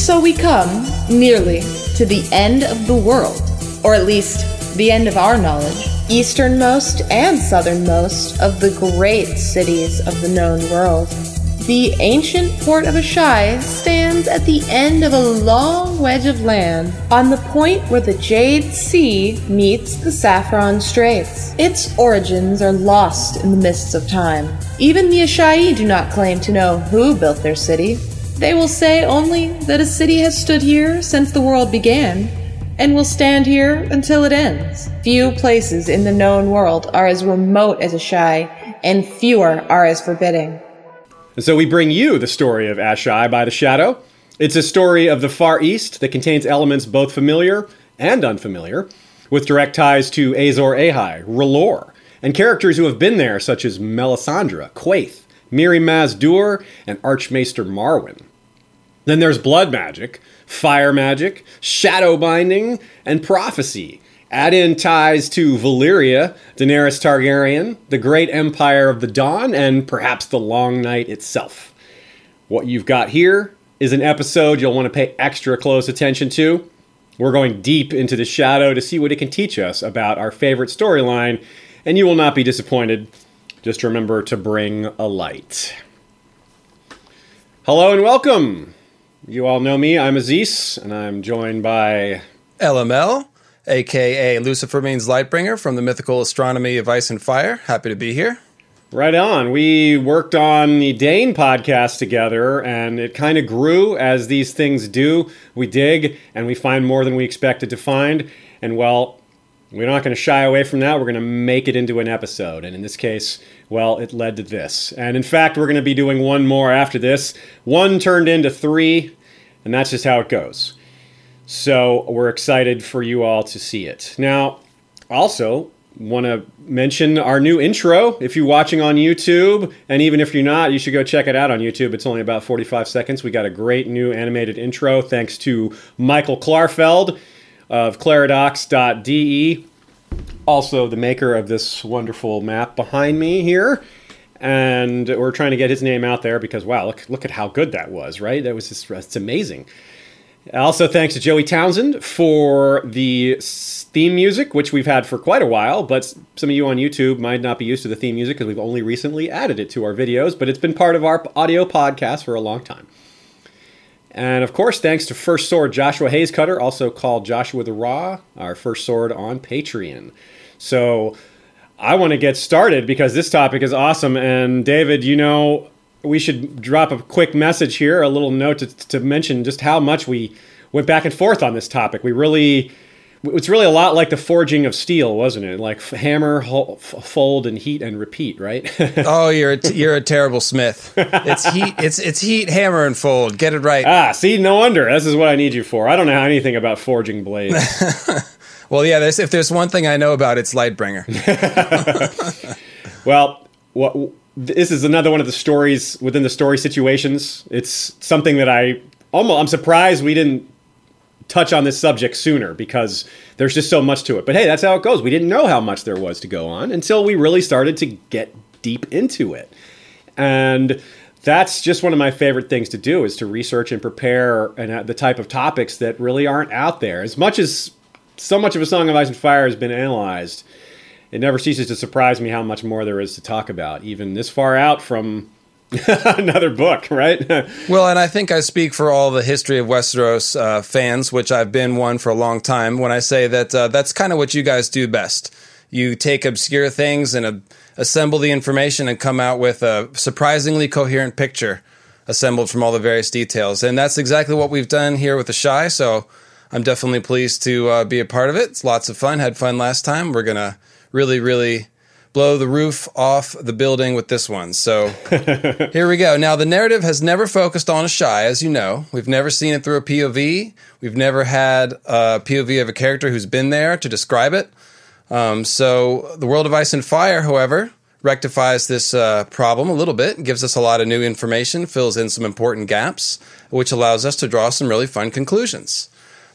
So we come, nearly, to the end of the world, or at least the end of our knowledge, easternmost and southernmost of the great cities of the known world. The ancient port of Asshai stands at the end of a long wedge of land, on the point where the Jade Sea meets the Saffron Straits. Its origins are lost in the mists of time. Even the Asshai do not claim to know who built their city. They will say only that a city has stood here since the world began, and will stand here until it ends. Few places in the known world are as remote as Asshai, and fewer are as forbidding. And so we bring you the story of Asshai by the Shadow. It's a story of the Far East that contains elements both familiar and unfamiliar, with direct ties to Azor Ahai, R'hllor, and characters who have been there, such as Melisandre, Quaithe, Mirri Maz Duur, and Archmaester Marwyn. Then there's blood magic, fire magic, shadow binding, and prophecy, Add in ties to Valyria, Daenerys Targaryen, the great empire of the Dawn, and perhaps the Long Night itself. What you've got here is an episode you'll want to pay extra close attention to. We're going deep into the shadow to see what it can teach us about our favorite storyline, and you will not be disappointed. Just remember to bring a light. Hello and welcome. You all know me. I'm Aziz, and I'm joined by LML aka Lucifer means Lightbringer from the mythical astronomy of Ice and Fire. Happy to be here. Right on. We worked on the Dane podcast together, and it kind of grew as these things do. We dig and we find more than we expected to find. And well, we're not going to shy away from that. We're going to make it into an episode. And in this case, well, it led to this. And in fact, we're going to be doing one more after this. One turned into three, and that's just how it goes. So we're excited for you all to see it. Now, also, want to mention our new intro. If you're watching on YouTube, and even if you're not, you should go check it out on YouTube. It's only about 45 seconds. We got a great new animated intro thanks to Michael Klarfeld of Claridox.de, also the maker of this wonderful map behind me here. And we're trying to get his name out there because wow, look look at how good that was, right? That was just it's amazing. Also, thanks to Joey Townsend for the theme music, which we've had for quite a while, but some of you on YouTube might not be used to the theme music because we've only recently added it to our videos, but it's been part of our audio podcast for a long time. And of course, thanks to First Sword Joshua Hayes Cutter, also called Joshua the Raw, our first sword on Patreon. So I want to get started because this topic is awesome. And David, you know, we should drop a quick message here, a little note to, to mention just how much we went back and forth on this topic. We really, it's really a lot like the forging of steel, wasn't it? Like hammer, fold, and heat and repeat, right? oh, you're a t- you're a terrible smith. It's heat. It's it's heat, hammer, and fold. Get it right. Ah, see, no wonder. This is what I need you for. I don't know anything about forging blades. well, yeah. There's, if there's one thing I know about, it's Lightbringer. well, what this is another one of the stories within the story situations. It's something that I almost I'm surprised we didn't touch on this subject sooner because there's just so much to it. But hey, that's how it goes. We didn't know how much there was to go on until we really started to get deep into it. And that's just one of my favorite things to do is to research and prepare and uh, the type of topics that really aren't out there. As much as so much of a Song of Ice and Fire has been analyzed, it never ceases to surprise me how much more there is to talk about, even this far out from another book, right? well, and I think I speak for all the history of Westeros uh, fans, which I've been one for a long time, when I say that uh, that's kind of what you guys do best. You take obscure things and uh, assemble the information and come out with a surprisingly coherent picture assembled from all the various details. And that's exactly what we've done here with the Asshai. So I'm definitely pleased to uh, be a part of it. It's lots of fun. Had fun last time. We're going to really, really blow the roof off the building with this one. So here we go. Now, the narrative has never focused on Asshai, as you know. We've never seen it through a POV. We've never had a POV of a character who's been there to describe it. Um, so, the world of Ice and Fire, however, rectifies this uh, problem a little bit, gives us a lot of new information, fills in some important gaps, which allows us to draw some really fun conclusions.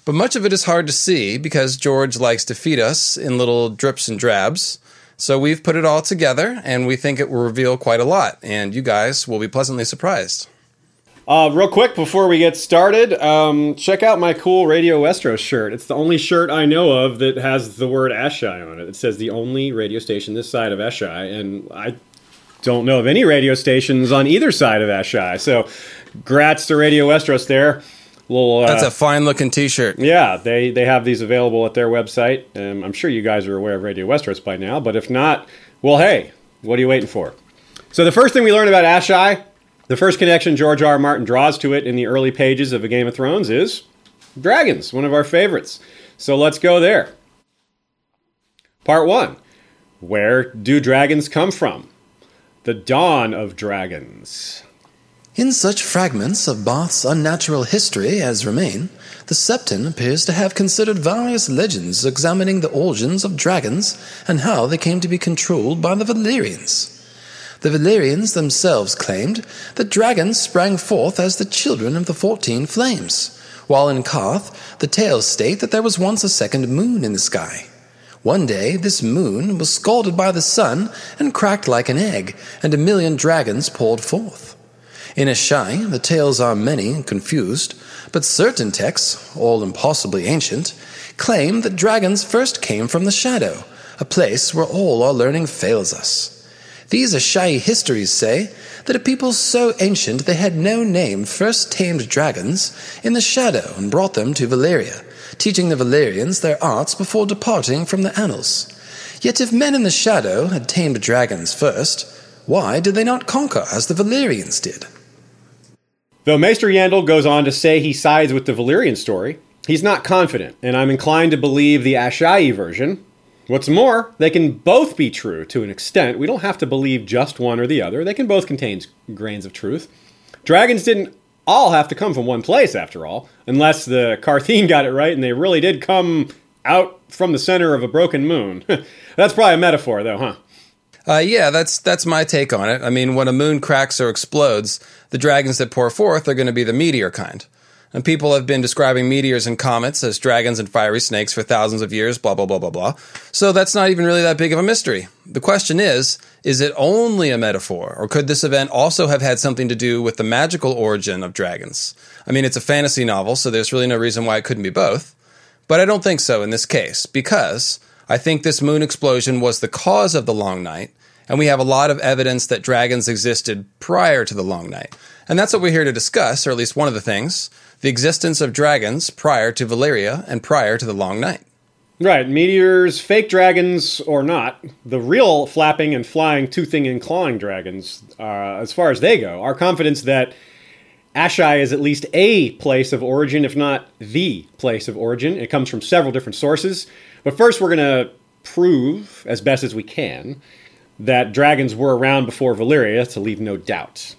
But much of it is hard to see because George likes to feed us in little drips and drabs. So we've put it all together and we think it will reveal quite a lot, and you guys will be pleasantly surprised. Uh, real quick before we get started, um, check out my cool Radio Westeros shirt. It's the only shirt I know of that has the word Asshai on it. It says the only radio station this side of Asshai, and I don't know of any radio stations on either side of Asshai. So, grats to Radio Westeros there. Little, uh, That's a fine looking T-shirt. Yeah, they they have these available at their website. Um, I'm sure you guys are aware of Radio Westeros by now, but if not, well, hey, what are you waiting for? So the first thing we learn about Asshai the first connection George R. R. Martin draws to it in the early pages of A Game of Thrones is dragons, one of our favorites. So let's go there. Part 1 Where do dragons come from? The dawn of dragons. In such fragments of Barth's unnatural history as remain, the Septon appears to have considered various legends examining the origins of dragons and how they came to be controlled by the Valyrians. The Valyrians themselves claimed that dragons sprang forth as the children of the fourteen flames, while in Qarth the tales state that there was once a second moon in the sky. One day this moon was scalded by the sun and cracked like an egg, and a million dragons poured forth. In Asshai the tales are many and confused, but certain texts, all impossibly ancient, claim that dragons first came from the shadow, a place where all our learning fails us. These Asshai histories say that a people so ancient they had no name first tamed dragons in the shadow and brought them to Valyria, teaching the Valyrians their arts before departing from the annals. Yet if men in the shadow had tamed dragons first, why did they not conquer as the Valyrians did? Though Maester Yandel goes on to say he sides with the Valyrian story, he's not confident, and I'm inclined to believe the Asshai version, What's more, they can both be true to an extent. We don't have to believe just one or the other. They can both contain grains of truth. Dragons didn't all have to come from one place, after all, unless the Qartheen got it right and they really did come out from the center of a broken moon. that's probably a metaphor, though, huh? Uh, yeah, that's that's my take on it. I mean, when a moon cracks or explodes, the dragons that pour forth are going to be the meteor kind. And people have been describing meteors and comets as dragons and fiery snakes for thousands of years, blah, blah, blah, blah, blah. So that's not even really that big of a mystery. The question is is it only a metaphor, or could this event also have had something to do with the magical origin of dragons? I mean, it's a fantasy novel, so there's really no reason why it couldn't be both. But I don't think so in this case, because I think this moon explosion was the cause of the long night, and we have a lot of evidence that dragons existed prior to the long night. And that's what we're here to discuss, or at least one of the things the existence of dragons prior to Valyria and prior to the Long Night. Right, meteors, fake dragons or not, the real flapping and flying, toothing and clawing dragons, uh, as far as they go, our confidence that Asshai is at least a place of origin, if not the place of origin. It comes from several different sources. But first, we're going to prove, as best as we can, that dragons were around before Valyria to leave no doubt.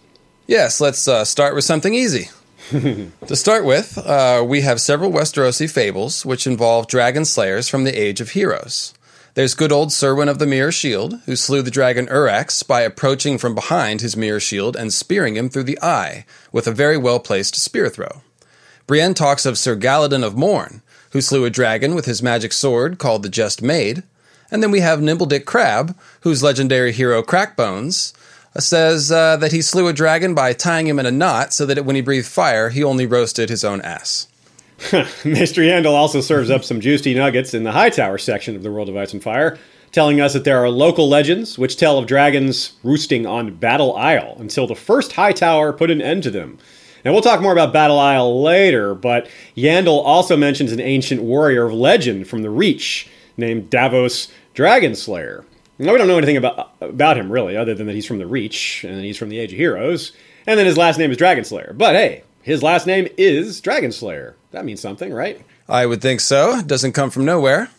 Yes, let's uh, start with something easy to start with, uh, we have several Westerosi fables which involve dragon slayers from the Age of Heroes. There's good old Serwyn of the Mirror Shield, who slew the dragon Urrax by approaching from behind his mirror shield and spearing him through the eye with a very well placed spear throw. Brienne talks of Sir Galladon of Morne, who slew a dragon with his magic sword called the Just Maid. And then we have Nimble Dick Crab, whose legendary hero Crackbones says uh, that he slew a dragon by tying him in a knot so that when he breathed fire, he only roasted his own ass. Maester Yandel also serves up some juicy nuggets in the Hightower section of the World of Ice and Fire, telling us that there are local legends which tell of dragons roosting on Battle Isle until the first Hightower put an end to them. And we'll talk more about Battle Isle later, but Yandel also mentions an ancient warrior of legend from the Reach named Davos Dragonslayer. Now, we don't know anything about about him really, other than that he's from the Reach and he's from the Age of Heroes, and then his last name is Dragonslayer. But hey, his last name is Dragonslayer. That means something, right? I would think so. It doesn't come from nowhere.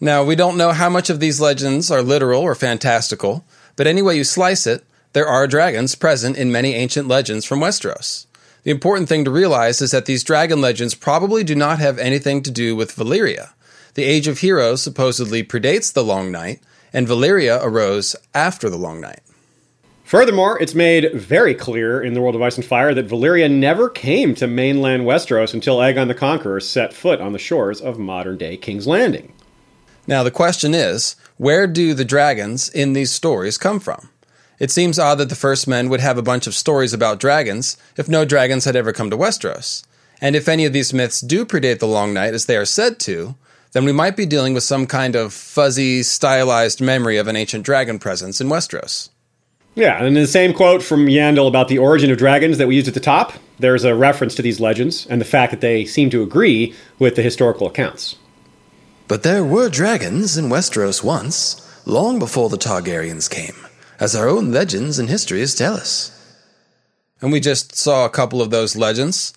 Now, we don't know how much of these legends are literal or fantastical, but any way you slice it, there are dragons present in many ancient legends from Westeros. The important thing to realize is that these dragon legends probably do not have anything to do with Valyria. The Age of Heroes supposedly predates the Long Night, and Valyria arose after the Long Night. Furthermore, it's made very clear in the World of Ice and Fire that Valyria never came to mainland Westeros until Aegon the Conqueror set foot on the shores of modern day King's Landing. Now, the question is where do the dragons in these stories come from? It seems odd that the first men would have a bunch of stories about dragons if no dragons had ever come to Westeros. And if any of these myths do predate the Long Night as they are said to, then we might be dealing with some kind of fuzzy, stylized memory of an ancient dragon presence in Westeros. Yeah, and in the same quote from Yandel about the origin of dragons that we used at the top, there's a reference to these legends and the fact that they seem to agree with the historical accounts. But there were dragons in Westeros once, long before the Targaryens came, as our own legends and histories tell us. And we just saw a couple of those legends.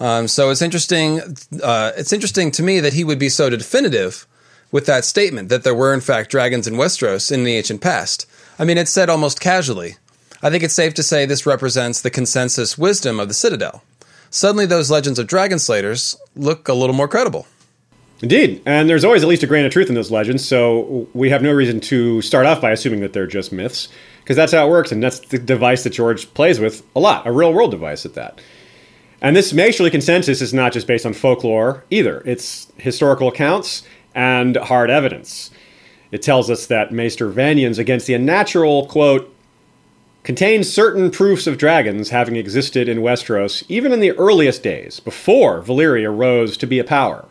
Um, so it's interesting. Uh, it's interesting to me that he would be so definitive with that statement that there were in fact dragons in Westeros in the ancient past. I mean, it's said almost casually. I think it's safe to say this represents the consensus wisdom of the Citadel. Suddenly, those legends of dragon slayers look a little more credible. Indeed, and there's always at least a grain of truth in those legends, so we have no reason to start off by assuming that they're just myths, because that's how it works, and that's the device that George plays with a lot, a real world device at that. And this Maesterly consensus is not just based on folklore either, it's historical accounts and hard evidence. It tells us that Maester Vanion's against the unnatural, quote, contains certain proofs of dragons having existed in Westeros even in the earliest days, before Valyria rose to be a power.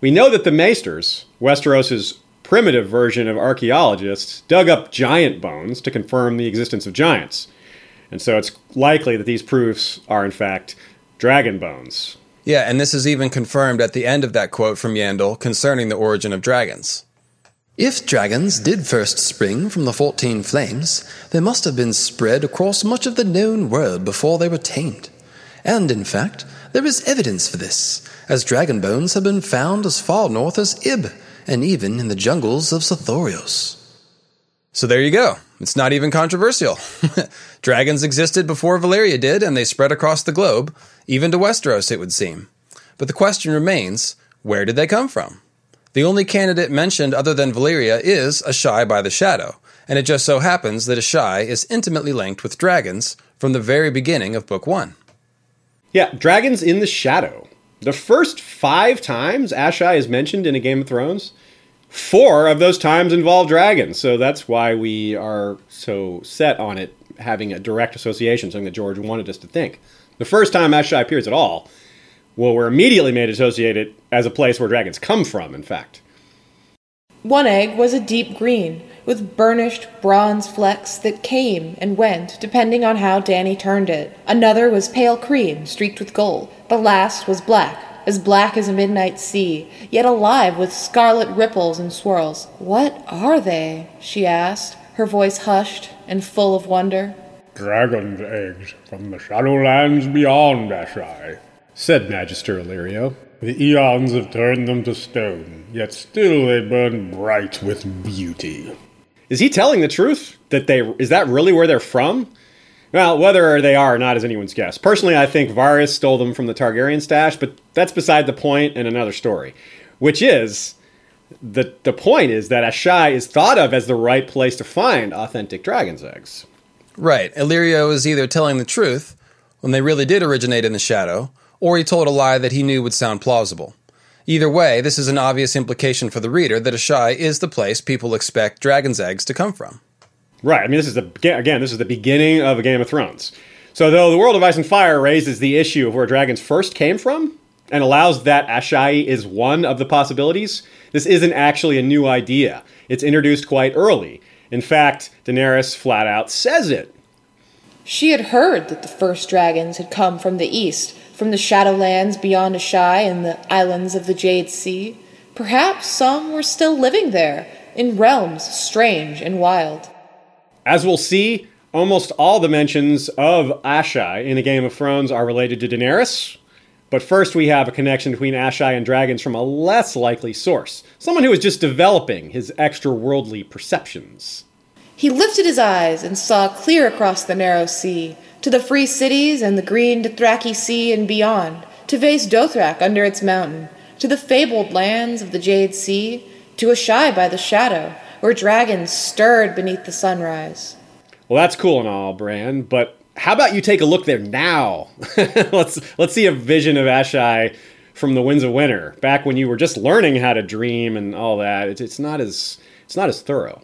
We know that the Maesters, Westeros's primitive version of archaeologists, dug up giant bones to confirm the existence of giants. And so it's likely that these proofs are, in fact, dragon bones. Yeah, and this is even confirmed at the end of that quote from Yandel concerning the origin of dragons. If dragons did first spring from the fourteen flames, they must have been spread across much of the known world before they were tamed. And in fact, there is evidence for this, as dragon bones have been found as far north as Ib, and even in the jungles of Sothoryos. So there you go. It's not even controversial. Dragons existed before Valyria did, and they spread across the globe, even to Westeros, it would seem. But the question remains where did they come from? The only candidate mentioned other than Valyria is Asshai by the Shadow, and it just so happens that Asshai is intimately linked with dragons from the very beginning of Book 1. Yeah, dragons in the shadow. The first five times Asshai is mentioned in a Game of Thrones, four of those times involve dragons. So that's why we are so set on it having a direct association, something that George wanted us to think. The first time Asshai appears at all, well, we're immediately made associated as a place where dragons come from, in fact. One egg was a deep green, with burnished bronze flecks that came and went depending on how Dany turned it. Another was pale cream, streaked with gold. The last was black, as black as a midnight sea, yet alive with scarlet ripples and swirls. What are they? she asked, her voice hushed and full of wonder. Dragon's eggs from the Shadowlands beyond Asshai, said Magister Illyrio. The eons have turned them to stone, yet still they burn bright with beauty. Is he telling the truth? That they is that really where they're from? Well, whether they are or not is anyone's guess. Personally, I think Varys stole them from the Targaryen stash, but that's beside the point and another story. Which is the the point is that Asshai is thought of as the right place to find authentic dragon's eggs. Right. Illyrio is either telling the truth when they really did originate in the shadow, or he told a lie that he knew would sound plausible. Either way, this is an obvious implication for the reader that Asshai is the place people expect dragon's eggs to come from. Right. I mean, this is the again, this is the beginning of a Game of Thrones. So, though the world of Ice and Fire raises the issue of where dragons first came from and allows that Asshai is one of the possibilities, this isn't actually a new idea. It's introduced quite early. In fact, Daenerys flat out says it. She had heard that the first dragons had come from the east, from the Shadowlands beyond Asshai and the islands of the Jade Sea. Perhaps some were still living there, in realms strange and wild. As we'll see, almost all the mentions of Asshai in a Game of Thrones are related to Daenerys. But first, we have a connection between Asshai and dragons from a less likely source someone who is just developing his extra worldly perceptions. He lifted his eyes and saw clear across the narrow sea, to the free cities and the green Dothraki Sea and beyond, to Vaes Dothrak under its mountain, to the fabled lands of the Jade Sea, to Asshai by the shadow, where dragons stirred beneath the sunrise. Well, that's cool and all, Bran, but how about you take a look there now? let's let's see a vision of Asshai from the Winds of Winter, back when you were just learning how to dream and all that. It's, it's not as it's not as thorough.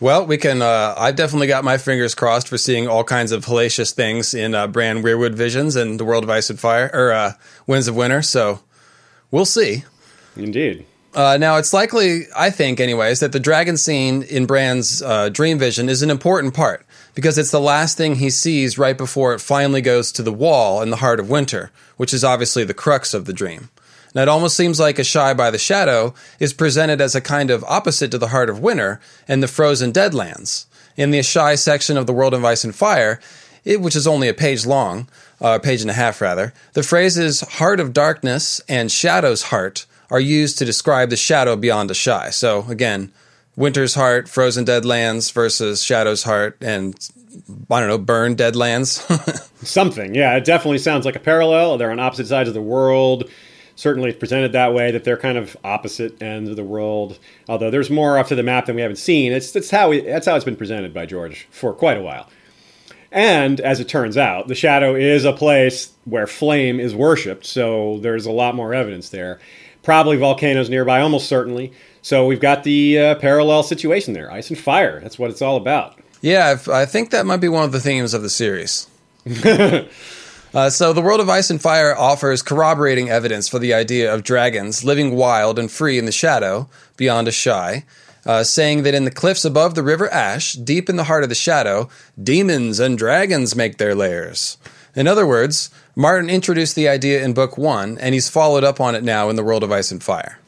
Well, we can. Uh, I've definitely got my fingers crossed for seeing all kinds of hellacious things in uh, Bran Weirwood visions and the World of Ice and Fire or uh, Winds of Winter. So we'll see. Indeed. Uh, now, it's likely, I think, anyways, that the dragon scene in Bran's uh, dream vision is an important part because it's the last thing he sees right before it finally goes to the wall in the heart of winter, which is obviously the crux of the dream. Now, it almost seems like Asshai by the Shadow is presented as a kind of opposite to the Heart of Winter and the Frozen Deadlands. In the Asshai section of The World of Ice and Fire, it, which is only a page long, a uh, page and a half rather, the phrases Heart of Darkness and Shadow's Heart are used to describe the shadow beyond Asshai. So, again, Winter's Heart, Frozen Deadlands versus Shadow's Heart, and I don't know, Burn Deadlands. Something, yeah. It definitely sounds like a parallel. They're on opposite sides of the world certainly it's presented that way that they're kind of opposite ends of the world. Although there's more off to the map than we haven't seen. It's that's how we, that's how it's been presented by George for quite a while. And as it turns out, the shadow is a place where flame is worshipped, so there's a lot more evidence there. Probably volcanoes nearby, almost certainly. So we've got the uh, parallel situation there ice and fire. That's what it's all about. Yeah, I think that might be one of the themes of the series. Uh, so, the world of Ice and Fire offers corroborating evidence for the idea of dragons living wild and free in the shadow beyond Asshai, uh, saying that in the cliffs above the river Ash, deep in the heart of the shadow, demons and dragons make their lairs. In other words, Martin introduced the idea in book one, and he's followed up on it now in the world of Ice and Fire.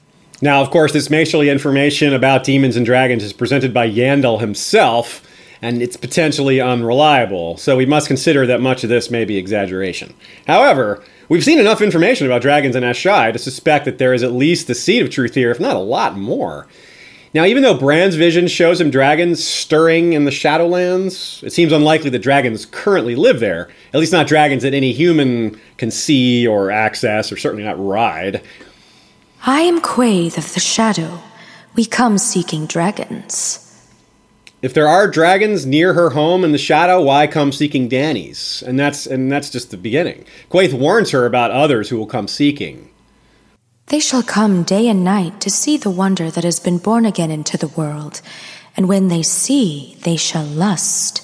Now, of course, this Macially information about demons and dragons is presented by Yandel himself and it's potentially unreliable, so we must consider that much of this may be exaggeration. However, we've seen enough information about dragons and Asshai to suspect that there is at least the seed of truth here, if not a lot more. Now, even though Bran's vision shows him dragons stirring in the Shadowlands, it seems unlikely that dragons currently live there. At least not dragons that any human can see or access, or certainly not ride. I am Quaithe of the Shadow. We come seeking dragons. If there are dragons near her home in the shadow, why come seeking Dany's? And that's and that's just the beginning. Quaithe warns her about others who will come seeking. They shall come day and night to see the wonder that has been born again into the world, and when they see, they shall lust.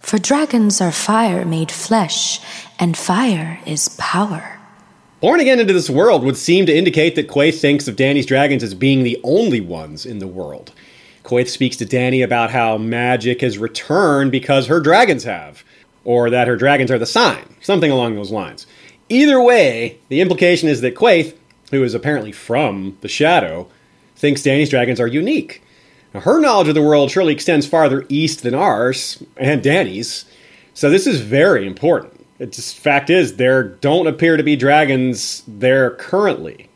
For dragons are fire made flesh, and fire is power. Born again into this world would seem to indicate that Quaithe thinks of Dany's dragons as being the only ones in the world. Quaithe speaks to Dany about how magic has returned because her dragons have, or that her dragons are the sign, something along those lines. Either way, the implication is that Quaithe, who is apparently from the Shadow, thinks Dany's dragons are unique. Now, her knowledge of the world surely extends farther east than ours, and Dany's, so this is very important. Just fact is there don't appear to be dragons there currently.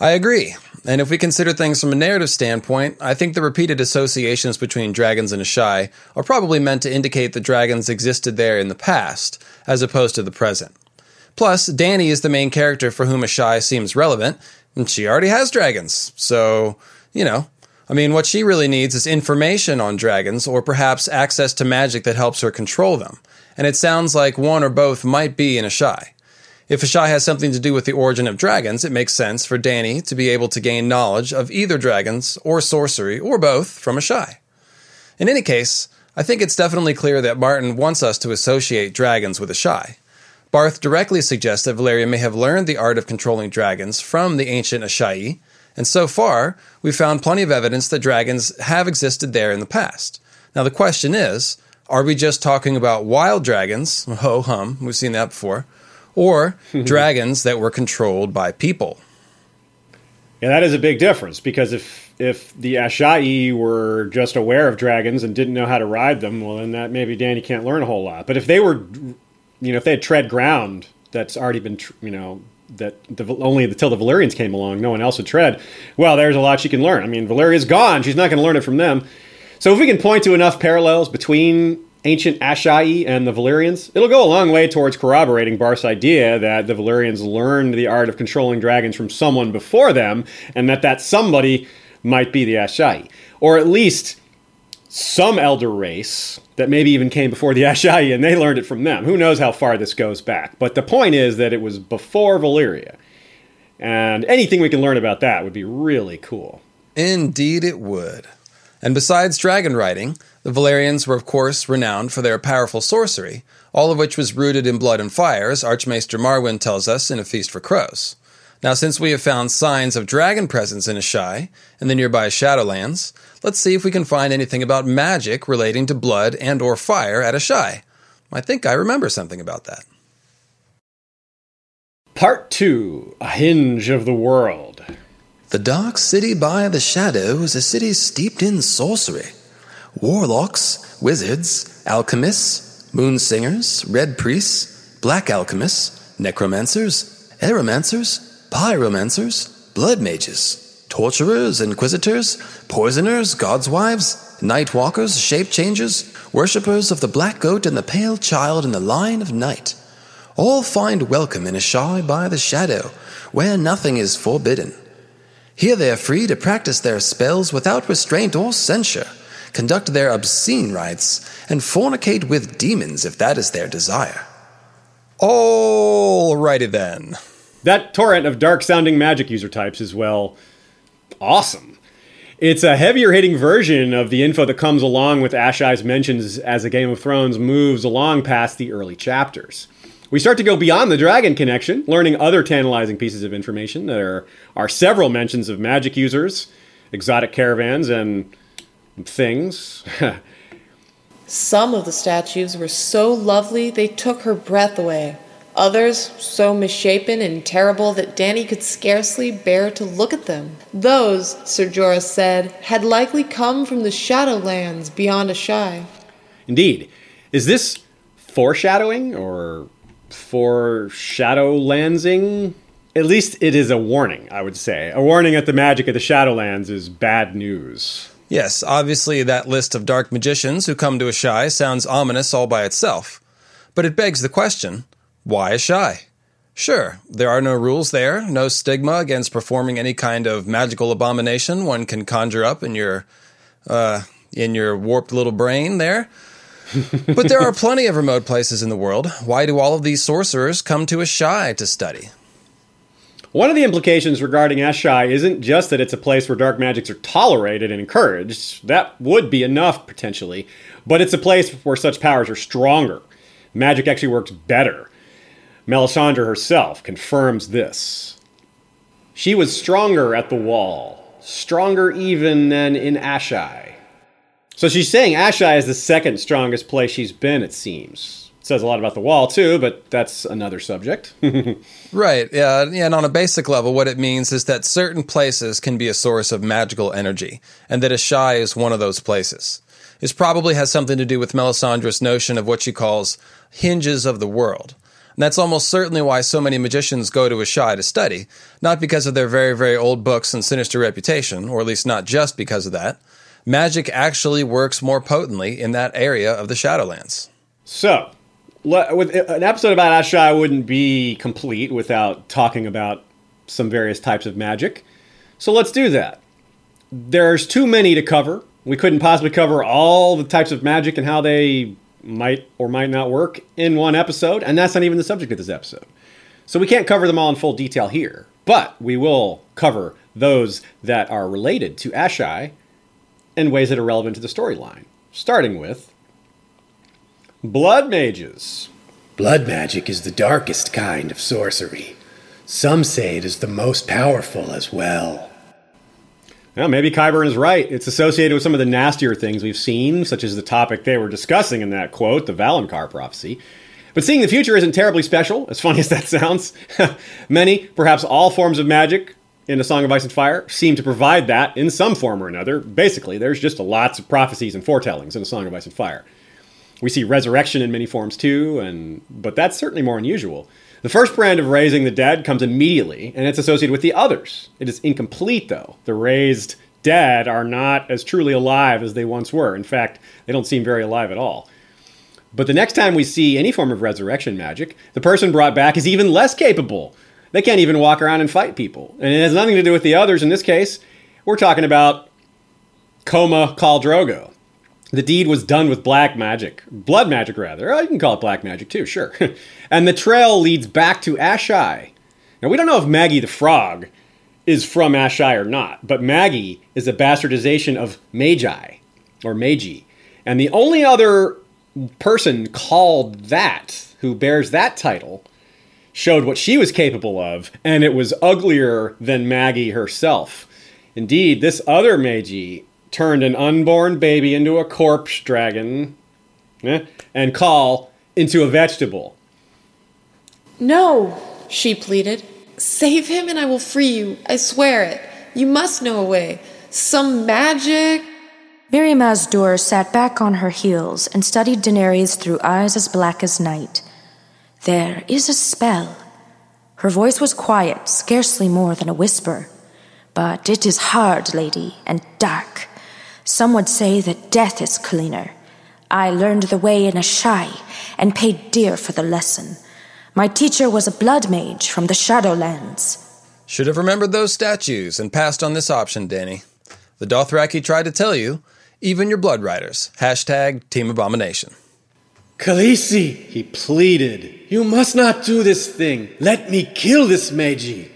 I agree. And if we consider things from a narrative standpoint, I think the repeated associations between dragons and Asshai are probably meant to indicate that dragons existed there in the past, as opposed to the present. Plus, Dany is the main character for whom Asshai seems relevant, and she already has dragons. So, you know, I mean, what she really needs is information on dragons, or perhaps access to magic that helps her control them. And it sounds like one or both might be in Asshai. If Asshai has something to do with the origin of dragons, it makes sense for Dany to be able to gain knowledge of either dragons or sorcery or both from Asshai. In any case, I think it's definitely clear that Martin wants us to associate dragons with Asshai. Barth directly suggests that Valyria may have learned the art of controlling dragons from the ancient Asshai, and so far, we've found plenty of evidence that dragons have existed there in the past. Now, the question is are we just talking about wild dragons? Ho hum, we've seen that before or dragons that were controlled by people. Yeah, that is a big difference because if if the Asshai were just aware of dragons and didn't know how to ride them, well, then that maybe Dany can't learn a whole lot. But if they were, you know, if they had tread ground that's already been, you know, that the, only until the Valyrians came along, no one else would tread. Well, there's a lot she can learn. I mean, Valyria's gone; she's not going to learn it from them. So if we can point to enough parallels between ancient Asshai and the Valyrians, it'll go a long way towards corroborating Barth's idea that the Valyrians learned the art of controlling dragons from someone before them, and that that somebody might be the Asshai. Or at least some elder race that maybe even came before the Asshai, and they learned it from them. Who knows how far this goes back. But the point is that it was before Valyria. And anything we can learn about that would be really cool. Indeed, it would. And besides dragon riding, the Valyrians were of course renowned for their powerful sorcery, all of which was rooted in blood and fire, as Archmaester Marwyn tells us in A Feast for Crows. Now, since we have found signs of dragon presence in Asshai and the nearby Shadowlands, let's see if we can find anything about magic relating to blood and or fire at Asshai. I think I remember something about that. Part 2 A Hinge of the World. The dark city by the shadow is a city steeped in sorcery. Warlocks, wizards, alchemists, moon singers, red priests, black alchemists, necromancers, aeromancers, pyromancers, blood mages, torturers, inquisitors, poisoners, gods' wives, night walkers, shape changers, worshippers of the black goat and the pale child in the line of night. All find welcome in Asshai by the shadow, where nothing is forbidden. Here they are free to practice their spells without restraint or censure, conduct their obscene rites, and fornicate with demons if that is their desire. Alrighty then. That torrent of dark sounding magic user types is, well, awesome. It's a heavier hitting version of the info that comes along with Asshai's mentions as the Game of Thrones moves along past the early chapters. We start to go beyond the dragon connection, learning other tantalizing pieces of information. There are several mentions of magic users, exotic caravans, and things. Some of the statues were so lovely they took her breath away. Others so misshapen and terrible that Dany could scarcely bear to look at them. Those, Sir Joris said, had likely come from the Shadowlands beyond Asshai. Indeed. Is this foreshadowing or foreshadowlandsing? At least it is a warning, I would say. A warning that the magic of the Shadowlands is bad news. Yes, obviously that list of dark magicians who come to Asshai sounds ominous all by itself. But it begs the question why Asshai? Sure, there are no rules there, no stigma against performing any kind of magical abomination one can conjure up in your uh, in your warped little brain there. but there are plenty of remote places in the world. Why do all of these sorcerers come to Asshai to study? One of the implications regarding Asshai isn't just that it's a place where dark magics are tolerated and encouraged. That would be enough, potentially. But it's a place where such powers are stronger. Magic actually works better. Melisandre herself confirms this. She was stronger at the wall, stronger even than in Asshai. So she's saying Asshai is the second strongest place she's been, it seems. Says a lot about the wall, too, but that's another subject. right, yeah, and on a basic level, what it means is that certain places can be a source of magical energy, and that Asshai is one of those places. This probably has something to do with Melisandre's notion of what she calls hinges of the world and that's almost certainly why so many magicians go to Asshai to study, not because of their very, very old books and sinister reputation, or at least not just because of that. Magic actually works more potently in that area of the Shadowlands. So, with uh, an episode about Asshai wouldn't be complete without talking about some various types of magic. So let's do that. There's too many to cover. We couldn't possibly cover all the types of magic and how they might or might not work in one episode, and that's not even the subject of this episode. So we can't cover them all in full detail here, but we will cover those that are related to Asshai in ways that are relevant to the storyline, starting with Blood Mages. Blood magic is the darkest kind of sorcery. Some say it is the most powerful as well. Well, maybe Qyburn is right. It's associated with some of the nastier things we've seen, such as the topic they were discussing in that quote, the Valonqar prophecy. But seeing the future isn't terribly special, as funny as that sounds. Many, perhaps all forms of magic in A Song of Ice and Fire seem to provide that in some form or another. Basically, there's just lots of prophecies and foretellings in A Song of Ice and Fire. We see resurrection in many forms too, and but that's certainly more unusual. The first brand of raising the dead comes immediately, and it's associated with the others. It is incomplete, though. The raised dead are not as truly alive as they once were. In fact, they don't seem very alive at all. But the next time we see any form of resurrection magic, the person brought back is even less capable. They can't even walk around and fight people. And it has nothing to do with the others in this case. We're talking about Coma Khal Drogo. The deed was done with black magic. Blood magic, rather. Oh, you can call it black magic too, sure. and the trail leads back to Asshai. Now, we don't know if Maggie the Frog is from Asshai or not, but Maggie is a bastardization of Magi or Magi. And the only other person called that who bears that title showed what she was capable of, and it was uglier than Maggie herself. Indeed, this other maegi turned an unborn baby into a corpse dragon eh, and Khal into a vegetable. No, she pleaded. Save him and I will free you. I swear it. You must know a way. Some magic. Mirri Maz Duur sat back on her heels and studied Daenerys through eyes as black as night. There is a spell. Her voice was quiet, scarcely more than a whisper. But it is hard, lady, and dark. Some would say that death is cleaner. I learned the way in Asshai and paid dear for the lesson. My teacher was a blood mage from the Shadowlands. Should have remembered those statues and passed on this option, Dany. The Dothraki tried to tell you, even your blood riders. Hashtag Team Abomination. Khaleesi, he pleaded, you must not do this thing. Let me kill this maegi.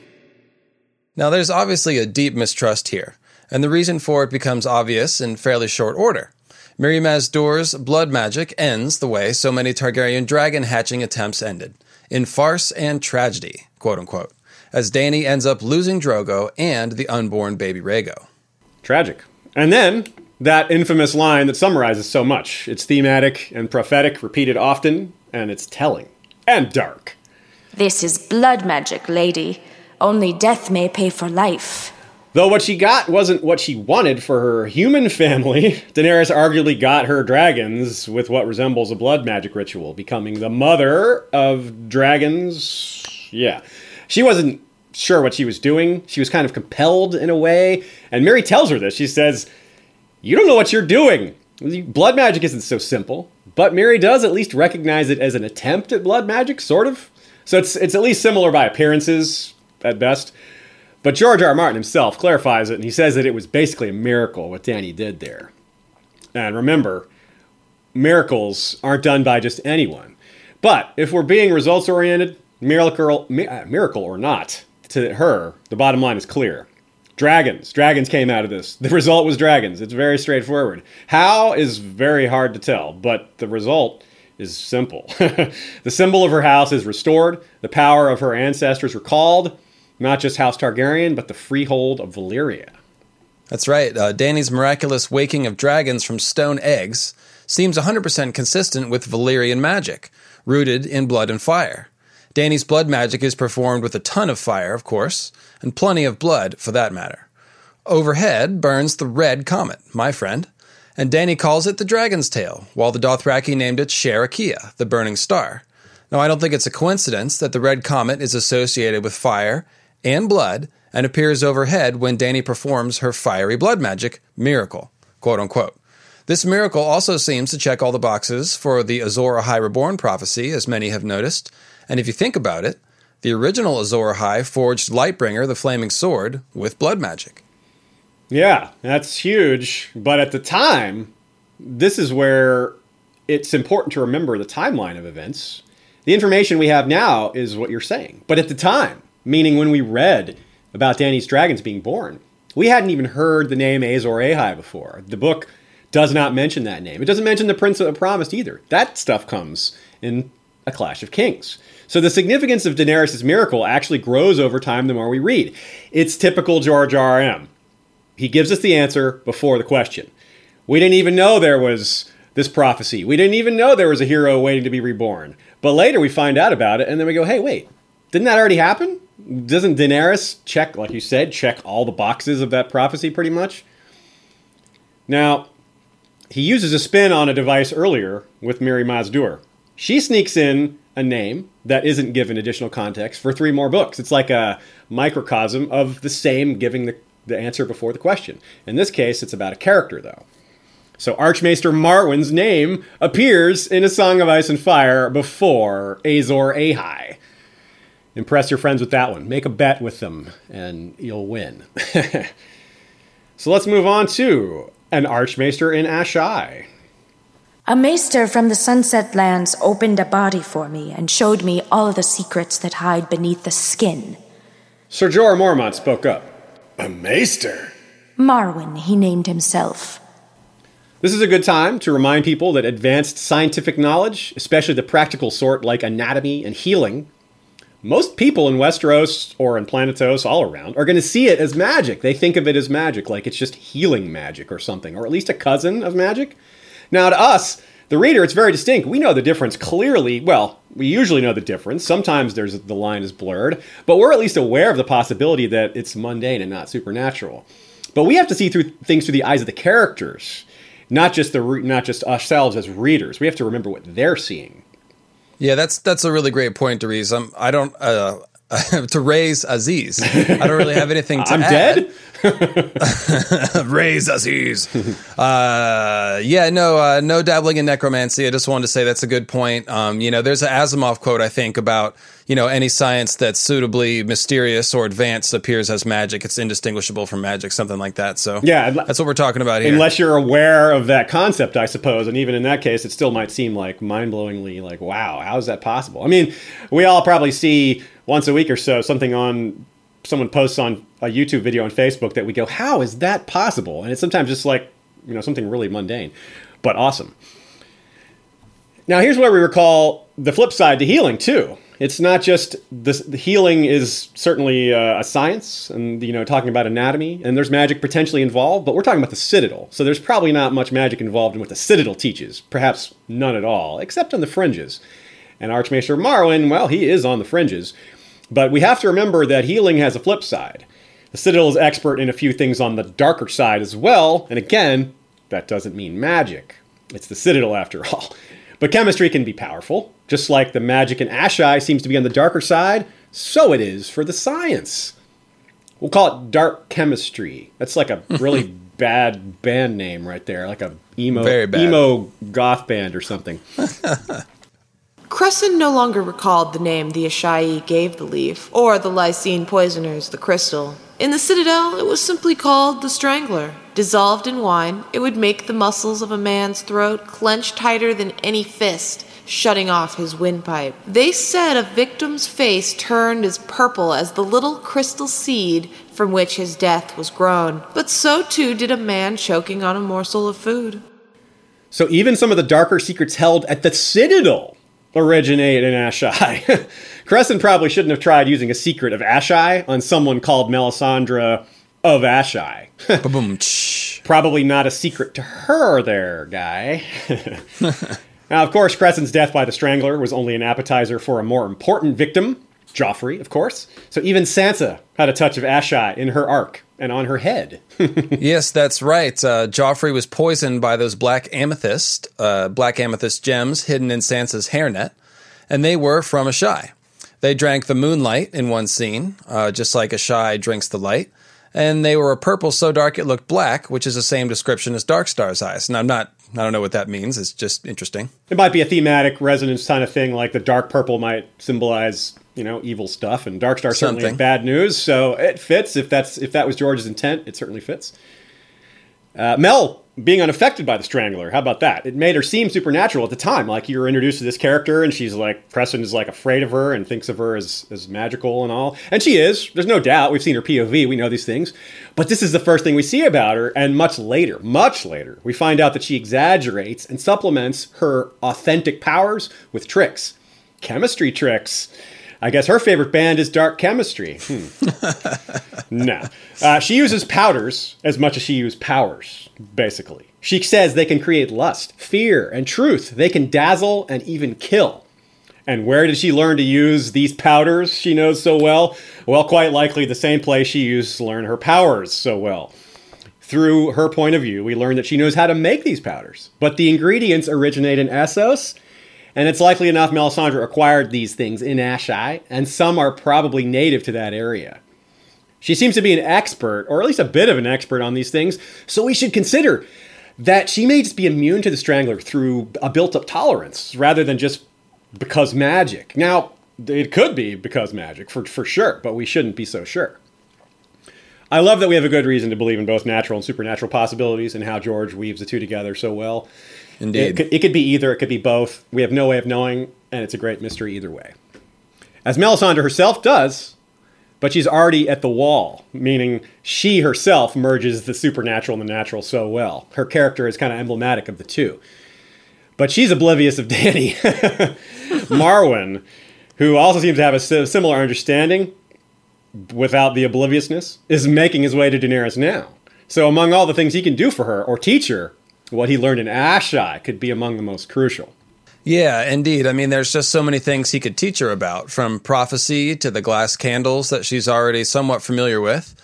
Now, there's obviously a deep mistrust here, and the reason for it becomes obvious in fairly short order. Mirri Maz Duur's blood magic ends the way so many Targaryen dragon hatching attempts ended in farce and tragedy, quote unquote, as Dany ends up losing Drogo and the unborn baby Rhaego. Tragic. And then that infamous line that summarizes so much. It's thematic and prophetic, repeated often, and it's telling and dark. This is blood magic, lady. Only death may pay for life. Though what she got wasn't what she wanted for her human family, Daenerys arguably got her dragons with what resembles a blood magic ritual, becoming the mother of dragons. Yeah. She wasn't sure what she was doing. She was kind of compelled in a way. And Mirri tells her this. She says, You don't know what you're doing. Blood magic isn't so simple. But Mirri does at least recognize it as an attempt at blood magic, sort of. So it's, it's at least similar by appearances, at best. But George R. R. Martin himself clarifies it, and he says that it was basically a miracle what Dany did there. And remember, miracles aren't done by just anyone. But if we're being results oriented, miracle, uh, miracle or not, to her, the bottom line is clear. Dragons. Dragons came out of this. The result was dragons. It's very straightforward. How is very hard to tell, but the result is simple. the symbol of her house is restored, the power of her ancestors recalled, not just House Targaryen, but the freehold of Valyria. That's right. Uh, Dany's miraculous waking of dragons from stone eggs seems 100% consistent with Valyrian magic, rooted in blood and fire. Dany's blood magic is performed with a ton of fire, of course, and plenty of blood for that matter. Overhead burns the red comet, my friend, and Danny calls it the Dragon's Tail, while the Dothraki named it shierak qiya, the burning star. Now, I don't think it's a coincidence that the red comet is associated with fire and blood and appears overhead when Dany performs her fiery blood magic miracle, quote unquote. This miracle also seems to check all the boxes for the Azor Ahai Reborn prophecy, as many have noticed. And if you think about it, the original Azor Ahai forged Lightbringer, the flaming sword, with blood magic. Yeah, that's huge. But at the time, this is where it's important to remember the timeline of events. The information we have now is what you're saying. But at the time, meaning when we read about Dany's dragons being born, we hadn't even heard the name Azor Ahai before. The book does not mention that name. It doesn't mention the Prince of the Promised either. That stuff comes in A Clash of Kings. So the significance of Daenerys' miracle actually grows over time the more we read. It's typical George R. R. M. He gives us the answer before the question. We didn't even know there was this prophecy. We didn't even know there was a hero waiting to be reborn. But later we find out about it and then we go, hey, wait, didn't that already happen? Doesn't Daenerys check, like you said, check all the boxes of that prophecy pretty much? Now, he uses a spin on a device earlier with Mirri Maz Duur. She sneaks in a name that isn't given additional context for three more books. It's like a microcosm of the same giving the, the answer before the question. In this case, it's about a character, though. So Archmaester Marwyn's name appears in A Song of Ice and Fire before Azor Ahai. Impress your friends with that one. Make a bet with them, and you'll win. so let's move on to an Archmaester in Asshai. A maester from the Sunset Lands opened a body for me and showed me all the secrets that hide beneath the skin. Sir Jorah Mormont spoke up. A maester? Marwyn, he named himself. This is a good time to remind people that advanced scientific knowledge, especially the practical sort like anatomy and healing, most people in Westeros or in Planetos all around are going to see it as magic. They think of it as magic, like it's just healing magic or something, or at least a cousin of magic. Now, to us, the reader, it's very distinct. We know the difference clearly. Well, we usually know the difference. Sometimes there's the line is blurred, but we're at least aware of the possibility that it's mundane and not supernatural. But we have to see through things through the eyes of the characters, not just the not just ourselves as readers. We have to remember what they're seeing. Yeah, that's that's a really great point, Dries. I'm, I don't uh, to raise Aziz. I don't really have anything to I'm add. dead. raise Aziz. uh, yeah, no, uh, no dabbling in necromancy. I just wanted to say that's a good point. Um, you know, there's an Asimov quote I think about you know any science that's suitably mysterious or advanced appears as magic. It's indistinguishable from magic, something like that. So Yeah, that's what we're talking about here. Unless you're aware of that concept, I suppose. And even in that case, it still might seem like mind blowingly like, wow, how is that possible? I mean, we all probably see once a week or so something on someone posts on a YouTube video on Facebook that we go, how is that possible? And it's sometimes just like, you know, something really mundane, but awesome. Now, here's where we recall the flip side to healing, too. It's not just this, the healing is certainly uh, a science, and you know, talking about anatomy, and there's magic potentially involved, but we're talking about the Citadel, so there's probably not much magic involved in what the Citadel teaches, perhaps none at all, except on the fringes. And Archmaester Marwyn, well, he is on the fringes, but we have to remember that healing has a flip side. The Citadel is expert in a few things on the darker side as well, and again, that doesn't mean magic. It's the Citadel after all. But chemistry can be powerful. Just like the magic in Asshai seems to be on the darker side, so it is for the science. We'll call it dark chemistry. That's like a really bad band name right there, like a emo emo goth band or something. Cressen no longer recalled the name the Asshai gave the leaf, or the Lysene poisoners the crystal. In the Citadel, it was simply called the Strangler. Dissolved in wine, it would make the muscles of a man's throat clench tighter than any fist, shutting off his windpipe. They said a victim's face turned as purple as the little crystal seed from which his death was grown. But so too did a man choking on a morsel of food. So even some of the darker secrets held at the Citadel originate in Asshai. Cressen probably shouldn't have tried using a secret of Asshai on someone called Melisandre of Asshai. Probably not a secret to her there, guy. now, of course, Cressen's death by the Strangler was only an appetizer for a more important victim, Joffrey, of course. So even Sansa had a touch of Asshai in her arc and on her head. Yes, that's right. Uh, Joffrey was poisoned by those black amethyst, uh, black amethyst gems hidden in Sansa's hairnet, and they were from Asshai. They drank the moonlight in one scene, uh, just like Asshai drinks the light, and they were a purple so dark it looked black, which is the same description as Darkstar's eyes. And I'm not, I don't know what that means. It's just interesting. It might be a thematic resonance kind of thing, like the dark purple might symbolize, you know, evil stuff, and Darkstar certainly Something. is bad news. So it fits if that's if that was George's intent. It certainly fits. Uh, Mel being unaffected by the Strangler, how about that? It made her seem supernatural at the time. Like you're introduced to this character, and she's like Cressen is like afraid of her and thinks of her as as magical and all, and she is. There's no doubt. We've seen her POV. We know these things, but this is the first thing we see about her, and much later, much later, we find out that she exaggerates and supplements her authentic powers with tricks, chemistry tricks. I guess her favorite band is Dark Chemistry. Hmm. No. Uh, she uses powders as much as she uses powers, basically. She says they can create lust, fear, and truth. They can dazzle and even kill. And where did she learn to use these powders she knows so well? Well, quite likely the same place she used to learn her powers so well. Through her point of view, we learn that she knows how to make these powders. But the ingredients originate in Essos, and it's likely enough Melisandre acquired these things in Asshai, and some are probably native to that area. She seems to be an expert, or at least a bit of an expert on these things, so we should consider that she may just be immune to the Strangler through a built up tolerance rather than just because magic. Now, it could be because magic, for, for sure, but we shouldn't be so sure. I love that we have a good reason to believe in both natural and supernatural possibilities and how George weaves the two together so well. It Indeed. could, it could be either, it could be both. We have no way of knowing, and it's a great mystery either way. As Melisandre herself does, but she's already at the wall, meaning she herself merges the supernatural and the natural so well. Her character is kind of emblematic of the two. But she's oblivious of Dany. Marwyn, who also seems to have a similar understanding without the obliviousness, is making his way to Daenerys now. So, among all the things he can do for her or teach her, what he learned in Asshai could be among the most crucial. Yeah, indeed. I mean, there's just so many things he could teach her about, from prophecy to the glass candles that she's already somewhat familiar with.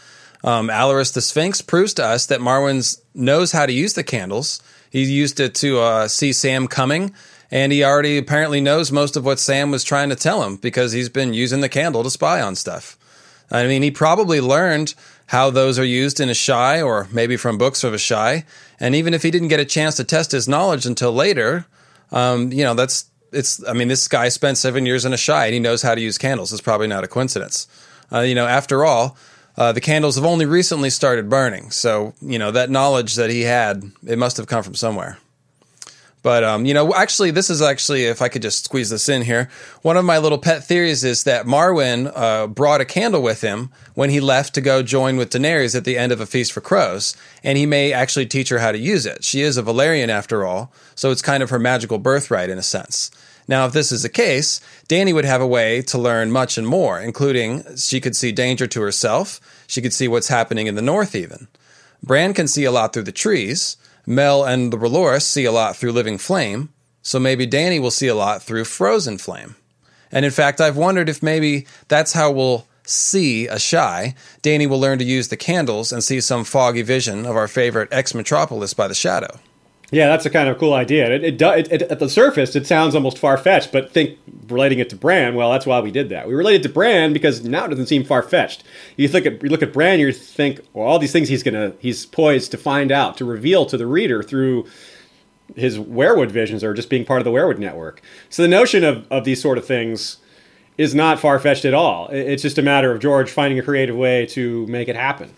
Um, Alleras the Sphinx proves to us that Marwyn knows how to use the candles. He used it to uh, see Sam coming, and he already apparently knows most of what Sam was trying to tell him because he's been using the candle to spy on stuff. I mean, he probably learned how those are used in Asshai or maybe from books of Asshai. And even if he didn't get a chance to test his knowledge until later, um, you know, that's it's. I mean, this guy spent seven years in Asshai and he knows how to use candles. It's probably not a coincidence. Uh, you know, after all, uh, the candles have only recently started burning, so you know that knowledge that he had, it must have come from somewhere. But um, you know, actually, this is actually, if I could just squeeze this in here, one of my little pet theories is that Marwyn uh, brought a candle with him when he left to go join with Daenerys at the end of a feast for crows, and he may actually teach her how to use it. She is a Valyrian after all, so it's kind of her magical birthright in a sense. Now, if this is the case, Dany would have a way to learn much and more, including she could see danger to herself, she could see what's happening in the north, even. Bran can see a lot through the trees. Mel and the Raloris see a lot through living flame, so maybe Dany will see a lot through frozen flame. And in fact, I've wondered if maybe that's how we'll see a shy. Dany will learn to use the candles and see some foggy vision of our favorite ex metropolis by the shadow. Yeah, that's a kind of cool idea. It, it, it, it at the surface, it sounds almost far fetched, but think relating it to Bran. Well, that's why we did that. We related to Bran because now it doesn't seem far fetched. You think you look at Bran, you think, well, all these things he's gonna he's poised to find out, to reveal to the reader through his weirwood visions or just being part of the weirwood network. So the notion of, of these sort of things is not far fetched at all. It's just a matter of George finding a creative way to make it happen.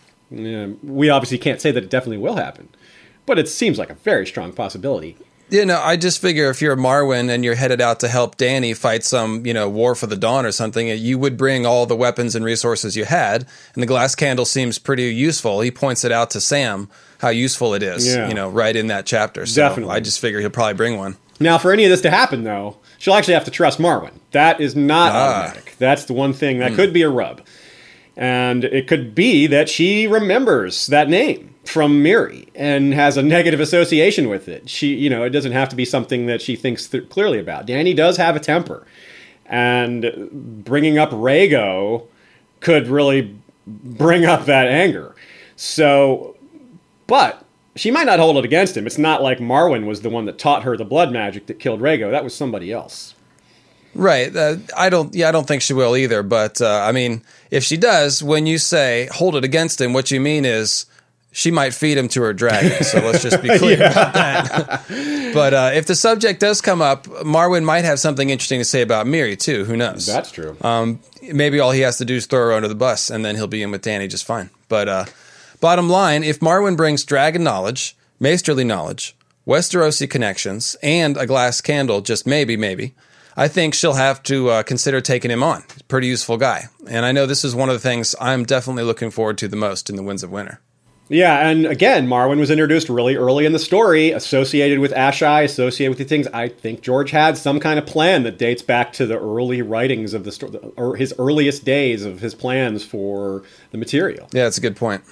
We obviously can't say that it definitely will happen but it seems like a very strong possibility. You know, I just figure if you're Marwyn and you're headed out to help Dany fight some, you know, war for the dawn or something, you would bring all the weapons and resources you had. And the glass candle seems pretty useful. He points it out to Sam how useful it is, yeah. you know, right in that chapter. So Definitely. I just figure he'll probably bring one. Now, for any of this to happen, though, she'll actually have to trust Marwyn. That is not ah. automatic. That's the one thing that mm. could be a rub. And it could be that she remembers that name from Mirri and has a negative association with it. She, you know, it doesn't have to be something that she thinks th- clearly about. Dany does have a temper, and bringing up Rhaego could really bring up that anger. So, but she might not hold it against him. It's not like Marwyn was the one that taught her the blood magic that killed Rhaego. That was somebody else. Right. Uh, I don't. Yeah, I don't think she will either. But uh, I mean, if she does, when you say hold it against him, what you mean is she might feed him to her dragon. So let's just be clear yeah. about that. but uh, if the subject does come up, Marwyn might have something interesting to say about Mirri too. Who knows? That's true. Um, maybe all he has to do is throw her under the bus, and then he'll be in with Dany just fine. But uh, bottom line, if Marwyn brings dragon knowledge, maesterly knowledge, Westerosi connections, and a glass candle, just maybe, maybe. I think she'll have to uh, consider taking him on. Pretty useful guy. And I know this is one of the things I'm definitely looking forward to the most in the Winds of Winter. Yeah, and again, Marwyn was introduced really early in the story, associated with Asshai, associated with the things. I think George had some kind of plan that dates back to the early writings of the story, or his earliest days of his plans for the material. Yeah, that's a good point.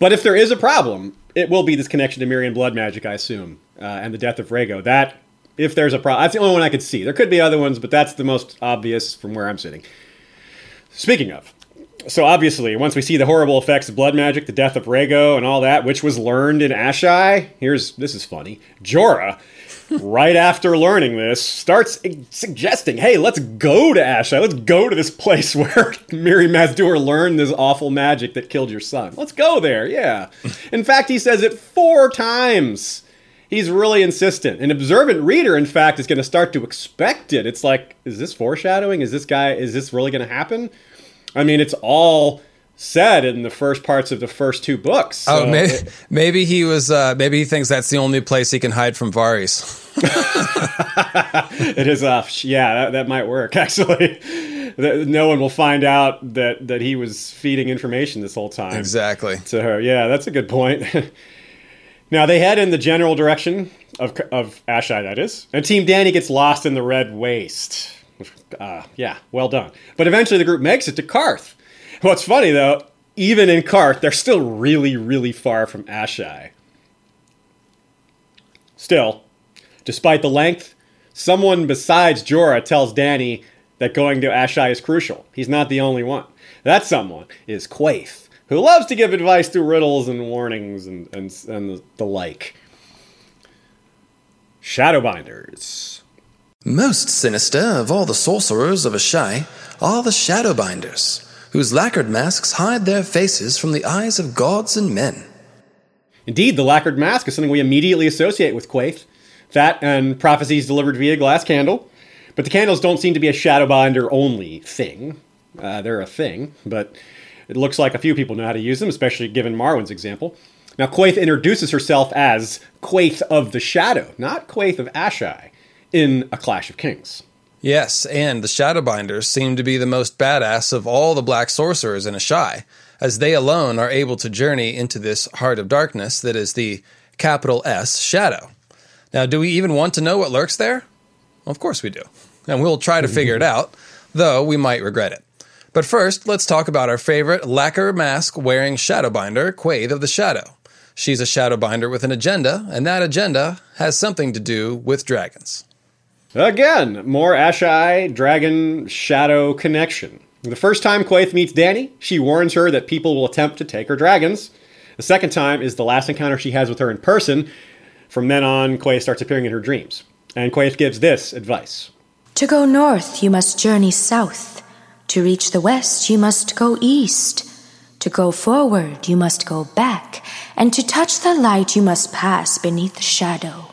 But if there is a problem, it will be this connection to Mirian blood magic, I assume, uh, and the death of Rhaego. That, if there's a problem, that's the only one I could see. There could be other ones, but that's the most obvious from where I'm sitting. Speaking of, so obviously, once we see the horrible effects of blood magic, the death of Rhaego, and all that, which was learned in Asshai, here's this is funny. Jorah, right after learning this, starts suggesting, "Hey, let's go to Asshai. Let's go to this place where Mirri Maz Duur learned this awful magic that killed your son. Let's go there." Yeah. In fact, he says it four times. He's really insistent. An observant reader, in fact, is going to start to expect it. It's like, is this foreshadowing? Is this guy? Is this really going to happen? I mean, it's all said in the first parts of the first two books. Oh, so oh, maybe, maybe he was. Uh, maybe he thinks that's the only place he can hide from Varys. it is off. Uh, yeah, that, that might work actually. that no one will find out that that he was feeding information this whole time Exactly. to her. Yeah, that's a good point. now they head in the general direction of of Asshai, that is, and Team Dany gets lost in the red waste. Uh, yeah, well done. But eventually the group makes it to Qarth. What's funny though, even in Qarth, they're still really, really far from Asshai. Still, despite the length, someone besides Jorah tells Dany that going to Asshai is crucial. He's not the only one. That someone is Quaithe, who loves to give advice through riddles and warnings and, and, and the like. Shadowbinders. Most sinister of all the sorcerers of Asshai are the Shadowbinders, whose lacquered masks hide their faces from the eyes of gods and men. Indeed, the lacquered mask is something we immediately associate with Quaithe. That and prophecies delivered via glass candle. But the candles don't seem to be a Shadowbinder only thing. Uh, they're a thing, but it looks like a few people know how to use them, especially given Marwyn's example. Now, Quaithe introduces herself as Quaithe of the Shadow, not Quaithe of Asshai, in A Clash of Kings. Yes, and the Shadowbinders seem to be the most badass of all the black sorcerers in Asshai, as they alone are able to journey into this heart of darkness that is the capital S shadow. Now, do we even want to know what lurks there? Well, of course we do. And we'll try to figure it out, though we might regret it. But first, let's talk about our favorite lacquer mask wearing Shadowbinder, Quaithe of the Shadow. She's a Shadowbinder with an agenda, and that agenda has something to do with dragons. Again, more Asshai Dragon Shadow connection. The first time Quaithe meets Dany, she warns her that people will attempt to take her dragons. The second time is the last encounter she has with her in person. From then on, Quaithe starts appearing in her dreams. And Quaithe gives this advice To go north, you must journey south. To reach the west, you must go east. To go forward, you must go back. And to touch the light, you must pass beneath the shadow.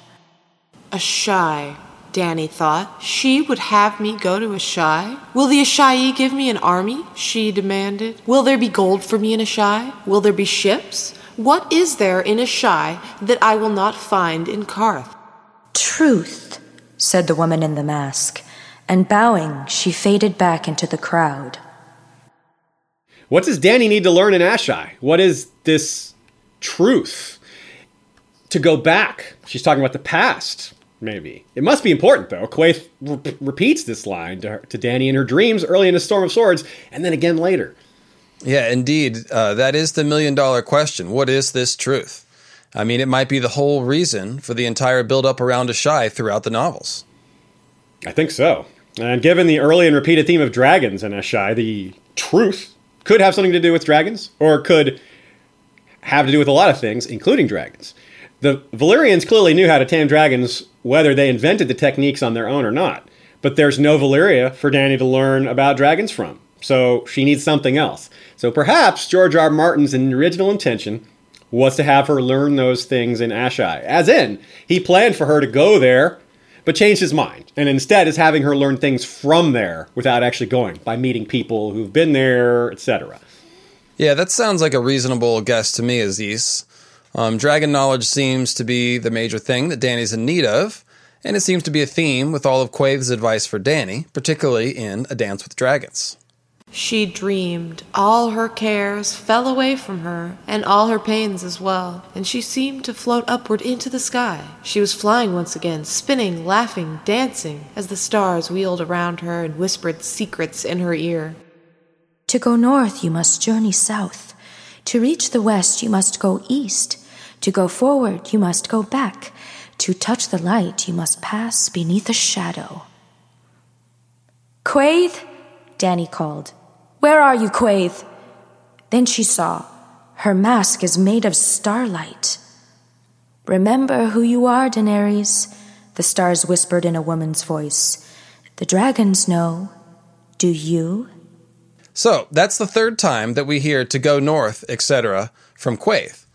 Asshai, Dany thought. She would have me go to Asshai? Will the Asshai give me an army? She demanded. Will there be gold for me in Asshai? Will there be ships? What is there in Asshai that I will not find in Qarth? Truth, said the woman in the mask, and bowing, she faded back into the crowd. What does Dany need to learn in Asshai? What is this truth? To go back. She's talking about the past, maybe. It must be important, though. Quaithe re- repeats this line to, her, to Dany in her dreams early in A Storm of Swords, and then again later. Yeah, indeed. Uh, that is the million dollar question. What is this truth? I mean, it might be the whole reason for the entire build up around Asshai throughout the novels. I think so. And given the early and repeated theme of dragons in Asshai, the truth could have something to do with dragons, or could have to do with a lot of things, including dragons. The Valyrians clearly knew how to tame dragons, whether they invented the techniques on their own or not. But there's no Valyria for Dany to learn about dragons from, so she needs something else. So perhaps George R. R. Martin's original intention was to have her learn those things in Asshai. As in, he planned for her to go there, but changed his mind, and instead is having her learn things from there without actually going, by meeting people who've been there, etc. Yeah, that sounds like a reasonable guess to me, Aziz. Um, dragon knowledge seems to be the major thing that Dany's in need of, and it seems to be a theme with all of Quaithe's advice for Dany, particularly in A Dance with Dragons. She dreamed. All her cares fell away from her, and all her pains as well, and she seemed to float upward into the sky. She was flying once again, spinning, laughing, dancing, as the stars wheeled around her and whispered secrets in her ear. To go north, you must journey south. To reach the west, you must go east. To go forward, you must go back. To touch the light, you must pass beneath a shadow. Quaithe, Dany called. Where are you, Quaithe? Then she saw. Her mask is made of starlight. Remember who you are, Daenerys, the stars whispered in a woman's voice. The dragons know. Do you? So, that's the third time that we hear to go north, etc., from Quaithe.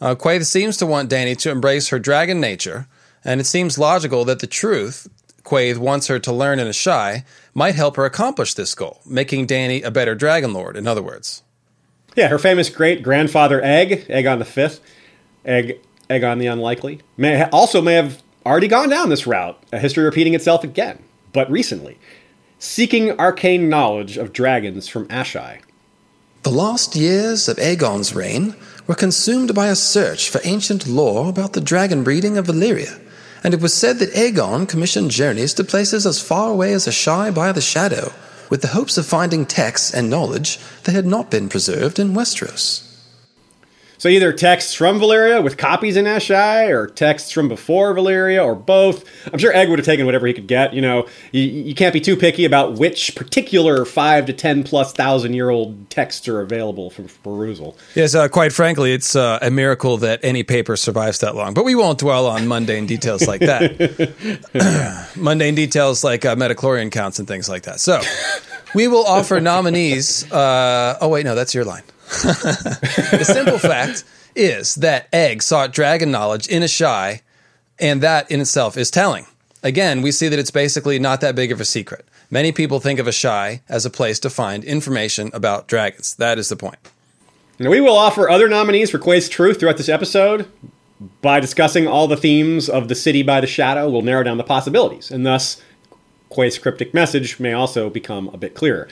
Uh, Quaithe seems to want Dany to embrace her dragon nature, and it seems logical that the truth Quaithe wants her to learn in Asshai might help her accomplish this goal, making Dany a better dragon lord, in other words. Yeah, her famous great grandfather Egg, Aegon the Fifth, Egg, Aegon the Unlikely, may also may have already gone down this route. A history repeating itself again, but recently. seeking arcane knowledge of dragons from Asshai. The last years of Aegon's reign were consumed by a search for ancient lore about the dragon breeding of Valyria, and it was said that Aegon commissioned journeys to places as far away as Asshai by the Shadow, with the hopes of finding texts and knowledge that had not been preserved in Westeros. So either texts from Valyria with copies in Asshai, or texts from before Valyria, or both. I'm sure Egg would have taken whatever he could get. You know, you, you can't be too picky about which particular five to ten plus thousand year old texts are available for perusal. Yes, uh, quite frankly, it's uh, a miracle that any paper survives that long. But we won't dwell on mundane details like that. mundane details like uh, midichlorian counts and things like that. So we will offer nominees. Uh, oh, wait, no, that's your line. The simple fact is that Egg sought dragon knowledge in Asshai, and that in itself is telling. Again, we see that it's basically not that big of a secret. Many people think of Asshai as a place to find information about dragons. That is the point. Now, we will offer other nominees for Quaithe's Truth throughout this episode. By discussing all the themes of the city by the shadow, we'll narrow down the possibilities, and thus Quaithe's cryptic message may also become a bit clearer.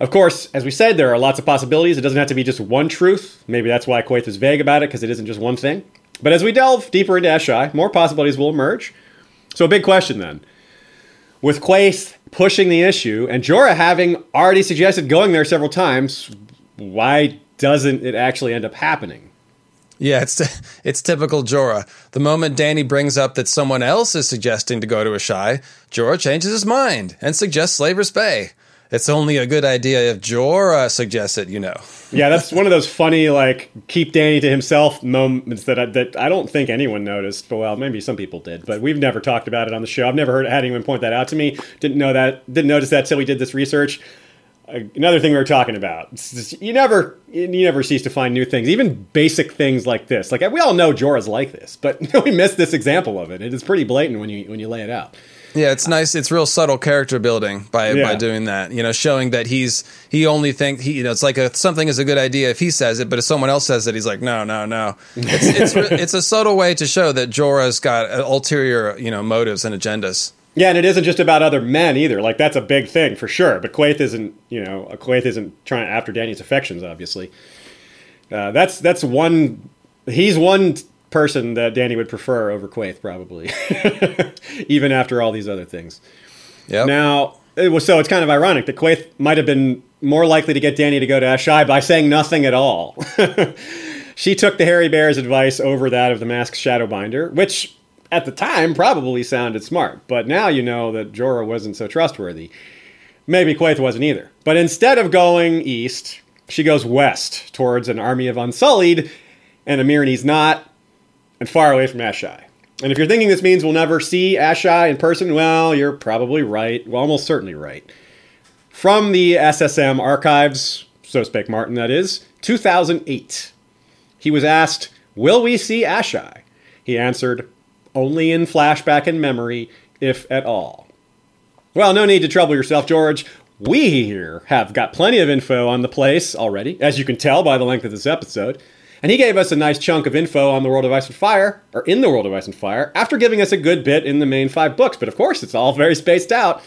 Of course, as we said, there are lots of possibilities. It doesn't have to be just one truth. Maybe that's why Quaithe is vague about it, because it isn't just one thing. But as we delve deeper into Asshai, more possibilities will emerge. So, a big question then. With Quaithe pushing the issue and Jorah having already suggested going there several times, why doesn't it actually end up happening? Yeah, it's it's typical Jorah. The moment Dany brings up that someone else is suggesting to go to Asshai, Jorah changes his mind and suggests Slaver's Bay it's only a good idea if Jorah suggests it, you know. yeah, that's one of those funny, like, keep Dany to himself moments that I, that I don't think anyone noticed. But, well, maybe some people did, but we've never talked about it on the show. I've never heard had anyone point that out to me. Didn't know that, didn't notice that till we did this research. Uh, another thing we were talking about. Just, you never, you never cease to find new things, even basic things like this. Like we all know Jorah's like this, but we missed this example of it. It is pretty blatant when you when you lay it out. Yeah, it's nice. It's real subtle character building by yeah. by doing that. You know, showing that he's he only think he you know it's like a, something is a good idea if he says it, but if someone else says it, he's like no no no. It's it's it's a subtle way to show that Jorah's got ulterior you know motives and agendas. Yeah, and it isn't just about other men either. Like that's a big thing for sure. But Quaithe isn't you know Quaithe isn't trying after Dany's affections obviously. Uh, that's that's one. He's one person that Dany would prefer over Quaithe, probably, even after all these other things. Yeah. Now, it was so it's kind of ironic that Quaithe might have been more likely to get Dany to go to Asshai by saying nothing at all. she took the Hairy Bear's advice over that of the Masked Shadowbinder, which at the time probably sounded smart, but now you know that Jorah wasn't so trustworthy. Maybe Quaithe wasn't either. But instead of going east, she goes west towards an army of Unsullied, and a Amirani's not, and far away from Asshai. And if you're thinking this means we'll never see Asshai in person, well, you're probably right. Well, almost certainly right. From the SSM archives, so spake Martin, that is, 2008. He was asked, Will we see Asshai? He answered, Only in flashback and memory, if at all. Well, no need to trouble yourself, George. We here have got plenty of info on the place already, as you can tell by the length of this episode. And he gave us a nice chunk of info on the world of Ice and Fire, or in the world of Ice and Fire, after giving us a good bit in the main five books. But of course, it's all very spaced out.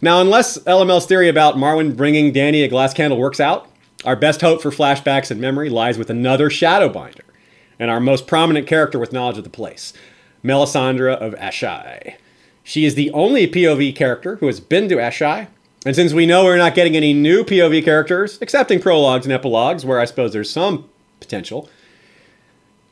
Now, unless LML's theory about Marwyn bringing Dany a glass candle works out, our best hope for flashbacks and memory lies with another Shadowbinder, and our most prominent character with knowledge of the place, Melisandre of Asshai. She is the only POV character who has been to Asshai, and since we know we're not getting any new POV characters, excepting prologues and epilogues, where I suppose there's some potential.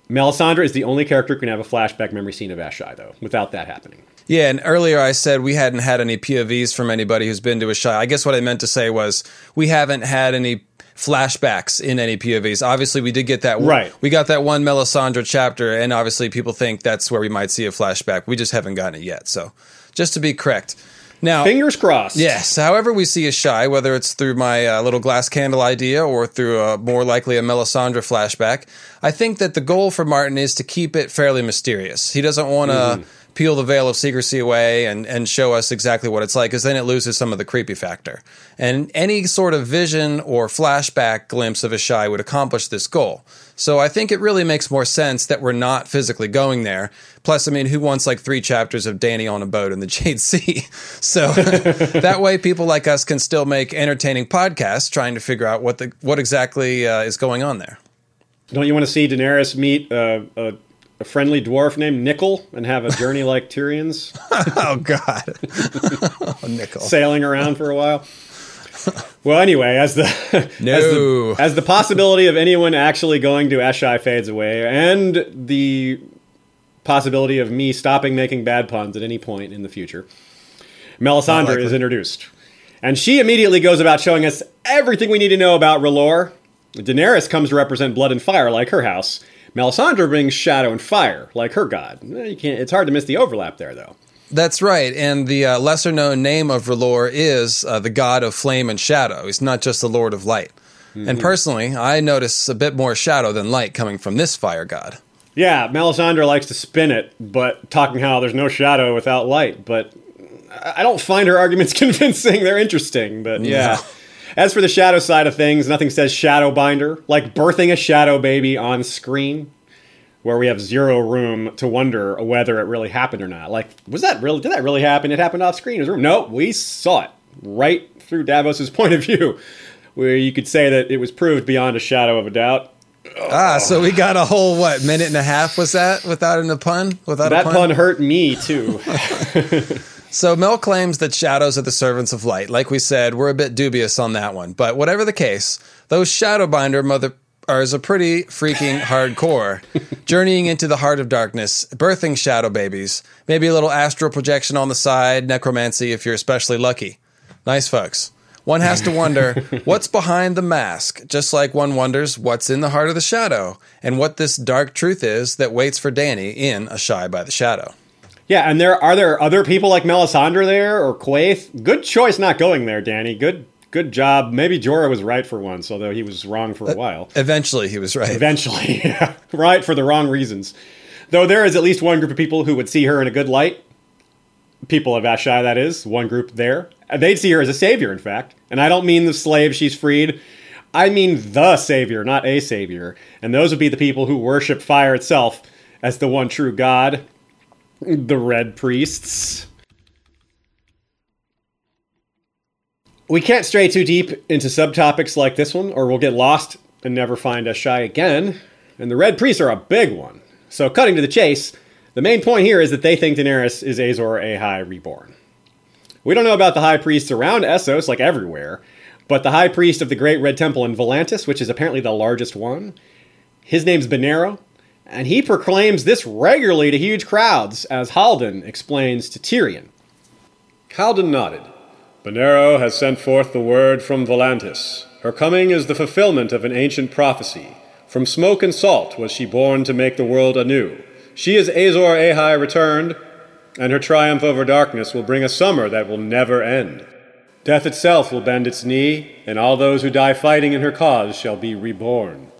Melisandre is the only character who can have a flashback memory scene of Asshai, though, without that happening. Yeah, and earlier I said we hadn't had any POVs from anybody who's been to Asshai. I guess what I meant to say was we haven't had any flashbacks in any POVs. Obviously, we did get that. One, right. We got that one Melisandre chapter, and obviously, people think that's where we might see a flashback. We just haven't gotten it yet. So, just to be correct. Now, fingers crossed. Yes. However, we see Asshai, whether it's through my uh, little glass candle idea or through a more likely a Melisandre flashback, I think that the goal for Martin is to keep it fairly mysterious. He doesn't want to mm. peel the veil of secrecy away and, and show us exactly what it's like, because then it loses some of the creepy factor. And any sort of vision or flashback glimpse of Asshai would accomplish this goal. So I think it really makes more sense that we're not physically going there. Plus, I mean, who wants like three chapters of Dany on a boat in the Jade Sea? So that way, people like us can still make entertaining podcasts trying to figure out what the what exactly uh, is going on there. Don't you want to see Daenerys meet uh, a, a friendly dwarf named Nickel and have a journey like Tyrion's, oh God, oh, Nickel. sailing around for a while? Well, anyway, as the, No. as the as the possibility of anyone actually going to Asshai fades away, and the possibility of me stopping making bad puns at any point in the future, Melisandre is introduced, and she immediately goes about showing us everything we need to know about R'hllor. Daenerys comes to represent blood and fire, like her house. Melisandre brings shadow and fire, like her god. You can't. It's hard to miss the overlap there, though. That's right. And the uh, lesser known name of R'hllor is uh, the god of flame and shadow. He's not just the lord of light. And personally, I notice a bit more shadow than light coming from this fire god. Yeah, Melisandre likes to spin it, but talking how there's no shadow without light. But I don't find her arguments convincing. They're interesting, but yeah. No. As for the shadow side of things, nothing says shadow binder like birthing a shadow baby on screen, where we have zero room to wonder whether it really happened or not. Like, was that really? Did that really happen? It happened off screen. It was room. No, we saw it right through Davos's point of view, where you could say that it was proved beyond a shadow of a doubt. Ah, so we got a whole what minute and a half was that without a pun? Without That a pun hurt me too. So Mel claims that shadows are the servants of light. Like we said, we're a bit dubious on that one. But whatever the case, those Shadowbinder mother are a pretty freaking hardcore, journeying into the heart of darkness, birthing shadow babies, maybe a little astral projection on the side, necromancy if you're especially lucky. Nice folks. One has to wonder what's behind the mask, just like one wonders what's in the heart of the shadow, and what this dark truth is that waits for Dany in Asshai by the Shadow. Yeah, and there are there other people like Melisandre there or Quaithe. Good choice not going there, Dany. Good good job. Maybe Jorah was right for once, although he was wrong for a while. Eventually, he was right. Eventually, yeah, right for the wrong reasons. Though there is at least one group of people who would see her in a good light. People of Asshai, that is one group there. Uh, they'd see her as a savior, in fact. And I don't mean the slave she's freed. I mean the savior, not a savior. And those would be the people who worship fire itself as the one true God. The Red Priests. We can't stray too deep into subtopics like this one, or we'll get lost and never find Ashai again. And the Red Priests are a big one. So, cutting to the chase, the main point here is that they think Daenerys is Azor Ahai reborn. We don't know about the high priests around Essos, like everywhere, but the high priest of the Great Red Temple in Volantis, which is apparently the largest one, his name's Benerro, and he proclaims this regularly to huge crowds, as Haldon explains to Tyrion. Haldon nodded. Benerro has sent forth the word from Volantis. Her coming is the fulfillment of an ancient prophecy. From smoke and salt was she born to make the world anew. She is Azor Ahai returned, and her triumph over darkness will bring a summer that will never end. Death itself will bend its knee, and all those who die fighting in her cause shall be reborn.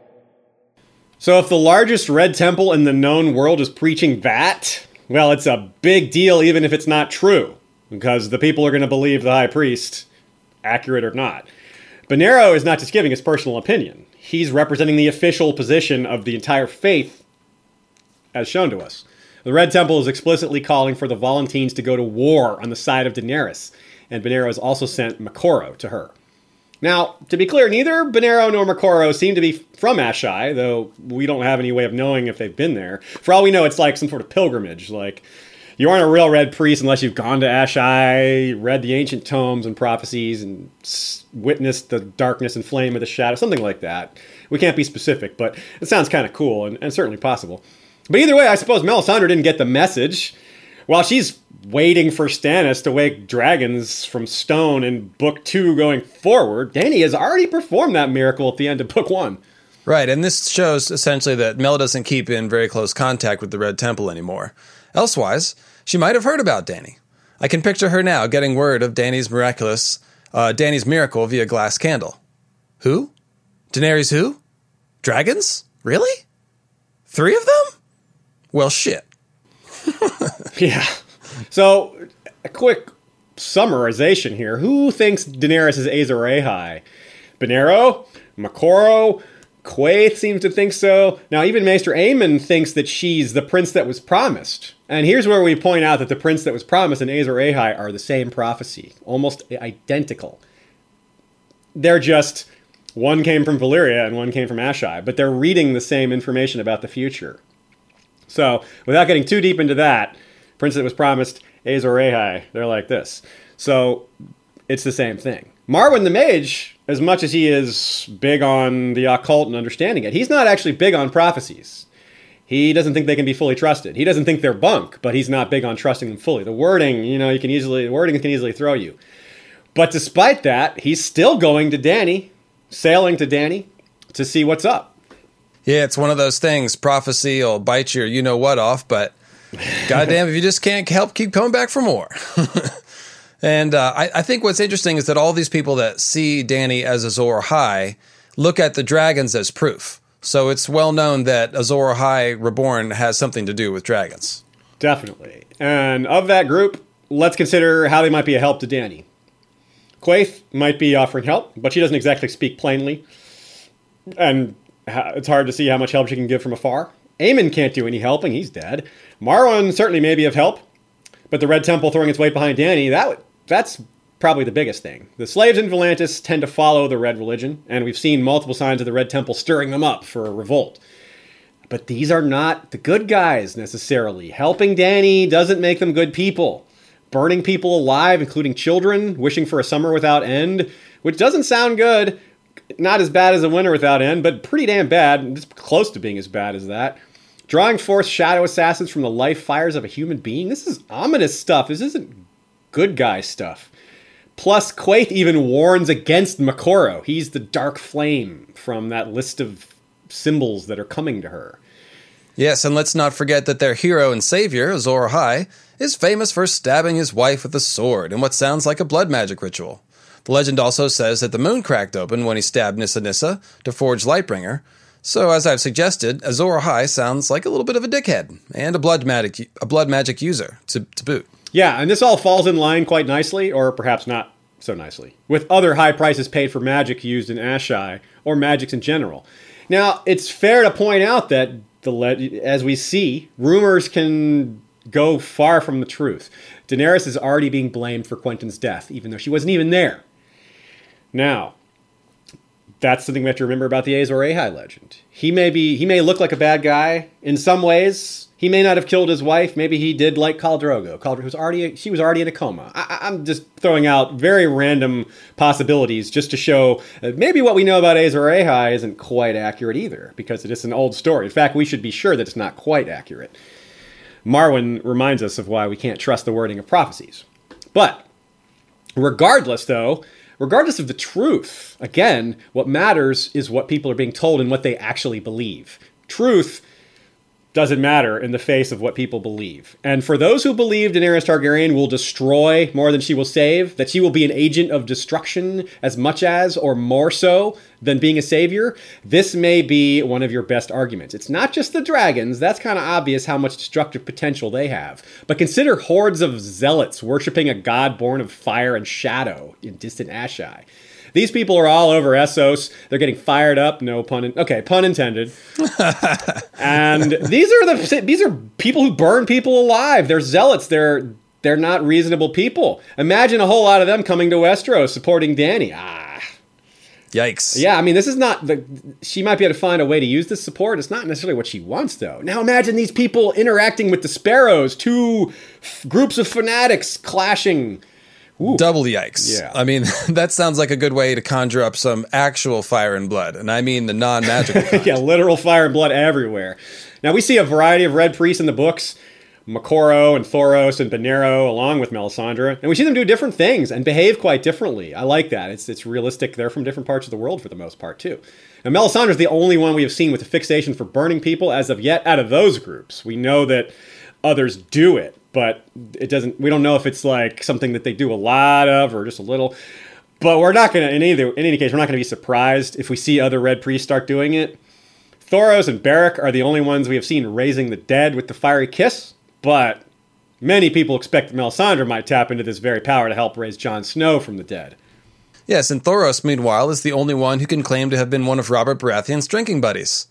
So, if the largest red temple in the known world is preaching that, well, it's a big deal even if it's not true, because the people are going to believe the high priest, accurate or not. Benerro is not just giving his personal opinion, he's representing the official position of the entire faith as shown to us. The Red Temple is explicitly calling for the Volantines to go to war on the side of Daenerys, and Benerro has also sent Moqorro to her. Now, to be clear, neither Benerro nor Moqorro seem to be from Asshai, though we don't have any way of knowing if they've been there. For all we know, it's like some sort of pilgrimage. Like, you aren't a real red priest unless you've gone to Asshai, read the ancient tomes and prophecies, and witnessed the darkness and flame of the shadow, something like that. We can't be specific, but it sounds kind of cool and, and certainly possible. But either way, I suppose Melisandre didn't get the message. While she's waiting for Stannis to wake dragons from stone in Book 2 going forward, Dany has already performed that miracle at the end of Book 1. Right, and this shows essentially that Mel doesn't keep in very close contact with the Red Temple anymore. Elsewise, she might have heard about Dany. I can picture her now getting word of Dany's miraculous, uh, Dany's miracle via glass candle. Who? Daenerys who? Dragons? Really? Three of them? Well, shit. Yeah. So, a quick summarization here. Who thinks Daenerys is Azor Ahai? Benerro? Moqorro? Quaithe seems to think so. Now, even Maester Aemon thinks that she's the prince that was promised. And here's where we point out that the prince that was promised and Azor Ahai are the same prophecy, almost identical. They're just one came from Valyria and one came from Asshai, but they're reading the same information about the future. So, without getting too deep into that, Prince that was promised, Azor Ahai, they're like this. So, it's the same thing. Marwyn the Mage, as much as he is big on the occult and understanding it, he's not actually big on prophecies. He doesn't think they can be fully trusted. He doesn't think they're bunk, but he's not big on trusting them fully. The wording, you know, you can easily the wording can easily throw you. But despite that, he's still going to Dany, sailing to Dany to see what's up. Yeah, it's one of those things. Prophecy will bite your you know what off, but goddamn, if you just can't help, keep coming back for more. and uh, I, I think what's interesting is that all these people that see Dany as Azor Ahai look at the dragons as proof. So it's well known that Azor Ahai Reborn has something to do with dragons. Definitely. And of that group, let's consider how they might be a help to Dany. Quaithe might be offering help, but she doesn't exactly speak plainly. And it's hard to see how much help she can give from afar. Aemon can't do any helping, he's dead. Marwyn certainly may be of help, but the Red Temple throwing its weight behind Dany that that's probably the biggest thing. The slaves in Volantis tend to follow the Red religion, and we've seen multiple signs of the Red Temple stirring them up for a revolt. But these are not the good guys necessarily. Helping Dany doesn't make them good people. Burning people alive, including children, wishing for a summer without end, which doesn't sound good. Not as bad as a winter without end, but pretty damn bad. It's close to being as bad as that. Drawing forth shadow assassins from the life fires of a human being. This is ominous stuff. This isn't good guy stuff. Plus, Quaithe even warns against Moqorro. He's the dark flame from that list of symbols that are coming to her. Yes, and let's not forget that their hero and savior, Azor Ahai, is famous for stabbing his wife with a sword in what sounds like a blood magic ritual. The legend also says that the moon cracked open when he stabbed Nissa Nissa to forge Lightbringer. So, as I've suggested, Azor Ahai sounds like a little bit of a dickhead and a blood magic a blood magic user to, to boot. Yeah, and this all falls in line quite nicely, or perhaps not so nicely, with other high prices paid for magic used in Asshai or magics in general. Now, it's fair to point out that the le- as we see, rumors can go far from the truth. Daenerys is already being blamed for Quentyn's death, even though she wasn't even there. Now, that's something we have to remember about the Azor Ahai legend. He may be he may look like a bad guy in some ways. He may not have killed his wife. Maybe he did like Khal Drogo. Khal Drogo was already she was already in a coma. I, I'm just throwing out very random possibilities just to show maybe what we know about Azor Ahai isn't quite accurate either, because it is an old story. In fact, we should be sure that it's not quite accurate. Marwyn reminds us of why we can't trust the wording of prophecies. But regardless, though, regardless of the truth, again, what matters is what people are being told and what they actually believe. Truth doesn't matter in the face of what people believe. And for those who believe Daenerys Targaryen will destroy more than she will save, that she will be an agent of destruction as much as or more so than being a savior, this may be one of your best arguments. It's not just the dragons, that's kind of obvious how much destructive potential they have. But consider hordes of zealots worshipping a god born of fire and shadow in distant Asshai. These people are all over Essos. They're getting fired up. No pun. In, okay, pun intended. and these are the these are people who burn people alive. They're zealots. They're they're not reasonable people. Imagine a whole lot of them coming to Westeros supporting Dany. Ah. Yikes. Yeah, I mean, this is not the. She might be able to find a way to use this support. It's not necessarily what she wants, though. Now imagine these people interacting with the Sparrows, two f- groups of fanatics clashing. Ooh. Double yikes. Yeah. I mean, that sounds like a good way to conjure up some actual fire and blood. And I mean the non magical. yeah, literal fire and blood everywhere. Now we see a variety of red priests in the books. Moqorro and Thoros and Benerro, along with Melisandre, and we see them do different things and behave quite differently. I like that. It's it's realistic. They're from different parts of the world for the most part too. And Melisandre is the only one we have seen with a fixation for burning people as of yet out of those groups. We know that others do it, but it doesn't. We don't know if it's like something that they do a lot of or just a little. But we're not gonna in either in any case we're not gonna be surprised if we see other red priests start doing it. Thoros and Beric are the only ones we have seen raising the dead with the fiery kiss, but Many people expect that Melisandre might tap into this very power to help raise Jon Snow from the dead. Yes, and Thoros, meanwhile, is the only one who can claim to have been one of Robert Baratheon's drinking buddies.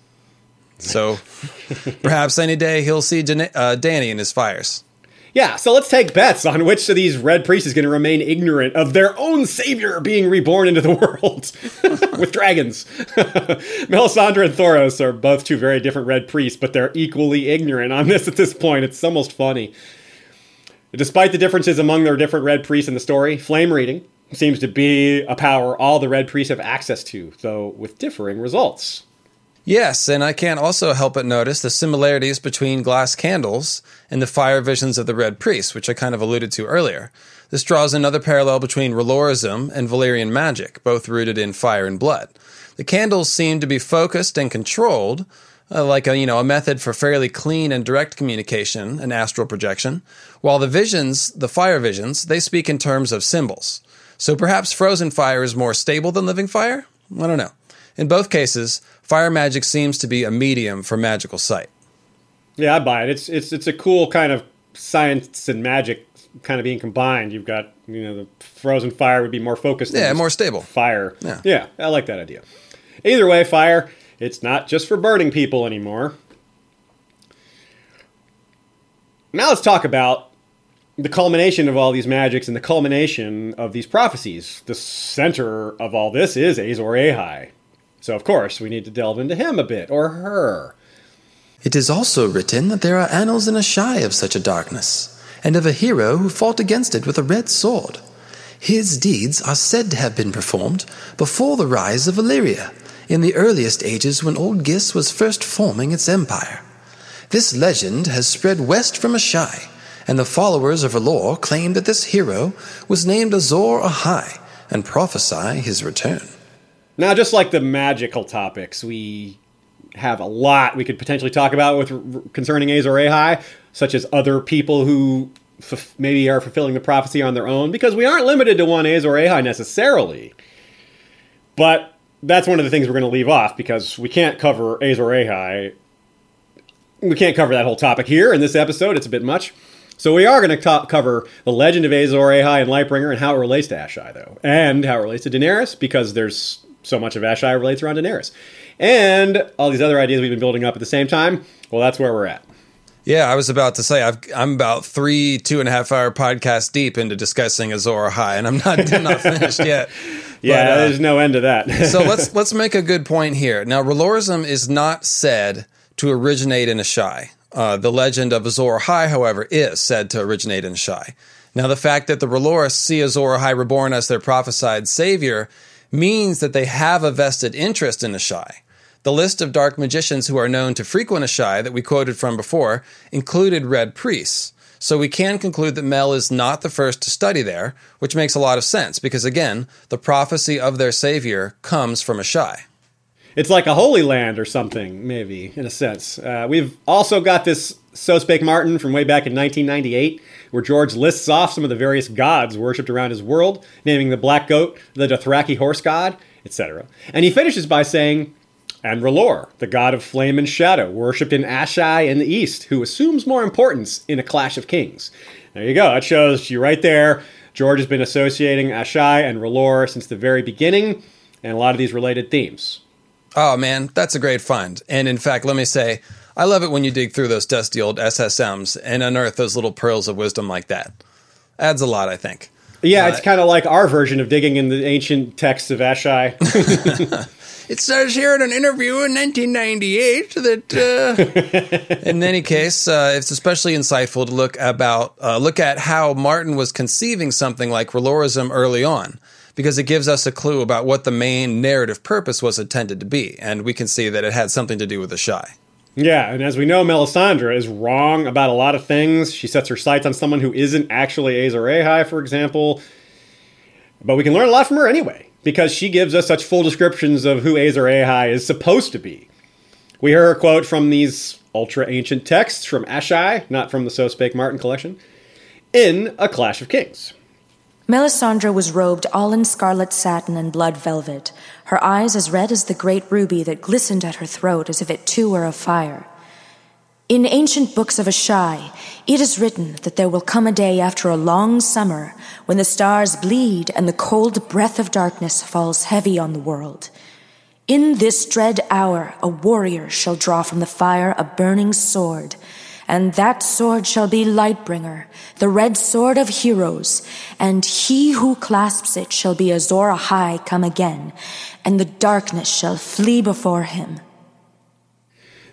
So perhaps any day he'll see Dan- uh, Dany in his fires. Yeah, so let's take bets on which of these red priests is going to remain ignorant of their own savior being reborn into the world with dragons. Melisandre and Thoros are both two very different red priests, but they're equally ignorant on this at this point. It's almost funny. Despite the differences among their different red priests in the story, flame reading seems to be a power all the red priests have access to, though with differing results. Yes, and I can't also help but notice the similarities between glass candles and the fire visions of the Red Priest, which I kind of alluded to earlier. This draws another parallel between R'hllorism and Valyrian magic, both rooted in fire and blood. The candles seem to be focused and controlled, uh, like a you know a method for fairly clean and direct communication and astral projection, while the visions, the fire visions, they speak in terms of symbols. So perhaps frozen fire is more stable than living fire? I don't know. In both cases, fire magic seems to be a medium for magical sight. Yeah, I buy it. It's it's it's a cool kind of science and magic kind of being combined. You've got you know the frozen fire would be more focused. Yeah, more stable. Fire. Yeah. yeah, I like that idea. Either way, fire. It's not just for burning people anymore. Now let's talk about the culmination of all these magics and the culmination of these prophecies. The center of all this is Azor Ahai. So of course we need to delve into him a bit, or her. It is also written that there are annals in Asshai of such a darkness, and of a hero who fought against it with a red sword. His deeds are said to have been performed before the rise of Valyria, in the earliest ages when Old Gis was first forming its empire. This legend has spread west from Asshai, and the followers of R'hllor claim that this hero was named Azor Ahai and prophesy his return. Now, just like the magical topics, we have a lot we could potentially talk about with concerning Azor Ahai, such as other people who f- maybe are fulfilling the prophecy on their own, because we aren't limited to one Azor Ahai necessarily. But that's one of the things we're going to leave off because we can't cover Azor Ahai. We can't cover that whole topic here in this episode. It's a bit much. So we are going to cover the legend of Azor Ahai and Lightbringer and how it relates to Asshai, though, and how it relates to Daenerys, because there's so much of Asshai relates around Daenerys, and all these other ideas we've been building up at the same time. Well, that's where we're at. Yeah, I was about to say I've, I'm about three two and a half hour podcasts deep into discussing Azor Ahai, and I'm not I'm not finished yet. Yeah, But, uh, there's no end to that. so let's let's make a good point here. Now, R'hlorism is not said to originate in Asshai. Uh, the legend of Azor Ahai, however, is said to originate in Asshai. Now, the fact that the R'hllor see Azor Ahai reborn as their prophesied savior means that they have a vested interest in Asshai. The list of dark magicians who are known to frequent Asshai that we quoted from before included red priests. So we can conclude that Mel is not the first to study there, which makes a lot of sense because again, the prophecy of their savior comes from Asshai. It's like a holy land or something, maybe, in a sense. Uh, we've also got this So Spake Martin from way back in 1998, where George lists off some of the various gods worshipped around his world, naming the black goat, the Dothraki horse god, etc. And he finishes by saying, and R'hllor, the god of flame and shadow, worshipped in Asshai in the east, who assumes more importance in a clash of kings. There you go. That shows you right there. George has been associating Asshai and R'hllor since the very beginning, and a lot of these related themes. Oh man, that's a great find. And in fact, let me say, I love it when you dig through those dusty old SSMs and unearth those little pearls of wisdom like that. Adds a lot, I think. Yeah, it's kind of like our version of digging in the ancient texts of Asshai. It says here in an interview in 1998 that, uh... in any case, uh, it's especially insightful to look about uh, look at how Martin was conceiving something like R'hlorism early on, because it gives us a clue about what the main narrative purpose was intended to be, and we can see that it had something to do with Asshai. Yeah, and as we know, Melisandre is wrong about a lot of things. She sets her sights on someone who isn't actually Azor Ahai, for example. But we can learn a lot from her anyway, because she gives us such full descriptions of who Azor Ahai is supposed to be. We hear her quote from these ultra ancient texts from Asshai, not from the So Spake Martin collection, in A Clash of Kings. Melisandre was robed all in scarlet satin and blood velvet, her eyes as red as the great ruby that glistened at her throat as if it too were of fire. In ancient books of Asshai, it is written that there will come a day after a long summer when the stars bleed and the cold breath of darkness falls heavy on the world. In this dread hour, a warrior shall draw from the fire a burning sword, and that sword shall be Lightbringer, the red sword of heroes, and he who clasps it shall be Azor Ahai come again, and the darkness shall flee before him.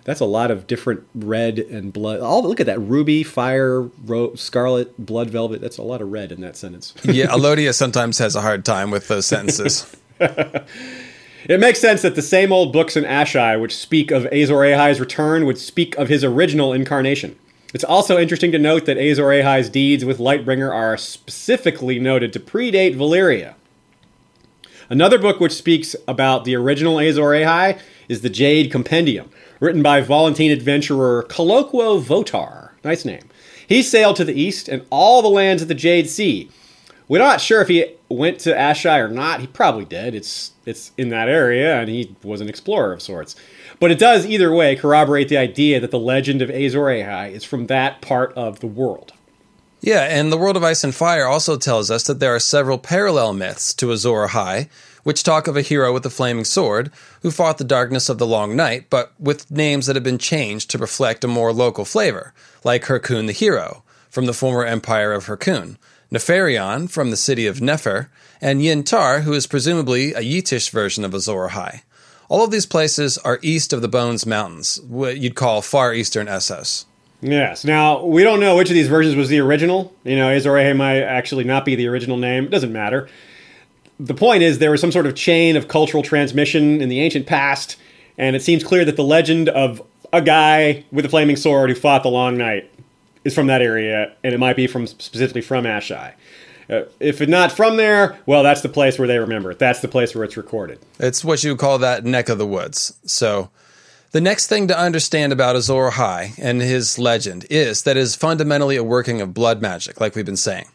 That's a lot of different red and blood. Oh, look at that ruby, fire, ro- scarlet, blood velvet. That's a lot of red in that sentence. yeah, Alodia sometimes has a hard time with those sentences. It makes sense that the same old books in Asshai, which speak of Azor Ahai's return, would speak of his original incarnation. It's also interesting to note that Azor Ahai's deeds with Lightbringer are specifically noted to predate Valyria. Another book which speaks about the original Azor Ahai is the Jade Compendium, written by Volantene adventurer Colloquo Votar. Nice name. He sailed to the east and all the lands of the Jade Sea. We're not sure if he went to Asshai or not. He probably did. It's it's in that area, and he was an explorer of sorts. But it does either way corroborate the idea that the legend of Azor Ahai is from that part of the world. Yeah, and the World of Ice and Fire also tells us that there are several parallel myths to Azor Ahai, which talk of a hero with a flaming sword who fought the darkness of the long night, but with names that have been changed to reflect a more local flavor, like Hyrkoon the Hero, from the former empire of Hyrkoon, Nefarion from the city of Nefer, and Yin-Tar, who is presumably a Yitish version of Azor Ahai. All of these places are east of the Bones Mountains, what you'd call far eastern Essos. Yes. Now, we don't know which of these versions was the original. You know, Azor might actually not be the original name. It doesn't matter. The point is, there was some sort of chain of cultural transmission in the ancient past, and it seems clear that the legend of a guy with a flaming sword who fought the long night is from that area, and it might be from specifically from Asshai. Uh, if it's not from there, well, that's the place where they remember it. That's the place where it's recorded. It's what you would call that neck of the woods. So, the next thing to understand about Azor Ahai and his legend is that it is fundamentally a working of blood magic, like we've been saying.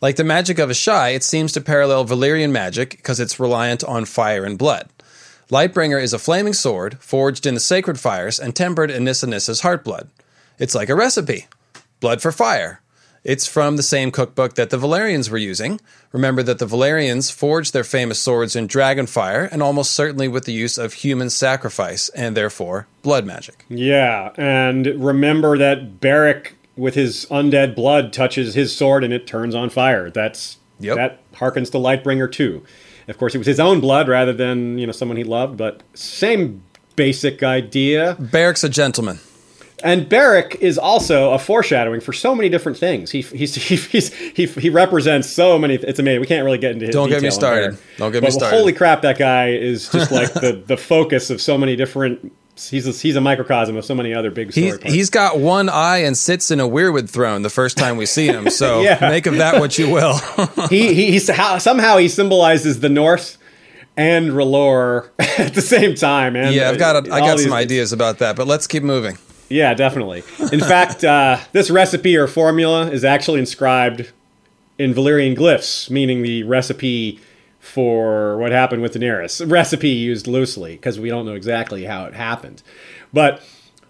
Like the magic of Asshai, it seems to parallel Valyrian magic because it's reliant on fire and blood. Lightbringer is a flaming sword forged in the sacred fires and tempered in Nissa Nissa's heartblood. It's like a recipe blood for fire. It's from the same cookbook that the Valyrians were using. Remember that the Valyrians forged their famous swords in dragon fire and almost certainly with the use of human sacrifice and therefore blood magic. Yeah, and remember that Beric with his undead blood touches his sword and it turns on fire. That's Yep. that harkens to Lightbringer too. Of course, it was his own blood rather than you know someone he loved, but same basic idea. Beric's a gentleman. And Beric is also a foreshadowing for so many different things. He he's, he he's, he he represents so many. It's amazing. We can't really get into his Don't get me started. Don't get me started. Holy crap! That guy is just like the the focus of so many different. He's a, he's a microcosm of so many other big story He's, he's got one eye and sits in a weirwood throne the first time we see him. So Yeah. make of that what you will. he, he he's how, somehow he symbolizes the North and R'hllor at the same time. Man, yeah, I've got a, I got some ideas about that, but let's keep moving. Yeah, definitely. In fact, uh, this recipe or formula is actually inscribed in Valyrian glyphs, meaning the recipe for what happened with Daenerys. Recipe used loosely because we don't know exactly how it happened. But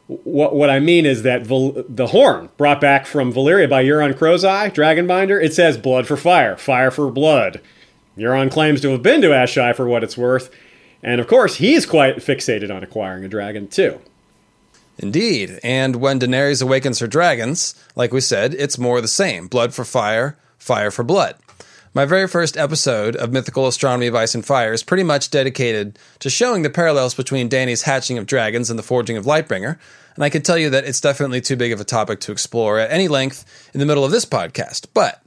what, what I mean is that Val- the horn brought back from Valyria by Euron Crow's Eye, Dragonbinder, it says blood for fire, fire for blood. Euron claims to have been to Asshai for what it's worth. And of course, he's quite fixated on acquiring a dragon, too. Indeed. And when Daenerys awakens her dragons, like we said, it's more the same blood for fire, fire for blood. My very first episode of Mythical Astronomy of Ice and Fire is pretty much dedicated to showing the parallels between Dany's hatching of dragons and the forging of Lightbringer, and I can tell you that it's definitely too big of a topic to explore at any length in the middle of this podcast. But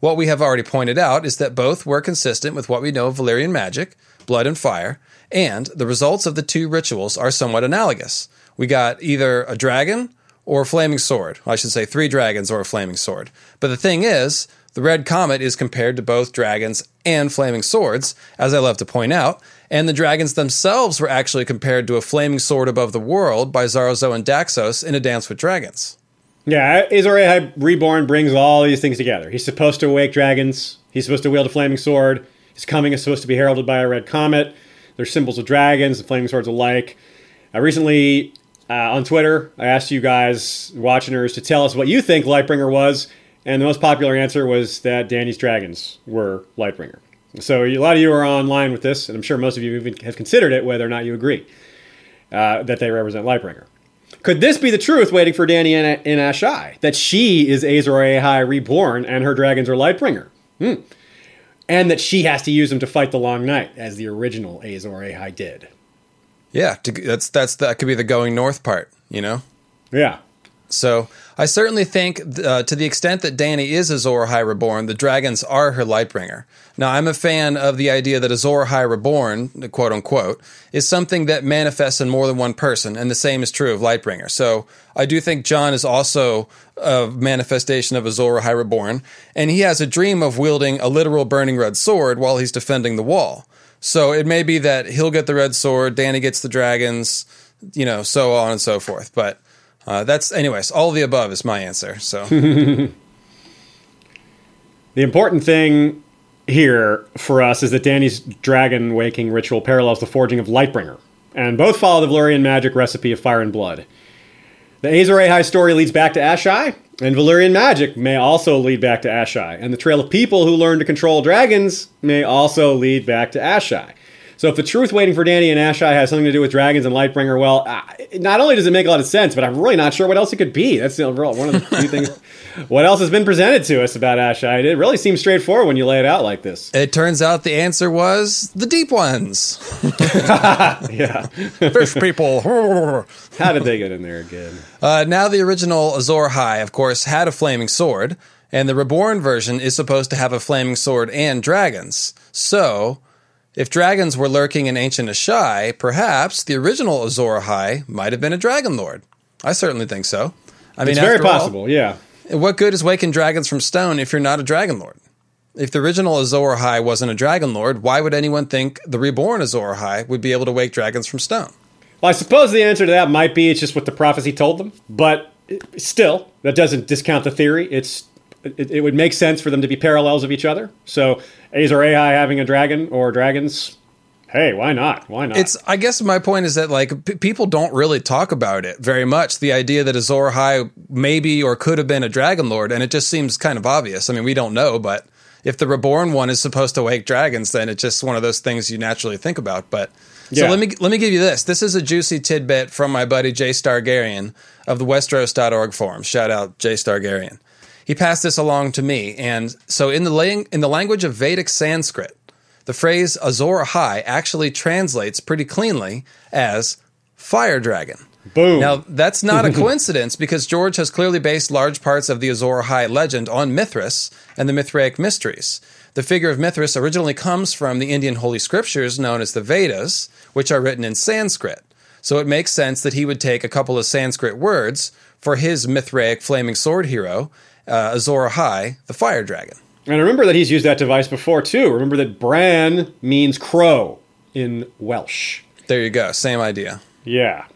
what we have already pointed out is that both were consistent with what we know of Valyrian magic, blood and fire, and the results of the two rituals are somewhat analogous. We got either a dragon or a flaming sword. I should say three dragons or a flaming sword. But the thing is, the red comet is compared to both dragons and flaming swords, as I love to point out, and the dragons themselves were actually compared to a flaming sword above the world by Xaro Xhoan Daxos in A Dance with Dragons. Yeah, Azor Reborn brings all these things together. He's supposed to awake dragons. He's supposed to wield a flaming sword. His coming is supposed to be heralded by a red comet. There's symbols of dragons and flaming swords alike. I recently uh, on Twitter, I asked you guys, watchers, to tell us what you think Lightbringer was, and the most popular answer was that Dany's dragons were Lightbringer. So a lot of you are online with this, and I'm sure most of you even have considered it, whether or not you agree uh, that they represent Lightbringer. Could this be the truth waiting for Danny in, in Asshai? That she is Azor Ahai reborn and her dragons are Lightbringer? Hmm. And that she has to use them to fight the Long Night, as the original Azor Ahai did. Yeah, to, that's that's that could be the going north part, you know. Yeah. So I certainly think, uh, to the extent that Dany is Azor Ahai Reborn, the dragons are her Lightbringer. Now, I'm a fan of the idea that Azor Ahai Reborn, quote unquote, is something that manifests in more than one person, and the same is true of Lightbringer. So I do think Jon is also a manifestation of Azor Ahai Reborn, and he has a dream of wielding a literal burning red sword while he's defending the wall. So it may be that he'll get the red sword, Dany gets the dragons, you know, so on and so forth. But uh, that's, anyways, all the above is my answer. So the important thing here for us is that Dany's dragon waking ritual parallels the forging of Lightbringer, and both follow the Valyrian magic recipe of fire and blood. The Azor Ahai story leads back to Asshai, and Valyrian magic may also lead back to Asshai, and the trail of people who learn to control dragons may also lead back to Asshai. So if the truth waiting for Dany and Asshai has something to do with dragons and Lightbringer, well, uh, not only does it make a lot of sense, but I'm really not sure what else it could be. That's the, overall one of the few things. What else has been presented to us about Asshai? It really seems straightforward when you lay it out like this. it turns out the answer was the deep ones. Yeah. Fish people. How did they get in there again? Uh, now, the original Azor Ahai, of course, had a flaming sword, and the reborn version is supposed to have a flaming sword and dragons. So, if dragons were lurking in ancient Asshai, perhaps the original Azor Ahai might have been a dragon lord. I certainly think so. I mean, It's very after all, possible, yeah. what good is waking dragons from stone if you're not a dragon lord? If the original Azor Ahai wasn't a dragon lord, why would anyone think the reborn Azor Ahai would be able to wake dragons from stone? Well, I suppose the answer to that might be it's just what the prophecy told them, but still, that doesn't discount the theory. It's it, it would make sense for them to be parallels of each other. So, Azor Ahai having a dragon or dragons, hey, why not? Why not? It's. I guess my point is that like p- people don't really talk about it very much. The idea that Azor Ahai maybe or could have been a dragon lord, and it just seems kind of obvious. I mean, we don't know, but if the reborn one is supposed to wake dragons, then it's just one of those things you naturally think about. But so Yeah. let me let me give you this. This is a juicy tidbit from my buddy Jay Stargarian of the Westeros.org forums. Shout out Jay Stargarian. He passed this along to me, and so in the lang- in the language of Vedic Sanskrit, the phrase Azor Ahai actually translates pretty cleanly as fire dragon. Boom. Now, that's not a coincidence because George has clearly based large parts of the Azor Ahai legend on Mithras and the Mithraic mysteries. The figure of Mithras originally comes from the Indian holy scriptures known as the Vedas, which are written in Sanskrit. So it makes sense that he would take a couple of Sanskrit words for his Mithraic flaming sword hero, uh, Azor Ahai, the fire dragon. and remember that he's used that device before, too. Remember that Bran means crow in Welsh. There you go, same idea. Yeah.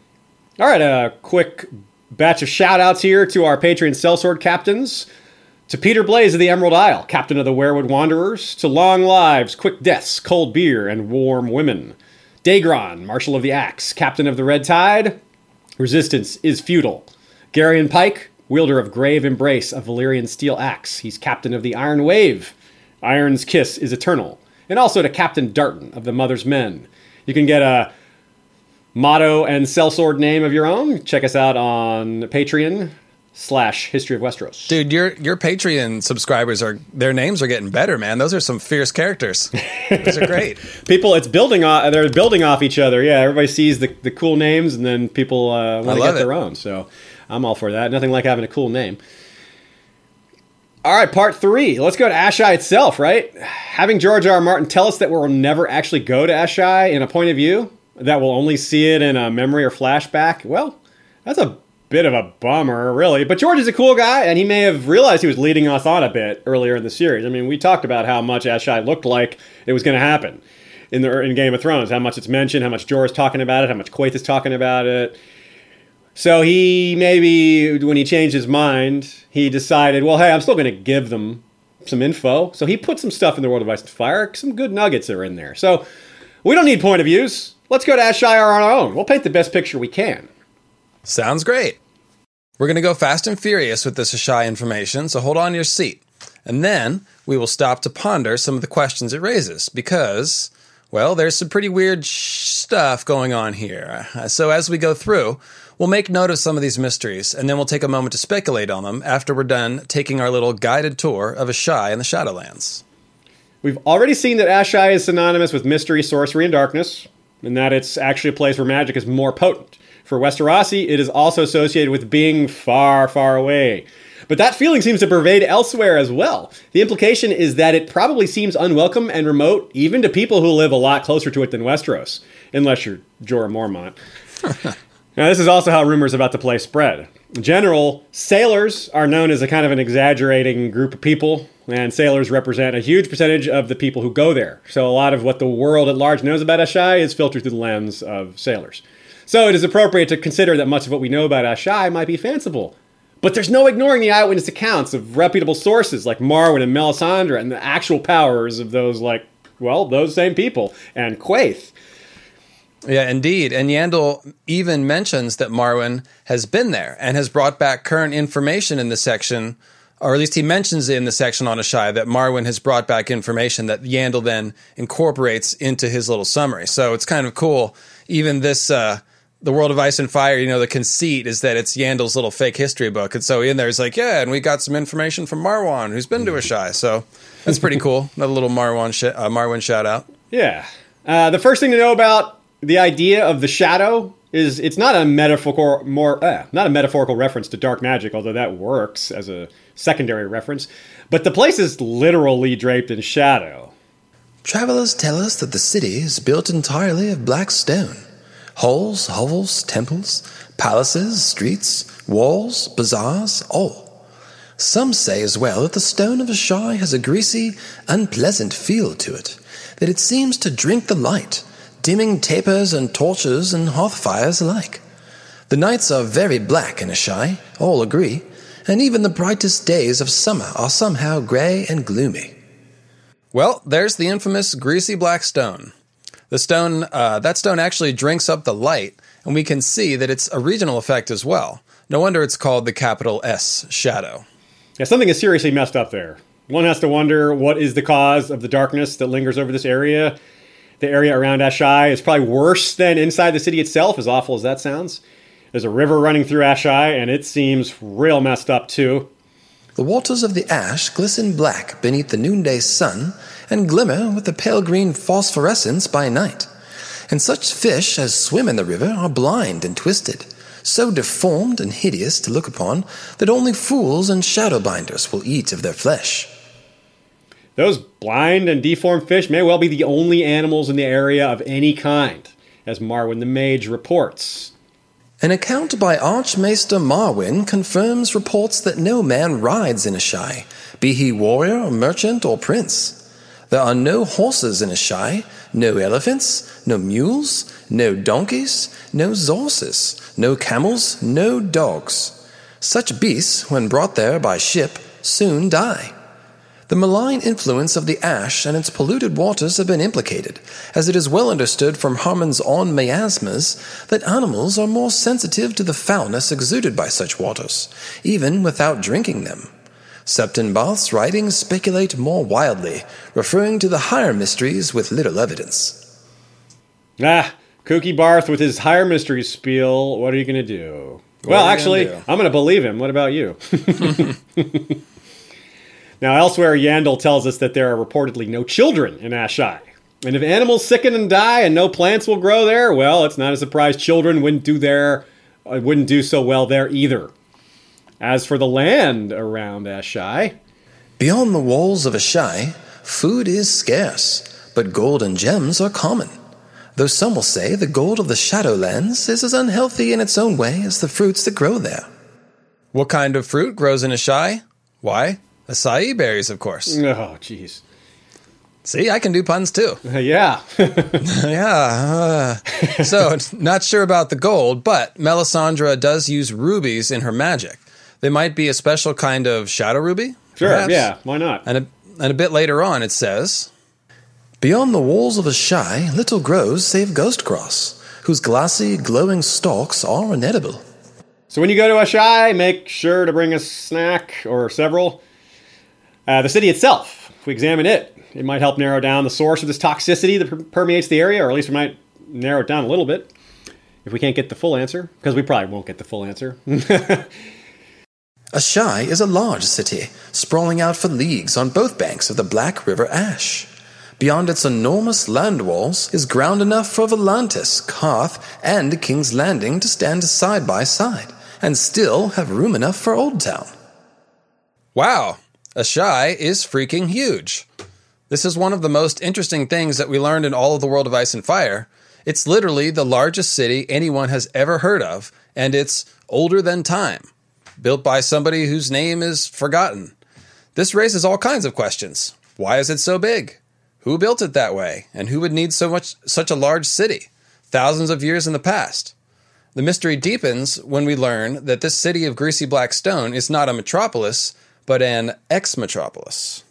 All right, a quick batch of shout outs here to our Patreon sellsword captains. To Peter Blaze of the Emerald Isle, captain of the Werewood Wanderers. To Long Lives, Quick Deaths, Cold Beer, and Warm Women. Dagron, Marshal of the Axe, captain of the Red Tide. Resistance is futile. Garion Pike, wielder of Grave Embrace, a Valyrian steel axe. He's captain of the Iron Wave. Iron's Kiss is eternal. And also to Captain Darton of the Mother's Men. You can get a motto and sellsword name of your own. Check us out on Patreon slash History of Westeros. Dude, your your Patreon subscribers are their names are getting better, man. Those are some fierce characters. Those are great. People, it's building off. They're building off each other. Yeah, everybody sees the, the cool names, and then people uh, want to get their own. So I'm all for that. Nothing like having a cool name. All right, part three. Let's go to Asshai itself, right? Having George R. R. Martin tell us that we'll never actually go to Asshai in a point of view, that we'll only see it in a memory or flashback, well, that's a bit of a bummer, really. But George is a cool guy, and he may have realized he was leading us on a bit earlier in the series. I mean, we talked about how much Asshai looked like it was going to happen in the in Game of Thrones, how much it's mentioned, how much Jorah's talking about it, how much Quaithe is talking about it. So he maybe, when he changed his mind, he decided, well, hey, I'm still going to give them some info. So he put some stuff in the World of Ice and Fire. Some good nuggets are in there. So we don't need point of views. Let's go to Asshai on our own. We'll paint the best picture we can. Sounds great. We're going to go fast and furious with this Asshai information, so hold on your seat. And then we will stop to ponder some of the questions it raises because, well, there's some pretty weird sh- stuff going on here. So as we go through, we'll make note of some of these mysteries and then we'll take a moment to speculate on them after we're done taking our little guided tour of Asshai in the Shadowlands. We've already seen that Asshai is synonymous with mystery, sorcery, and darkness, and that it's actually a place where magic is more potent. For Westerosi, it is also associated with being far, far away. But that feeling seems to pervade elsewhere as well. The implication is that it probably seems unwelcome and remote, even to people who live a lot closer to it than Westeros, unless you're Jorah Mormont. Now, this is also how rumors about the place spread. In general, sailors are known as a kind of an exaggerating group of people, and sailors represent a huge percentage of the people who go there. So, a lot of what the world at large knows about Asshai is filtered through the lens of sailors. So, it is appropriate to consider that much of what we know about Asshai might be fanciful. But there's no ignoring the eyewitness accounts of reputable sources like Marwyn and Melisandre and the actual powers of those, like, well, those same people, and Quaithe. Yeah, indeed. And Yandel even mentions that Marwyn has been there and has brought back current information in the section, or at least he mentions in the section on Asshai that Marwyn has brought back information that Yandel then incorporates into his little summary. So it's kind of cool. Even this, uh, the World of Ice and Fire, you know, the conceit is that it's Yandel's little fake history book. And so in there, he's like, yeah, and we got some information from Marwyn, who's been to Asshai. So that's pretty cool. Another little Marwyn, sh- uh, Marwyn shout out. Yeah. Uh, the first thing to know about the idea of the shadow is it's not a metaphorical more uh, not a metaphorical reference to dark magic, although that works as a secondary reference. But the place is literally draped in shadow. Travelers tell us that the city is built entirely of black stone. Halls, hovels, temples, palaces, streets, walls, bazaars, all. Some say as well that the stone of Asshai has a greasy, unpleasant feel to it, that it seems to drink the light, dimming tapers and torches and hearth fires alike. The nights are very black in Asshai, all agree, and even the brightest days of summer are somehow grey and gloomy. Well, there's the infamous greasy black stone. The stone, uh, that stone actually drinks up the light, and we can see that it's a regional effect as well. No wonder it's called the capital S shadow. Yeah, something is seriously messed up there. One has to wonder what is the cause of the darkness that lingers over this area. The area around Asshai is probably worse than inside the city itself, as awful as that sounds. There's a river running through Asshai, and it seems real messed up too. The waters of the ash glisten black beneath the noonday sun and glimmer with a pale green phosphorescence by night. And such fish as swim in the river are blind and twisted, so deformed and hideous to look upon that only fools and shadowbinders will eat of their flesh. Those blind and deformed fish may well be the only animals in the area of any kind, as Marwyn the Mage reports. An account by Archmaester Marwyn confirms reports that no man rides in Asshai, be he warrior, or merchant, or prince. There are no horses in Asshai, no elephants, no mules, no donkeys, no zorses, no camels, no dogs. Such beasts, when brought there by ship, soon die. The malign influence of the ash and its polluted waters have been implicated, as it is well understood from Harmune's own miasmas that animals are more sensitive to the foulness exuded by such waters, even without drinking them. Septon Barth's writings speculate more wildly, referring to the higher mysteries with little evidence. Ah, Kooky Barth with his higher mysteries spiel. What are you going to do? well, actually, do? I'm going to believe him. What about you? now, elsewhere, Yandel tells us that there are reportedly no children in Asshai. And if animals sicken and die and no plants will grow there, well, it's not a surprise children wouldn't do there, uh, wouldn't do so well there either. As for the land around Asshai, Beyond the walls of Asshai, food is scarce, but gold and gems are common. Though some will say the gold of the Shadowlands is as unhealthy in its own way as the fruits that grow there. What kind of fruit grows in Asshai? Why? Acai berries, of course. oh, jeez. See, I can do puns too. yeah. yeah. uh, so, not sure about the gold, but Melisandre does use rubies in her magic. They might be a special kind of shadow ruby? sure, perhaps? yeah, why not? And a, and a bit later on, it says, Beyond the walls of Asshai, little grows save ghost grass, whose glassy, glowing stalks are inedible. So when you go to Asshai, make sure to bring a snack or several. Uh, the city itself, if we examine it, it might help narrow down the source of this toxicity that per- permeates the area, or at least we might narrow it down a little bit if we can't get the full answer, because we probably won't get the full answer. Asshai is a large city, sprawling out for leagues on both banks of the Black River Ash. Beyond its enormous land walls is ground enough for Volantis, Qarth, and King's Landing to stand side by side, and still have room enough for Old Town. Wow, Asshai is freaking huge. This is one of the most interesting things that we learned in all of the world of Ice and Fire. It's literally the largest city anyone has ever heard of, and it's older than time built by somebody whose name is forgotten. This raises all kinds of questions. Why is it so big? Who built it that way? And who would need so much such a large city thousands of years in the past? The mystery deepens when we learn that this city of greasy black stone is not a metropolis, but an ex-metropolis.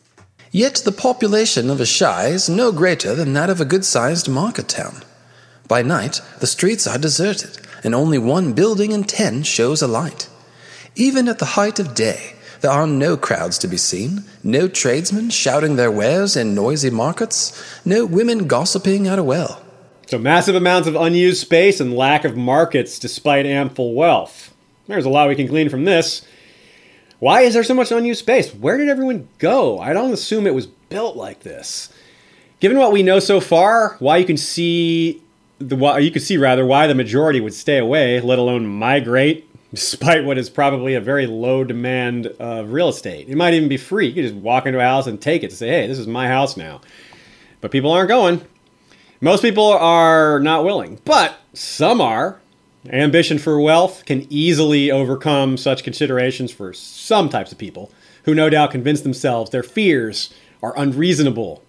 Yet the population of Asshai is no greater than that of a good sized market town. By night, the streets are deserted, and only one building in ten shows a light. Even at the height of day, there are no crowds to be seen, no tradesmen shouting their wares in noisy markets, no women gossiping at a well. So massive amounts of unused space and lack of markets despite ample wealth. There's a lot we can glean from this. Why is there so much unused space? Where did everyone go? I don't assume it was built like this. Given what we know so far, why you can see the why you can see rather why the majority would stay away, let alone migrate despite what is probably a very low demand of real estate. It might even be free. You could just walk into a house and take it to say, hey, this is my house now. But people aren't going. Most people are not willing, but some are. Ambition for wealth can easily overcome such considerations for some types of people who no doubt convince themselves their fears are unreasonable.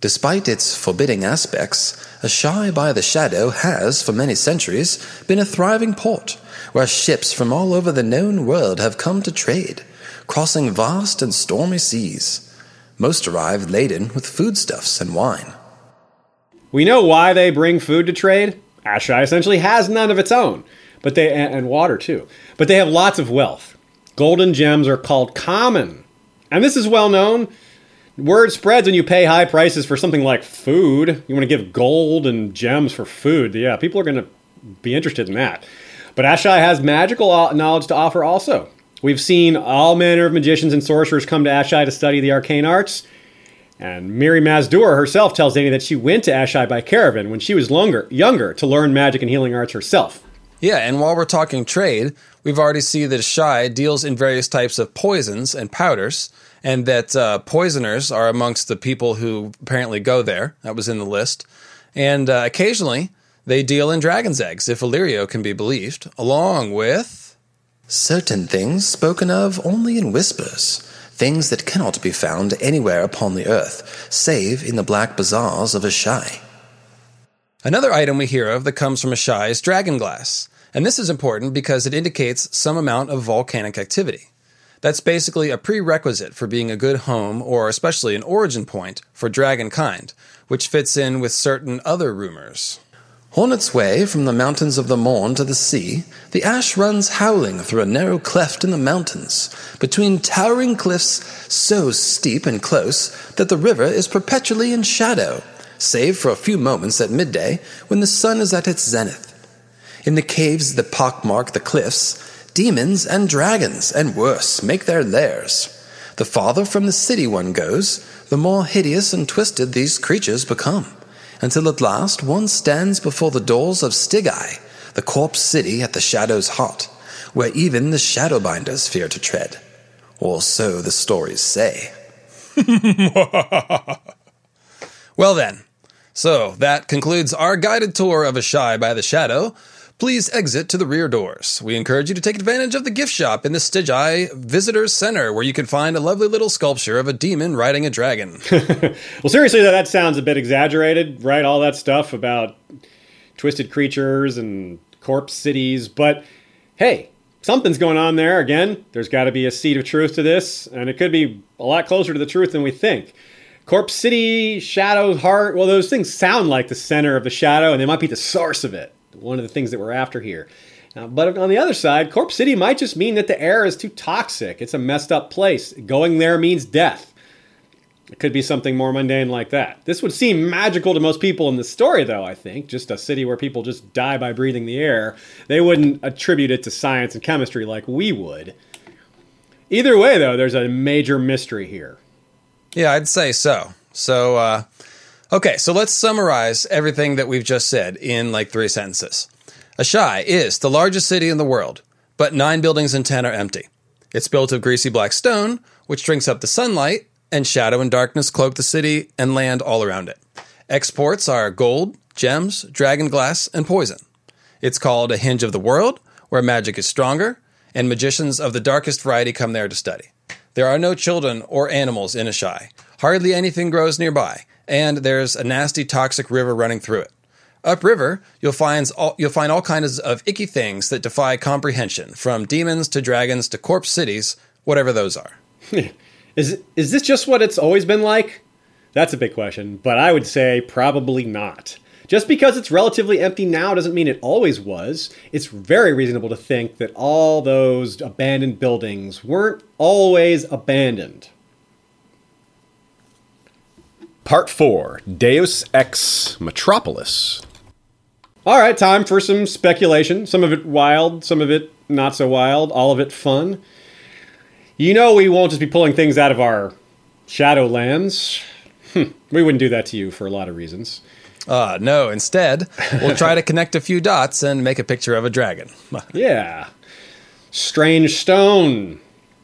Despite its forbidding aspects, Asshai by the Shadow has, for many centuries, been a thriving port where ships from all over the known world have come to trade, crossing vast and stormy seas. Most arrive laden with foodstuffs and wine. We know why they bring food to trade. Asshai essentially has none of its own, but they and water too. But they have lots of wealth. Golden gems are called common, and this is well known. Word spreads when you pay high prices for something like food. You want to give gold and gems for food. Yeah, people are going to be interested in that. But Asshai has magical knowledge to offer also. We've seen all manner of magicians and sorcerers come to Asshai to study the arcane arts. And Mirri Maz Duur herself tells Dany that she went to Asshai by caravan when she was longer, younger to learn magic and healing arts herself. Yeah, and while we're talking trade, we've already seen that Asshai deals in various types of poisons and powders, and that uh, poisoners are amongst the people who apparently go there. That was in the list. And uh, occasionally, they deal in dragon's eggs, if Illyrio can be believed, along with. Certain things spoken of only in whispers, things that cannot be found anywhere upon the earth, save in the black bazaars of Asshai. Another item we hear of that comes from Asshai is dragon glass, and this is important because it indicates some amount of volcanic activity. That's basically a prerequisite for being a good home, or especially an origin point, for dragon kind, which fits in with certain other rumors. On its way from the mountains of the Morne to the sea, the ash runs howling through a narrow cleft in the mountains, between towering cliffs so steep and close that the river is perpetually in shadow, save for a few moments at midday when the sun is at its zenith. In the caves that pockmark the cliffs, demons and dragons, and worse, make their lairs. The farther from the city one goes, the more hideous and twisted these creatures become until at last one stands before the doors of Stygia, the corpse city at the shadow's heart, where even the shadowbinders fear to tread. Or so the stories say. well then, so that concludes our guided tour of Asshai by the Shadow. Please exit to the rear doors. We encourage you to take advantage of the gift shop in the Stygia Visitors Center, where you can find a lovely little sculpture of a demon riding a dragon. well, seriously, that sounds a bit exaggerated, right? All that stuff about twisted creatures and corpse cities. But hey, something's going on there. Again, there's got to be a seed of truth to this, and it could be a lot closer to the truth than we think. Corpse City, Shadow Heart, well, those things sound like the center of the shadow, and they might be the source of it one of the things that we're after here. Now, but on the other side, Corpse City might just mean that the air is too toxic. It's a messed up place. Going there means death. It could be something more mundane like that. This would seem magical to most people in the story, though, I think. Just a city where people just die by breathing the air. They wouldn't attribute it to science and chemistry like we would. Either way, though, there's a major mystery here. Yeah, I'd say so. So, uh, okay, so let's summarize everything that we've just said in like three sentences. Asshai is the largest city in the world, but nine buildings in ten are empty. It's built of greasy black stone, which drinks up the sunlight, and shadow and darkness cloak the city and land all around it. Exports are gold, gems, dragon glass, and poison. It's called a hinge of the world, where magic is stronger, and magicians of the darkest variety come there to study. There are no children or animals in Asshai. Hardly anything grows nearby, and there's a nasty toxic river running through it. Upriver, you'll find all, you'll find all kinds of icky things that defy comprehension, from demons to dragons to corpse cities, whatever those are. is is this just what it's always been like? That's a big question, but I would say probably not. Just because it's relatively empty now doesn't mean it always was. It's very reasonable to think that all those abandoned buildings weren't always abandoned. Part 4 Deus Ex Metropolis. All right, time for some speculation. Some of it wild, some of it not so wild, all of it fun. You know, we won't just be pulling things out of our Shadowlands. Hm, we wouldn't do that to you for a lot of reasons. Uh, no, instead, we'll try to connect a few dots and make a picture of a dragon. yeah. Strange stone.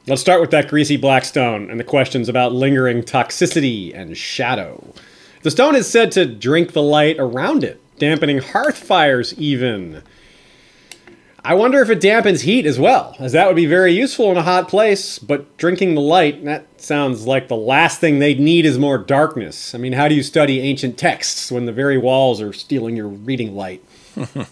Let's start with that greasy black stone and the questions about lingering toxicity and shadow. The stone is said to drink the light around it, dampening hearth fires even. I wonder if it dampens heat as well, as that would be very useful in a hot place, but drinking the light, that sounds like the last thing they'd need is more darkness. I mean, how do you study ancient texts when the very walls are stealing your reading light? the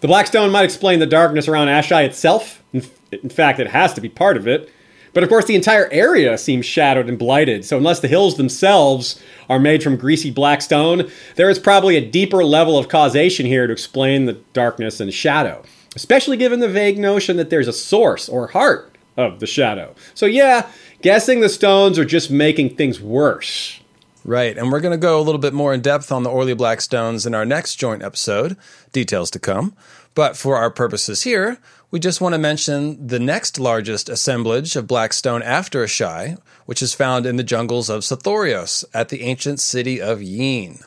black stone might explain the darkness around Asshai itself. In fact, it has to be part of it. But of course, the entire area seems shadowed and blighted, so unless the hills themselves are made from greasy black stone, there is probably a deeper level of causation here to explain the darkness and shadow especially given the vague notion that there's a source or heart of the shadow. So, yeah, guessing the stones are just making things worse. Right, and we're going to go a little bit more in depth on the Orly black stones in our next joint episode. Details to come. But for our purposes here, we just want to mention the next largest assemblage of black stone after Asshai, which is found in the jungles of Sothoryos at the ancient city of Yin.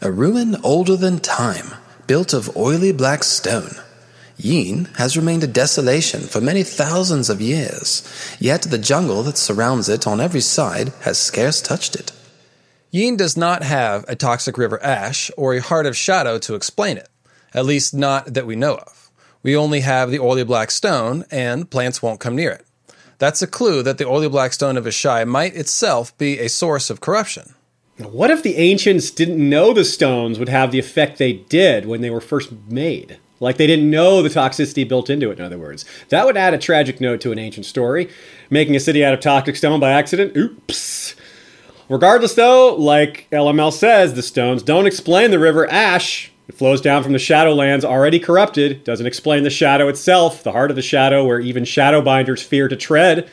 A ruin older than time, built of oily black stone. Yin has remained a desolation for many thousands of years, yet the jungle that surrounds it on every side has scarce touched it. Yin does not have a toxic river ash or a heart of shadow to explain it, at least not that we know of. We only have the oily black stone, and plants won't come near it. That's a clue that the oily black stone of Asshai might itself be a source of corruption. What if the ancients didn't know the stones would have the effect they did when they were first made? Like they didn't know the toxicity built into it, in other words. That would add a tragic note to an ancient story. Making a city out of toxic stone by accident? Oops. Regardless, though, like LML says, the stones don't explain the river Ash. It flows down from the Shadowlands already corrupted, doesn't explain the shadow itself, the heart of the shadow where even Shadowbinders fear to tread,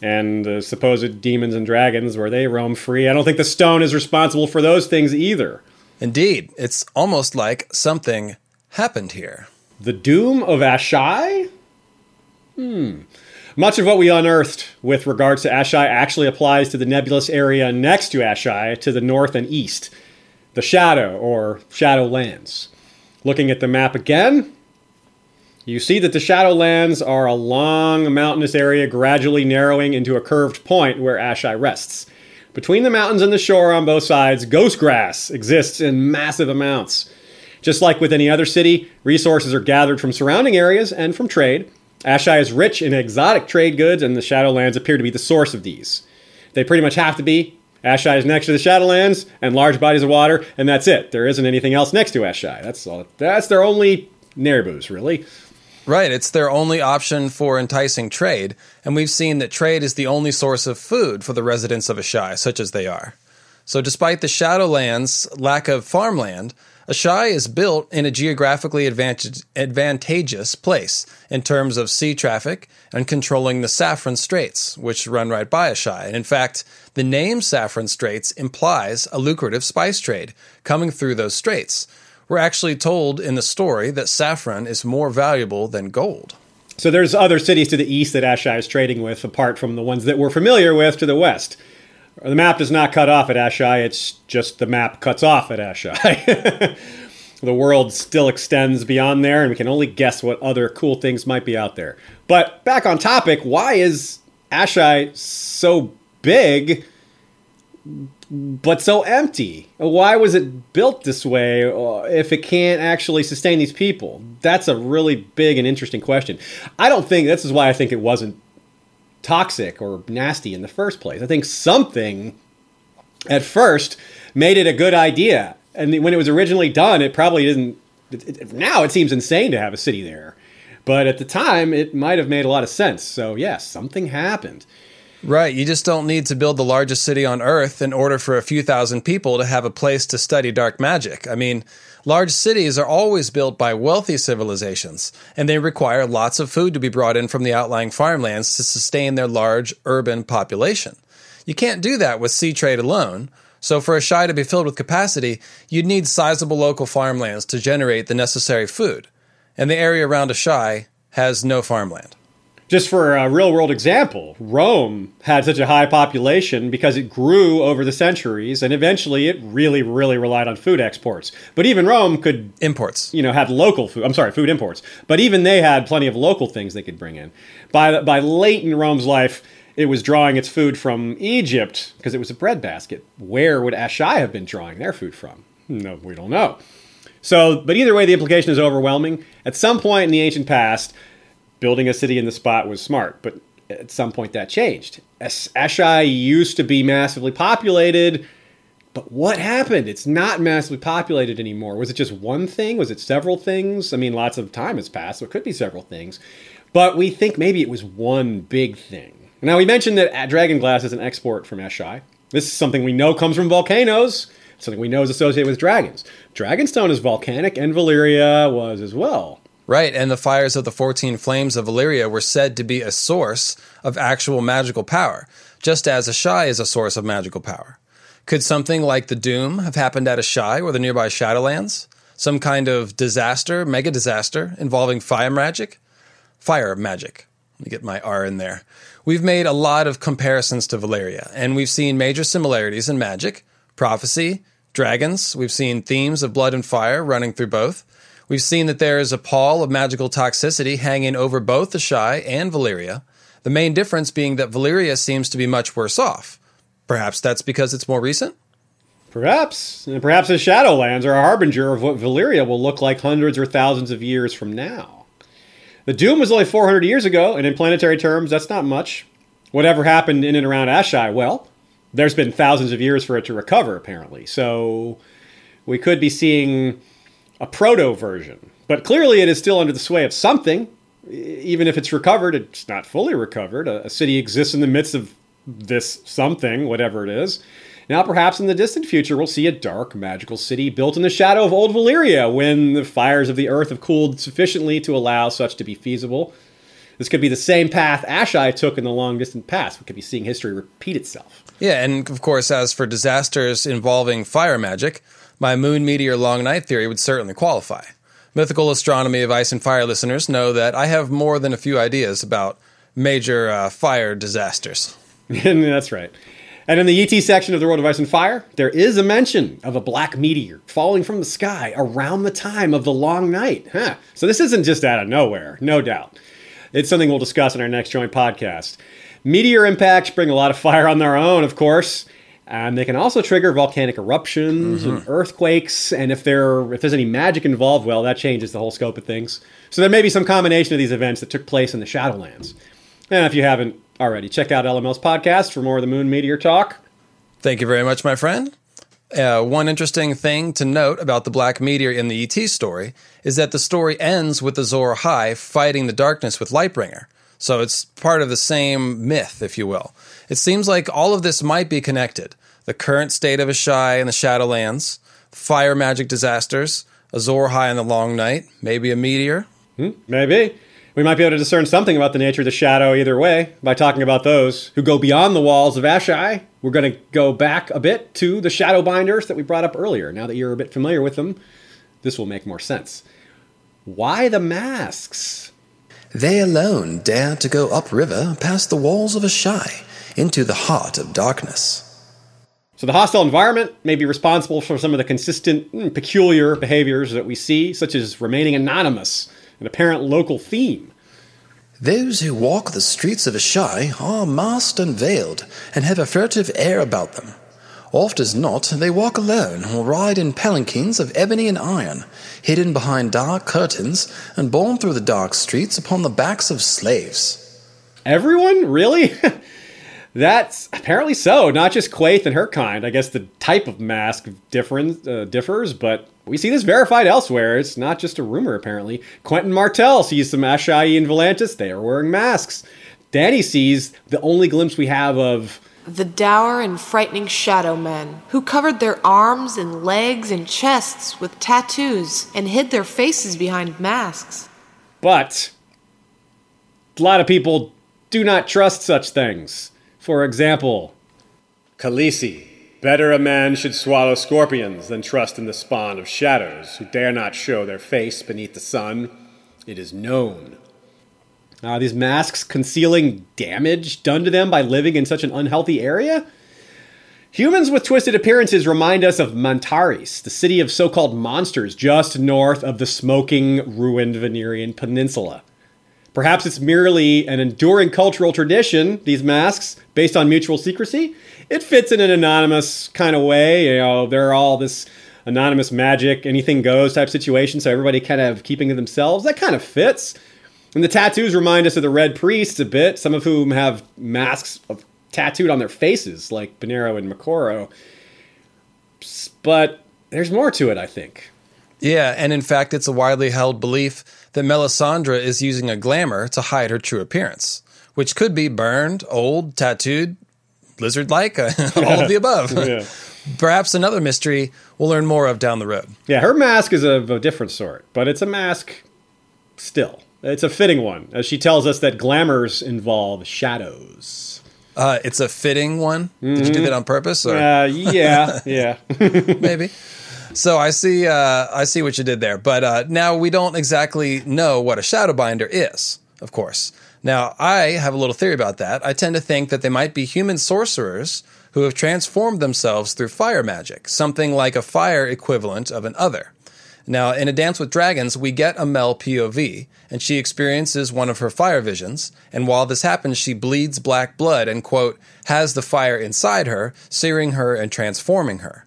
and the supposed demons and dragons where they roam free. I don't think the stone is responsible for those things either. Indeed, it's almost like something happened here. The Doom of Asshai? Hmm. Much of what we unearthed with regards to Asshai actually applies to the nebulous area next to Asshai to the north and east, the Shadow or Shadowlands. Looking at the map again, you see that the Shadowlands are a long mountainous area gradually narrowing into a curved point where Asshai rests. Between the mountains and the shore on both sides, ghost grass exists in massive amounts. Just like with any other city, resources are gathered from surrounding areas and from trade. Asshai is rich in exotic trade goods, and the Shadowlands appear to be the source of these. They pretty much have to be. Asshai is next to the Shadowlands and large bodies of water, and that's it. There isn't anything else next to Asshai. That's all. That's their only nerbus, really. Right, it's their only option for enticing trade, and we've seen that trade is the only source of food for the residents of Asshai, such as they are. So, despite the Shadowlands' lack of farmland, Asshai is built in a geographically advantage- advantageous place in terms of sea traffic and controlling the Saffron Straits, which run right by Asshai. And in fact, the name Saffron Straits implies a lucrative spice trade coming through those straits. We're actually told in the story that saffron is more valuable than gold. So there's other cities to the east that Asshai is trading with, apart from the ones that we're familiar with to the west. The map does not cut off at Asshai, it's just the map cuts off at Asshai. the world still extends beyond there, and we can only guess what other cool things might be out there. But back on topic, why is Asshai so big but so empty? Why was it built this way uh, if it can't actually sustain these people? That's a really big and interesting question. I don't think this is why I think it wasn't toxic or nasty in the first place. I think something at first made it a good idea. And when it was originally done, it probably didn't. It, it, now it seems insane to have a city there. But at the time, it might have made a lot of sense. So, yes, yeah, something happened. Right. You just don't need to build the largest city on Earth in order for a few thousand people to have a place to study dark magic. I mean, large cities are always built by wealthy civilizations, and they require lots of food to be brought in from the outlying farmlands to sustain their large urban population. You can't do that with sea trade alone. So, for Asshai to be filled with capacity, you'd need sizable local farmlands to generate the necessary food. And the area around Asshai has no farmland. Just for a real world example, Rome had such a high population because it grew over the centuries and eventually it really, really relied on food exports. But even Rome could. Imports. You know, had local food. I'm sorry, food imports. But even they had plenty of local things they could bring in. By, by late in Rome's life, it was drawing its food from Egypt because it was a breadbasket. Where would Asshai have been drawing their food from? No, we don't know. So, but either way, the implication is overwhelming. At some point in the ancient past, building a city in the spot was smart, but at some point that changed. Asshai used to be massively populated, but what happened? It's not massively populated anymore. Was it just one thing? Was it several things? I mean, lots of time has passed, so it could be several things. But we think maybe it was one big thing. Now, we mentioned that uh, dragon glass is an export from Asshai. This is something we know comes from volcanoes, something we know is associated with dragons. Dragonstone is volcanic, and Valyria was as well. Right, and the fires of the 14 flames of Valyria were said to be a source of actual magical power, just as Asshai is a source of magical power. Could something like the Doom have happened at Asshai or the nearby Shadowlands? Some kind of disaster, mega disaster, involving fire magic? Fire magic. Let me get my R in there. We've made a lot of comparisons to Valyria, and we've seen major similarities in magic, prophecy, dragons. We've seen themes of blood and fire running through both. We've seen that there is a pall of magical toxicity hanging over both Asshai and Valyria, the main difference being that Valyria seems to be much worse off. Perhaps that's because it's more recent? Perhaps. And perhaps the Shadowlands are a harbinger of what Valyria will look like hundreds or thousands of years from now. The Doom was only 400 years ago, and in planetary terms, that's not much. Whatever happened in and around Asshai, well, there's been thousands of years for it to recover, apparently. So we could be seeing a proto version. But clearly, it is still under the sway of something. Even if it's recovered, it's not fully recovered. A, a city exists in the midst of this something, whatever it is. Now, perhaps in the distant future, we'll see a dark, magical city built in the shadow of old Valyria when the fires of the earth have cooled sufficiently to allow such to be feasible. This could be the same path Asshai took in the long distant past. We could be seeing history repeat itself. Yeah, and of course, as for disasters involving fire magic, my moon meteor long night theory would certainly qualify. Mythical astronomy of ice and fire listeners know that I have more than a few ideas about major uh, fire disasters. That's right. And in the YiTi section of the World of Ice and Fire, there is a mention of a black meteor falling from the sky around the time of the long night. Huh. So this isn't just out of nowhere, no doubt. It's something we'll discuss in our next joint podcast. Meteor impacts bring a lot of fire on their own, of course, and they can also trigger volcanic eruptions mm-hmm. and earthquakes. And if there if there's any magic involved, well, that changes the whole scope of things. So there may be some combination of these events that took place in the Shadowlands. And if you haven't already, check out LML's podcast for more of the Moon Meteor talk. Thank you very much, my friend. Uh, one interesting thing to note about the Black Meteor in the YiTi story is that the story ends with the Azor Ahai fighting the darkness with Lightbringer. So it's part of the same myth, if you will. It seems like all of this might be connected the current state of Asshai and the Shadowlands, fire magic disasters, Azor Ahai in the Long Night, maybe a meteor. Hmm, maybe. We might be able to discern something about the nature of the shadow either way by talking about those who go beyond the walls of Asshai. We're going to go back a bit to the shadow binders that we brought up earlier. Now that you're a bit familiar with them, this will make more sense. Why the masks? They alone dare to go upriver past the walls of Asshai into the heart of darkness. So the hostile environment may be responsible for some of the consistent, mm, peculiar behaviors that we see, such as remaining anonymous, an apparent local theme. Those who walk the streets of Asshai are masked and veiled and have a furtive air about them. Oft as not, they walk alone or ride in palanquins of ebony and iron, hidden behind dark curtains and borne through the dark streets upon the backs of slaves. Everyone? Really? That's apparently so. Not just Quaithe and her kind. I guess the type of mask different, uh, differs, but we see this verified elsewhere. It's not just a rumor, apparently. Quentyn Martell sees some Asshai and Volantis. They are wearing masks. Dany sees the only glimpse we have of The dour and frightening shadow men, who covered their arms and legs and chests with tattoos and hid their faces behind masks. But a lot of people do not trust such things. For example, Khaleesi. Better a man should swallow scorpions than trust in the spawn of shadows who dare not show their face beneath the sun. It is known. Are these masks concealing damage done to them by living in such an unhealthy area? Humans with twisted appearances remind us of Mantarys, the city of so called monsters just north of the smoking, ruined Venerian peninsula. Perhaps it's merely an enduring cultural tradition, these masks, based on mutual secrecy. It fits in an anonymous kind of way. You know, they're all this anonymous magic, anything goes type situation, so everybody kind of keeping to themselves. That kind of fits. And the tattoos remind us of the Red Priests a bit, some of whom have masks of, tattooed on their faces, like Benerro and Moqorro. But there's more to it, I think. Yeah, and in fact, it's a widely held belief that Melisandre is using a glamour to hide her true appearance, which could be burned, old, tattooed, lizard like, all of the above. Yeah. Perhaps another mystery we'll learn more of down the road. Yeah, her mask is of a different sort, but it's a mask still. It's a fitting one, as she tells us that glamours involve shadows. Uh, it's a fitting one. Did you do that on purpose? Or? Uh, yeah, yeah. maybe. So I see, uh, I see what you did there. But uh, now we don't exactly know what a shadow binder is, of course. Now I have a little theory about that. I tend to think that they might be human sorcerers who have transformed themselves through fire magic, something like a fire equivalent of an other. Now, in A Dance with Dragons, we get a Mel POV, and she experiences one of her fire visions, and while this happens, she bleeds black blood and, quote, has the fire inside her, searing her and transforming her.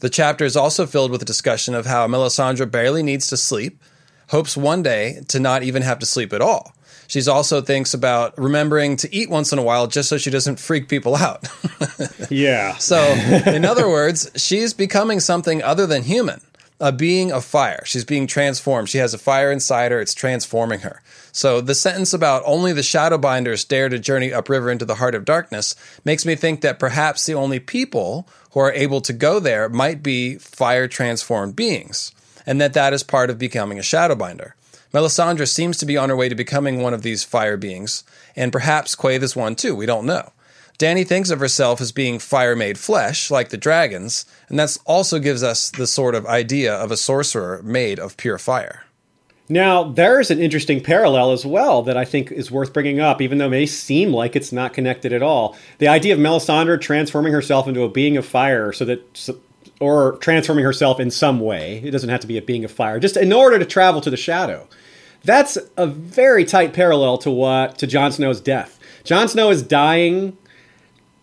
The chapter is also filled with a discussion of how Melisandre barely needs to sleep, hopes one day to not even have to sleep at all. She's also thinks about remembering to eat once in a while just so she doesn't freak people out. yeah. so, in other words, she's becoming something other than human, a being of fire. She's being transformed. She has a fire inside her, it's transforming her. So, the sentence about only the Shadowbinders dare to journey upriver into the heart of darkness makes me think that perhaps the only people who are able to go there might be fire transformed beings, and that that is part of becoming a Shadowbinder. Melisandre seems to be on her way to becoming one of these fire beings, and perhaps Quaithe is one too. We don't know. Dany thinks of herself as being fire made flesh, like the dragons, and that also gives us the sort of idea of a sorcerer made of pure fire. Now, there's an interesting parallel as well that I think is worth bringing up, even though it may seem like it's not connected at all. The idea of Melisandre transforming herself into a being of fire so that. Or transforming herself in some way. It doesn't have to be a being of fire, just in order to travel to the shadow. That's a very tight parallel to what to Jon Snow's death. Jon Snow is dying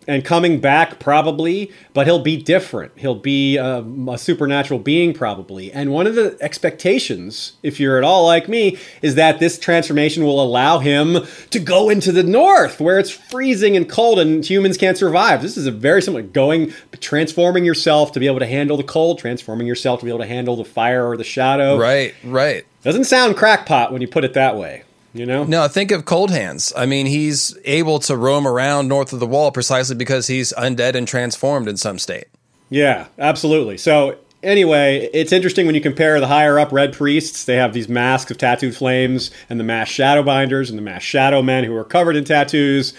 and coming back probably, but he'll be different. He'll be a, a, supernatural being probably. And one of the expectations, if you're at all like me, is that this transformation will allow him to go into the north where it's freezing and cold and humans can't survive. This is a very similar going transforming yourself to be able to handle the cold, transforming yourself to be able to handle the fire or the shadow. Right, right. Doesn't sound crackpot when you put it that way. You know? No, think of Cold Hands. I mean, he's able to roam around north of the wall precisely because he's undead and transformed in some state. Yeah, absolutely. So Anyway, it's interesting when you compare the higher up red priests. They have these masks of tattooed flames, and the masked shadow binders and the masked shadow men who are covered in tattoos.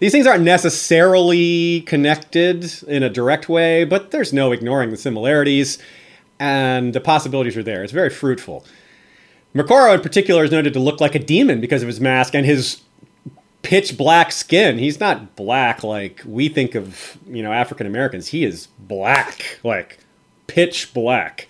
These things aren't necessarily connected in a direct way, but there's no ignoring the similarities, and the possibilities are there. It's very fruitful. Moqorro, in particular, is noted to look like a demon because of his mask and his pitch black skin. He's not black like we think of, you know, African Americans. He is black, like pitch black.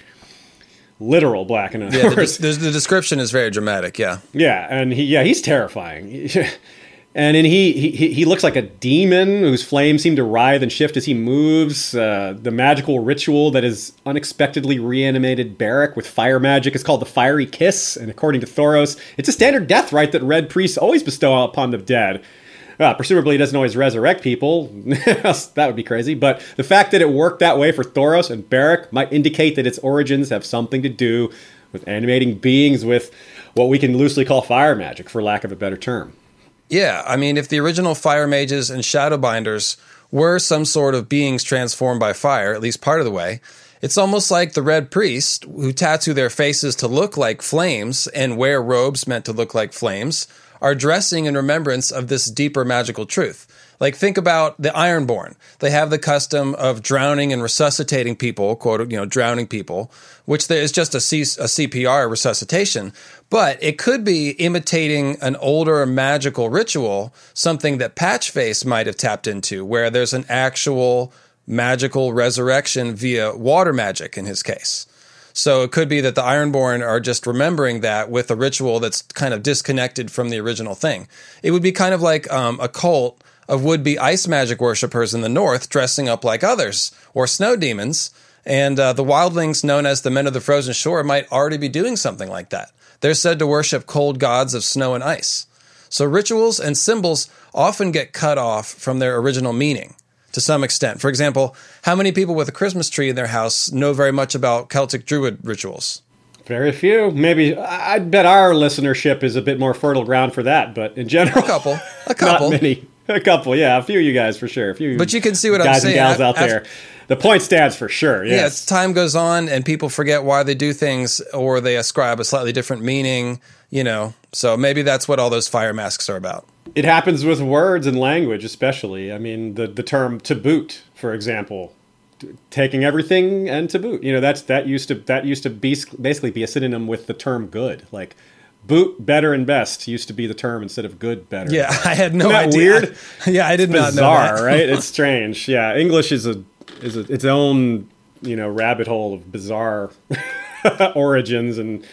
Literal black, in other Yeah, the, the, the description is very dramatic. Yeah. Yeah, and he yeah, he's terrifying. and then he, he he looks like a demon whose flames seem to writhe and shift as he moves. Uh, the magical ritual that is unexpectedly reanimated Beric with fire magic is called the Fiery Kiss, and according to Thoros, it's a standard death rite that red priests always bestow upon the dead. Uh, presumably, he doesn't always resurrect people. that would be crazy. But the fact that it worked that way for Thoros and Beric might indicate that its origins have something to do with animating beings with what we can loosely call fire magic, for lack of a better term. Yeah, I mean, if the original fire mages and shadow binders were some sort of beings transformed by fire, at least part of the way, it's almost like the red priest who tattoo their faces to look like flames and wear robes meant to look like flames are dressing in remembrance of this deeper magical truth. Like think about the Ironborn. They have the custom of drowning and resuscitating people, quote, you know, drowning people, which there is just a, C- a CPR resuscitation, but it could be imitating an older magical ritual, something that Patchface might have tapped into, where there's an actual magical resurrection via water magic in his case. So it could be that the Ironborn are just remembering that with a ritual that's kind of disconnected from the original thing. It would be kind of like um, a cult of would be ice magic worshippers in the north dressing up like others, or snow demons. And uh, the wildlings, known as the Men of the Frozen Shore, might already be doing something like that. They're said to worship cold gods of snow and ice. So rituals and symbols often get cut off from their original meaning to some extent. For example, how many people with a Christmas tree in their house know very much about Celtic Druid rituals? Very few. Maybe I bet our listenership is a bit more fertile ground for that, but in general, A couple, a couple. not many. A couple, yeah, a few of you guys for sure. A few, But you can see what I'm saying. guys and gals out there. The point stands for sure. Yeah, Yes. as time goes on and people forget why they do things or they ascribe a slightly different meaning, you know. So maybe that's what all those fire masks are about. It happens with words and language, especially. I mean, the the term to boot, for example, taking everything and to boot. You know, that's that used to that used to be basically be a synonym with the term good. Like boot, better, and best used to be the term instead of good, better. Yeah, I had no Isn't that idea. weird? yeah, I did not know bizarre, right? It's strange. Yeah, English is a is a, its own you know rabbit hole of bizarre origins and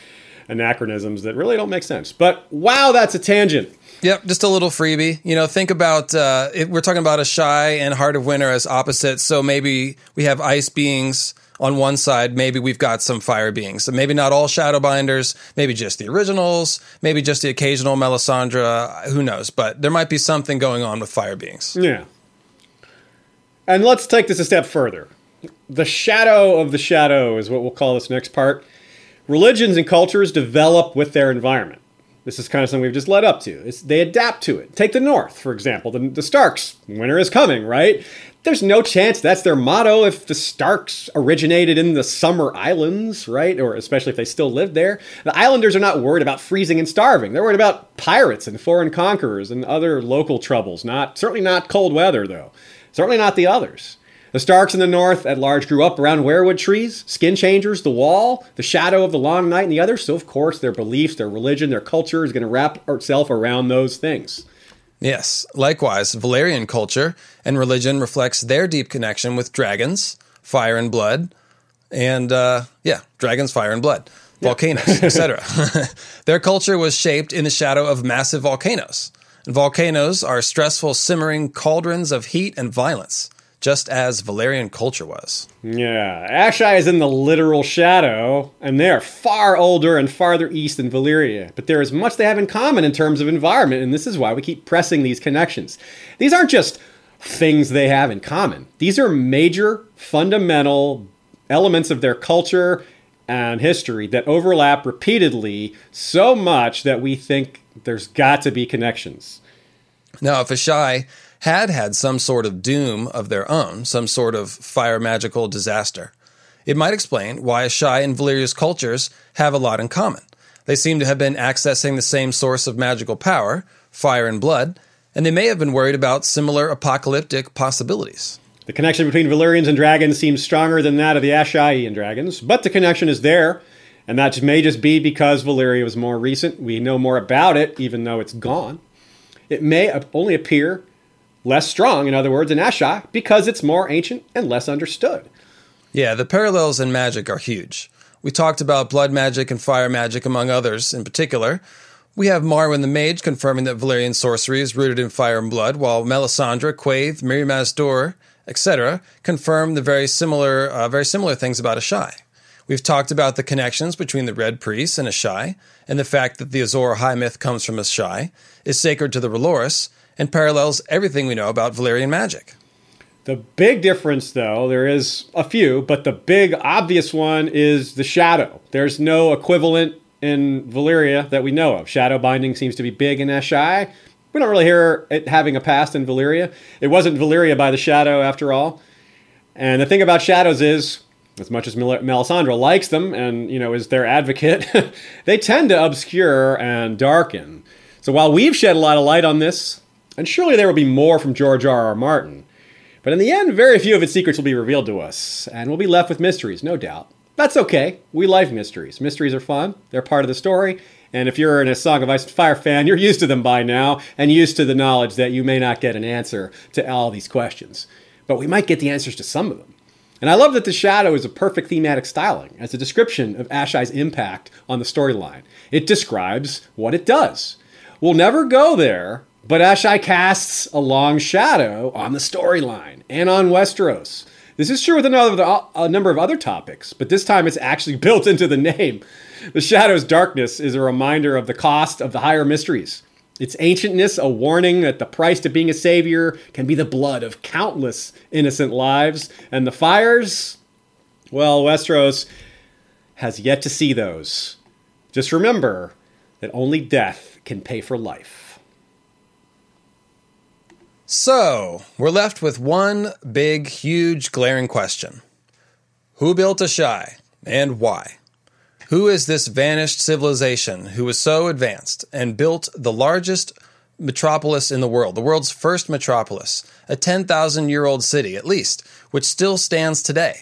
anachronisms that really don't make sense. But wow, that's a tangent. Yep, just a little freebie. You know, think about uh, it, we're talking about Asshai and heart of winter as opposites. So maybe we have ice beings on one side. Maybe we've got some fire beings. So maybe not all shadow binders. Maybe just the originals. Maybe just the occasional Melisandre. Who knows? But there might be something going on with fire beings. Yeah. And let's take this a step further. The shadow of the shadow is what we'll call this next part. Religions and cultures develop with their environment. This is kind of something we've just led up to. It's, they adapt to it. Take the North, for example. The, the Starks, winter is coming, right? There's no chance that's their motto if the Starks originated in the Summer Islands, right? Or especially if they still lived there. The Islanders are not worried about freezing and starving. They're worried about pirates and foreign conquerors and other local troubles. Not certainly not cold weather, though. Certainly not the others. The Starks in the north at large grew up around weirwood trees, skin changers, the wall, the shadow of the long night, and the others. So, of course, their beliefs, their religion, their culture is going to wrap itself around those things. Yes. Likewise, Valyrian culture and religion reflects their deep connection with dragons, fire and blood, and uh, yeah, dragons, fire and blood, volcanoes, etc. their culture was shaped in the shadow of massive volcanoes. And volcanoes are stressful, simmering cauldrons of heat and violence, just as Valyrian culture was. Yeah, Asshai is in the literal shadow, and they are far older and farther east than Valyria. But there is much they have in common in terms of environment, and this is why we keep pressing these connections. These aren't just things they have in common, these are major, fundamental elements of their culture and history that overlap repeatedly so much that we think there's got to be connections. Now, if Asshai had had some sort of doom of their own, some sort of fire magical disaster, It might explain why Asshai and Valyria's cultures have a lot in common. They seem to have been accessing the same source of magical power, fire and blood, and they may have been worried about similar apocalyptic possibilities. The connection between Valyrians and dragons seems stronger than that of the Asshai and dragons, but the connection is there, and that may just be because Valyria was more recent. We know more about it, even though it's gone. It may only appear less strong, in other words, in Asshai, because it's more ancient and less understood. Yeah, the parallels in magic are huge. We talked about blood magic and fire magic, among others, in particular. We have Marwyn the Mage confirming that Valyrian sorcery is rooted in fire and blood, while Melisandre, Quaithe, Mirri Maz etc., confirm the very similar, uh, very similar things about Asshai. We've talked about the connections between the Red Priests and Asshai, and the fact that the Azor Ahai myth comes from Asshai, is sacred to the R'hllorists, and parallels everything we know about Valyrian magic. The big difference, though, there is a few, but the big obvious one is the shadow. There's no equivalent in Valyria that we know of. Shadow binding seems to be big in Asshai. We don't really hear it having a past in Valyria. It wasn't Valyria by the shadow, after all. And the thing about shadows is, as much as Mel- Melisandre likes them and you know is their advocate, they tend to obscure and darken. So while we've shed a lot of light on this, and surely there will be more from George R. R. Martin, but in the end, very few of its secrets will be revealed to us, and we'll be left with mysteries, no doubt. That's okay. We like mysteries. Mysteries are fun, they're part of the story, and if you're in a Song of Ice and Fire fan, you're used to them by now, and used to the knowledge that you may not get an answer to all these questions. But we might get the answers to some of them. And I love that the shadow is a perfect thematic styling as a description of Asshai's impact on the storyline. It describes what it does. We'll never go there, but Asshai casts a long shadow on the storyline and on Westeros. This is true with another, a number of other topics, but this time it's actually built into the name. The shadow's darkness is a reminder of the cost of the higher mysteries. Its ancientness, a warning that the price to being a savior can be the blood of countless innocent lives. And the fires, well, Westeros has yet to see those. Just remember that only death can pay for life. So, we're left with one big, huge, glaring question Who built Asshai and why? Who is this vanished civilization who was so advanced and built the largest metropolis in the world, the world's first metropolis, a 10,000 year old city at least, which still stands today?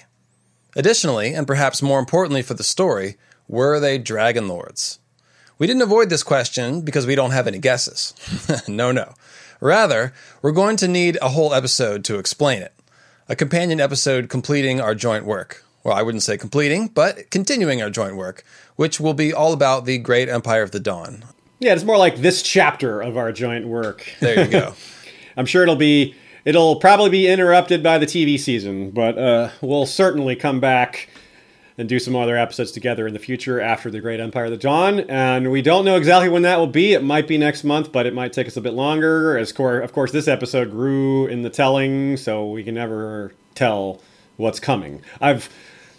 Additionally, and perhaps more importantly for the story, were they dragon lords? We didn't avoid this question because we don't have any guesses. no, no. Rather, we're going to need a whole episode to explain it. A companion episode completing our joint work. Well, I wouldn't say completing, but continuing our joint work, which will be all about the Great Empire of the Dawn. Yeah, it's more like this chapter of our joint work. There you go. I'm sure it'll be it'll probably be interrupted by the TV season, but uh, we'll certainly come back and do some other episodes together in the future after the Great Empire of the Dawn. And we don't know exactly when that will be. It might be next month, but it might take us a bit longer. As cor- of course, this episode grew in the telling, so we can never tell what's coming. I've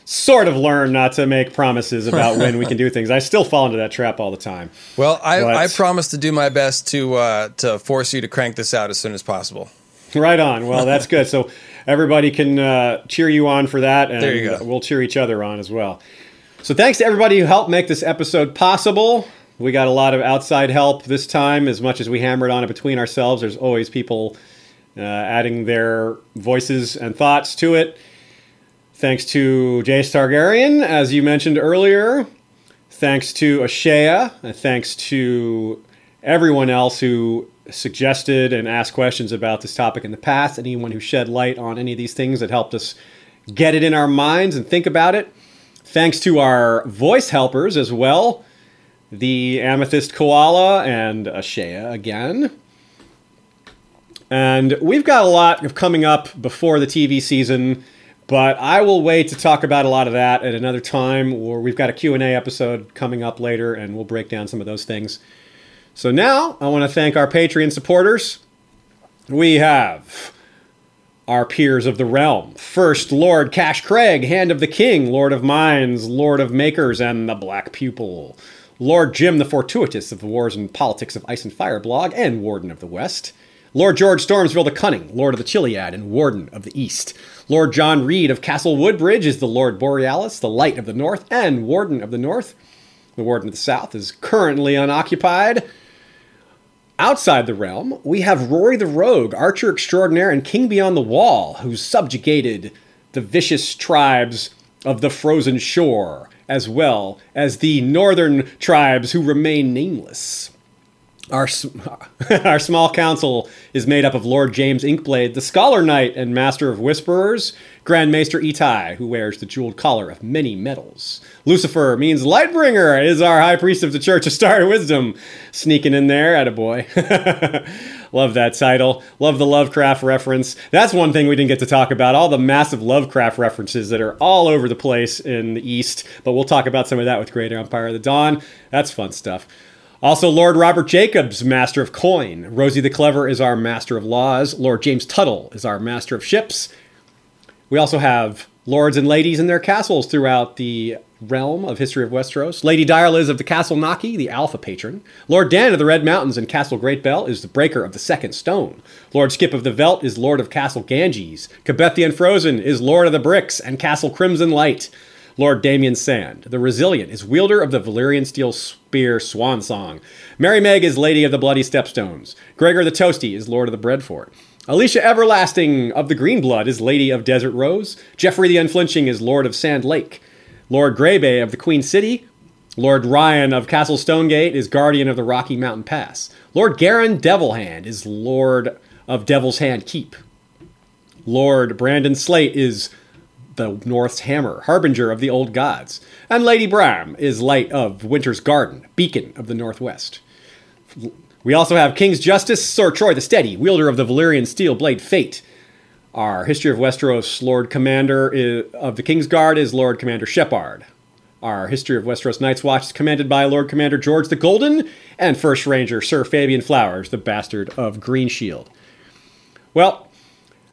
sort of learned not to make promises about when we can do things. I still fall into that trap all the time. Well, I, but, I promise to do my best to uh, to force you to crank this out as soon as possible. Right on. Well, that's good. So everybody can uh, cheer you on for that, and there you go. we'll cheer each other on as well. So thanks to everybody who helped make this episode possible. We got a lot of outside help this time, as much as we hammered on it between ourselves. There's always people uh, adding their voices and thoughts to it. Thanks to Jace Targaryen, as you mentioned earlier. Thanks to Ashea. Thanks to everyone else who suggested and asked questions about this topic in the past, anyone who shed light on any of these things that helped us get it in our minds and think about it. Thanks to our voice helpers as well, the Amethyst Koala and Ashea again. And we've got a lot of coming up before the TV season, but I will wait to talk about a lot of that at another time. Or we've got a Q&A episode coming up later, and we'll break down some of those things. So now I want to thank our Patreon supporters. We have our peers of the realm. First, Lord Cash Craig, Hand of the King, Lord of Mines, Lord of Makers, and the Black Pupil. Lord Jim the Fortuitous of the Wars and Politics of Ice and Fire blog and Warden of the West. Lord George Stormsville the Cunning, Lord of the Chiliad and Warden of the East. Lord John Reed of Castle Woodbridge is the Lord Borealis, the Light of the North, and Warden of the North. The Warden of the South is currently unoccupied. Outside the realm, we have Rory the Rogue, Archer Extraordinaire, and King Beyond the Wall, who subjugated the vicious tribes of the Frozen Shore, as well as the northern tribes who remain nameless. Our, our small council is made up of Lord James Inkblade, the Scholar Knight and Master of Whisperers, Grand Maester Itai, who wears the jeweled collar of many metals. Lucifer means Lightbringer, is our High Priest of the Church of Star Wisdom. Sneaking in there, at a boy. Love that title. Love the Lovecraft reference. That's one thing we didn't get to talk about. All the massive Lovecraft references that are all over the place in the East. But we'll talk about some of that with Great Empire of the Dawn. That's fun stuff. Also, Lord Robert Jacobs, Master of Coin. Rosie the Clever is our Master of Laws. Lord James Tuttle is our Master of Ships. We also have lords and ladies in their castles throughout the realm of History of Westeros. Lady Direliz of the Castle Naki, the Alpha Patron. Lord Dan of the Red Mountains and Castle Great Bell is the Breaker of the Second Stone. Lord Skip of the Veld is Lord of Castle Ganges. Cabethian Frozen is Lord of the Bricks and Castle Crimson Light. Lord Damien Sand. The Resilient is wielder of the Valyrian steel spear Swan Song. Mary Meg is Lady of the Bloody Stepstones. Gregor the Toasty is Lord of the Breadfort. Alicia Everlasting of the Green Blood is Lady of Desert Rose. Geoffrey the Unflinching is Lord of Sand Lake. Lord Greybay of the Queen City. Lord Ryan of Castle Stonegate is Guardian of the Rocky Mountain Pass. Lord Garin Devilhand is Lord of Devil's Hand Keep. Lord Brandon Slate is the North's Hammer, harbinger of the old gods. And Lady Bram is light of Winter's Garden, beacon of the Northwest. We also have King's Justice, Sir Troy the Steady, wielder of the Valyrian steel blade Fate. Our History of Westeros Lord Commander is, of the King's Guard is Lord Commander Shepard. Our History of Westeros Night's Watch is commanded by Lord Commander George the Golden and First Ranger Sir Fabian Flowers, the bastard of Green Shield. Well,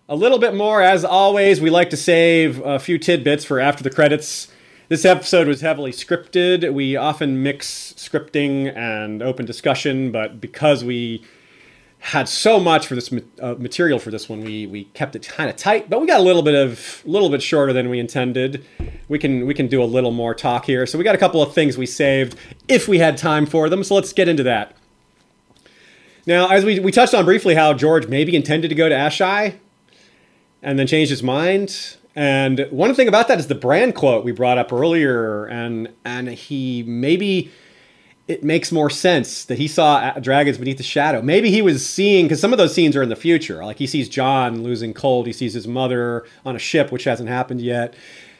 a little bit more, as always, we like to save a few tidbits for after the credits. This episode was heavily scripted. We often mix scripting and open discussion, but because we had so much for this uh, material for this one, we we kept it kind of tight. But we got a little bit of a little bit shorter than we intended. We can we can do a little more talk here. So we got a couple of things we saved if we had time for them. So let's get into that. Now, as we we touched on briefly, how George maybe intended to go to Asshai, and then changed his mind. And one thing about that is the brand quote we brought up earlier, and and he maybe it makes more sense that he saw dragons beneath the shadow. Maybe he was seeing because some of those scenes are in the future. Like he sees Jon losing cold, he sees his mother on a ship, which hasn't happened yet.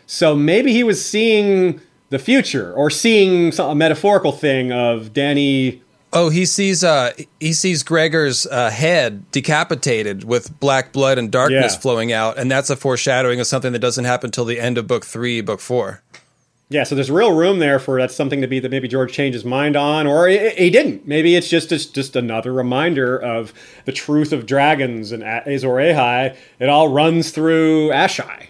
So maybe he was seeing the future or seeing some, a metaphorical thing of Dany. Oh, he sees uh he sees Gregor's uh, head decapitated with black blood and darkness Yeah. flowing out, and that's a foreshadowing of something that doesn't happen till the end of book three, book four. Yeah, so there's real room there for that's something to be that maybe George changed his mind on, or he, he didn't. Maybe it's just just, just another reminder of the truth of dragons and Azor Ahai. It all runs through Asshai,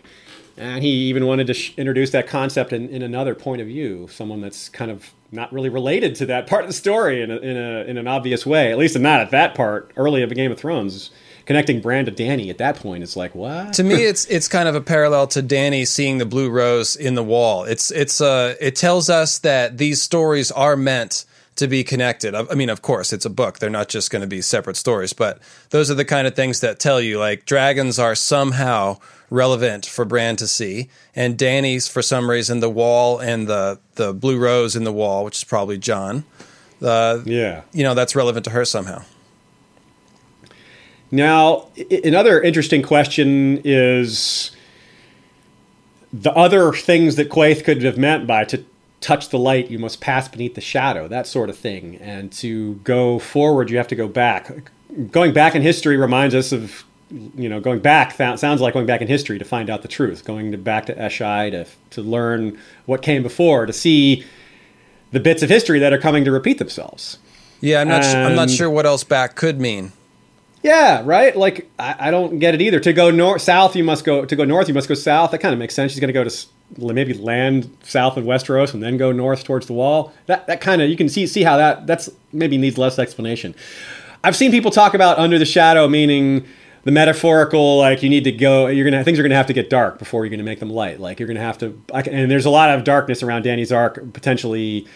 and he even wanted to sh- introduce that concept in, in another point of view, someone that's kind of not really related to that part of the story in a, in a in an obvious way. At least not at that part early of a Game of Thrones. Connecting Bran to Dany at that point, it's like what? to me it's it's kind of a parallel to Dany seeing the blue rose in the wall. It's it's uh it tells us that these stories are meant to be connected. I I mean, of course, it's a book. They're not just going to be separate stories, but those are the kind of things that tell you like dragons are somehow relevant for Bran to see, and Dany's for some reason the wall and the the blue rose in the wall, which is probably Jon. Uh, yeah. you know that's relevant to her somehow. Now, i- another interesting question is the other things that Quaithe could have meant by to touch the light, you must pass beneath the shadow, that sort of thing. And to go forward, you have to go back. Going back in history reminds us of, you know, going back sounds like going back in history to find out the truth, going to, back to Asshai to, to learn what came before, to see the bits of history that are coming to repeat themselves. Yeah, I'm not. su- I'm not sure what else back could mean. Yeah, right. Like I, I don't get it either. To go north, south, you must go. To go north, you must go south. That kind of makes sense. She's going to go to maybe land south of Westeros and then go north towards the wall. That that kind of you can see see how that that's maybe needs less explanation. I've seen people talk about under the shadow, meaning the metaphorical, like you need to go. You're gonna things are gonna have to get dark before you're gonna make them light. Like you're gonna have to. I can- And there's a lot of darkness around Dany's arc, potentially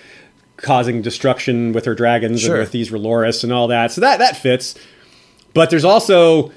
causing destruction with her dragons Sure. and with these R'hllorists and all that. So that that fits. But there's also,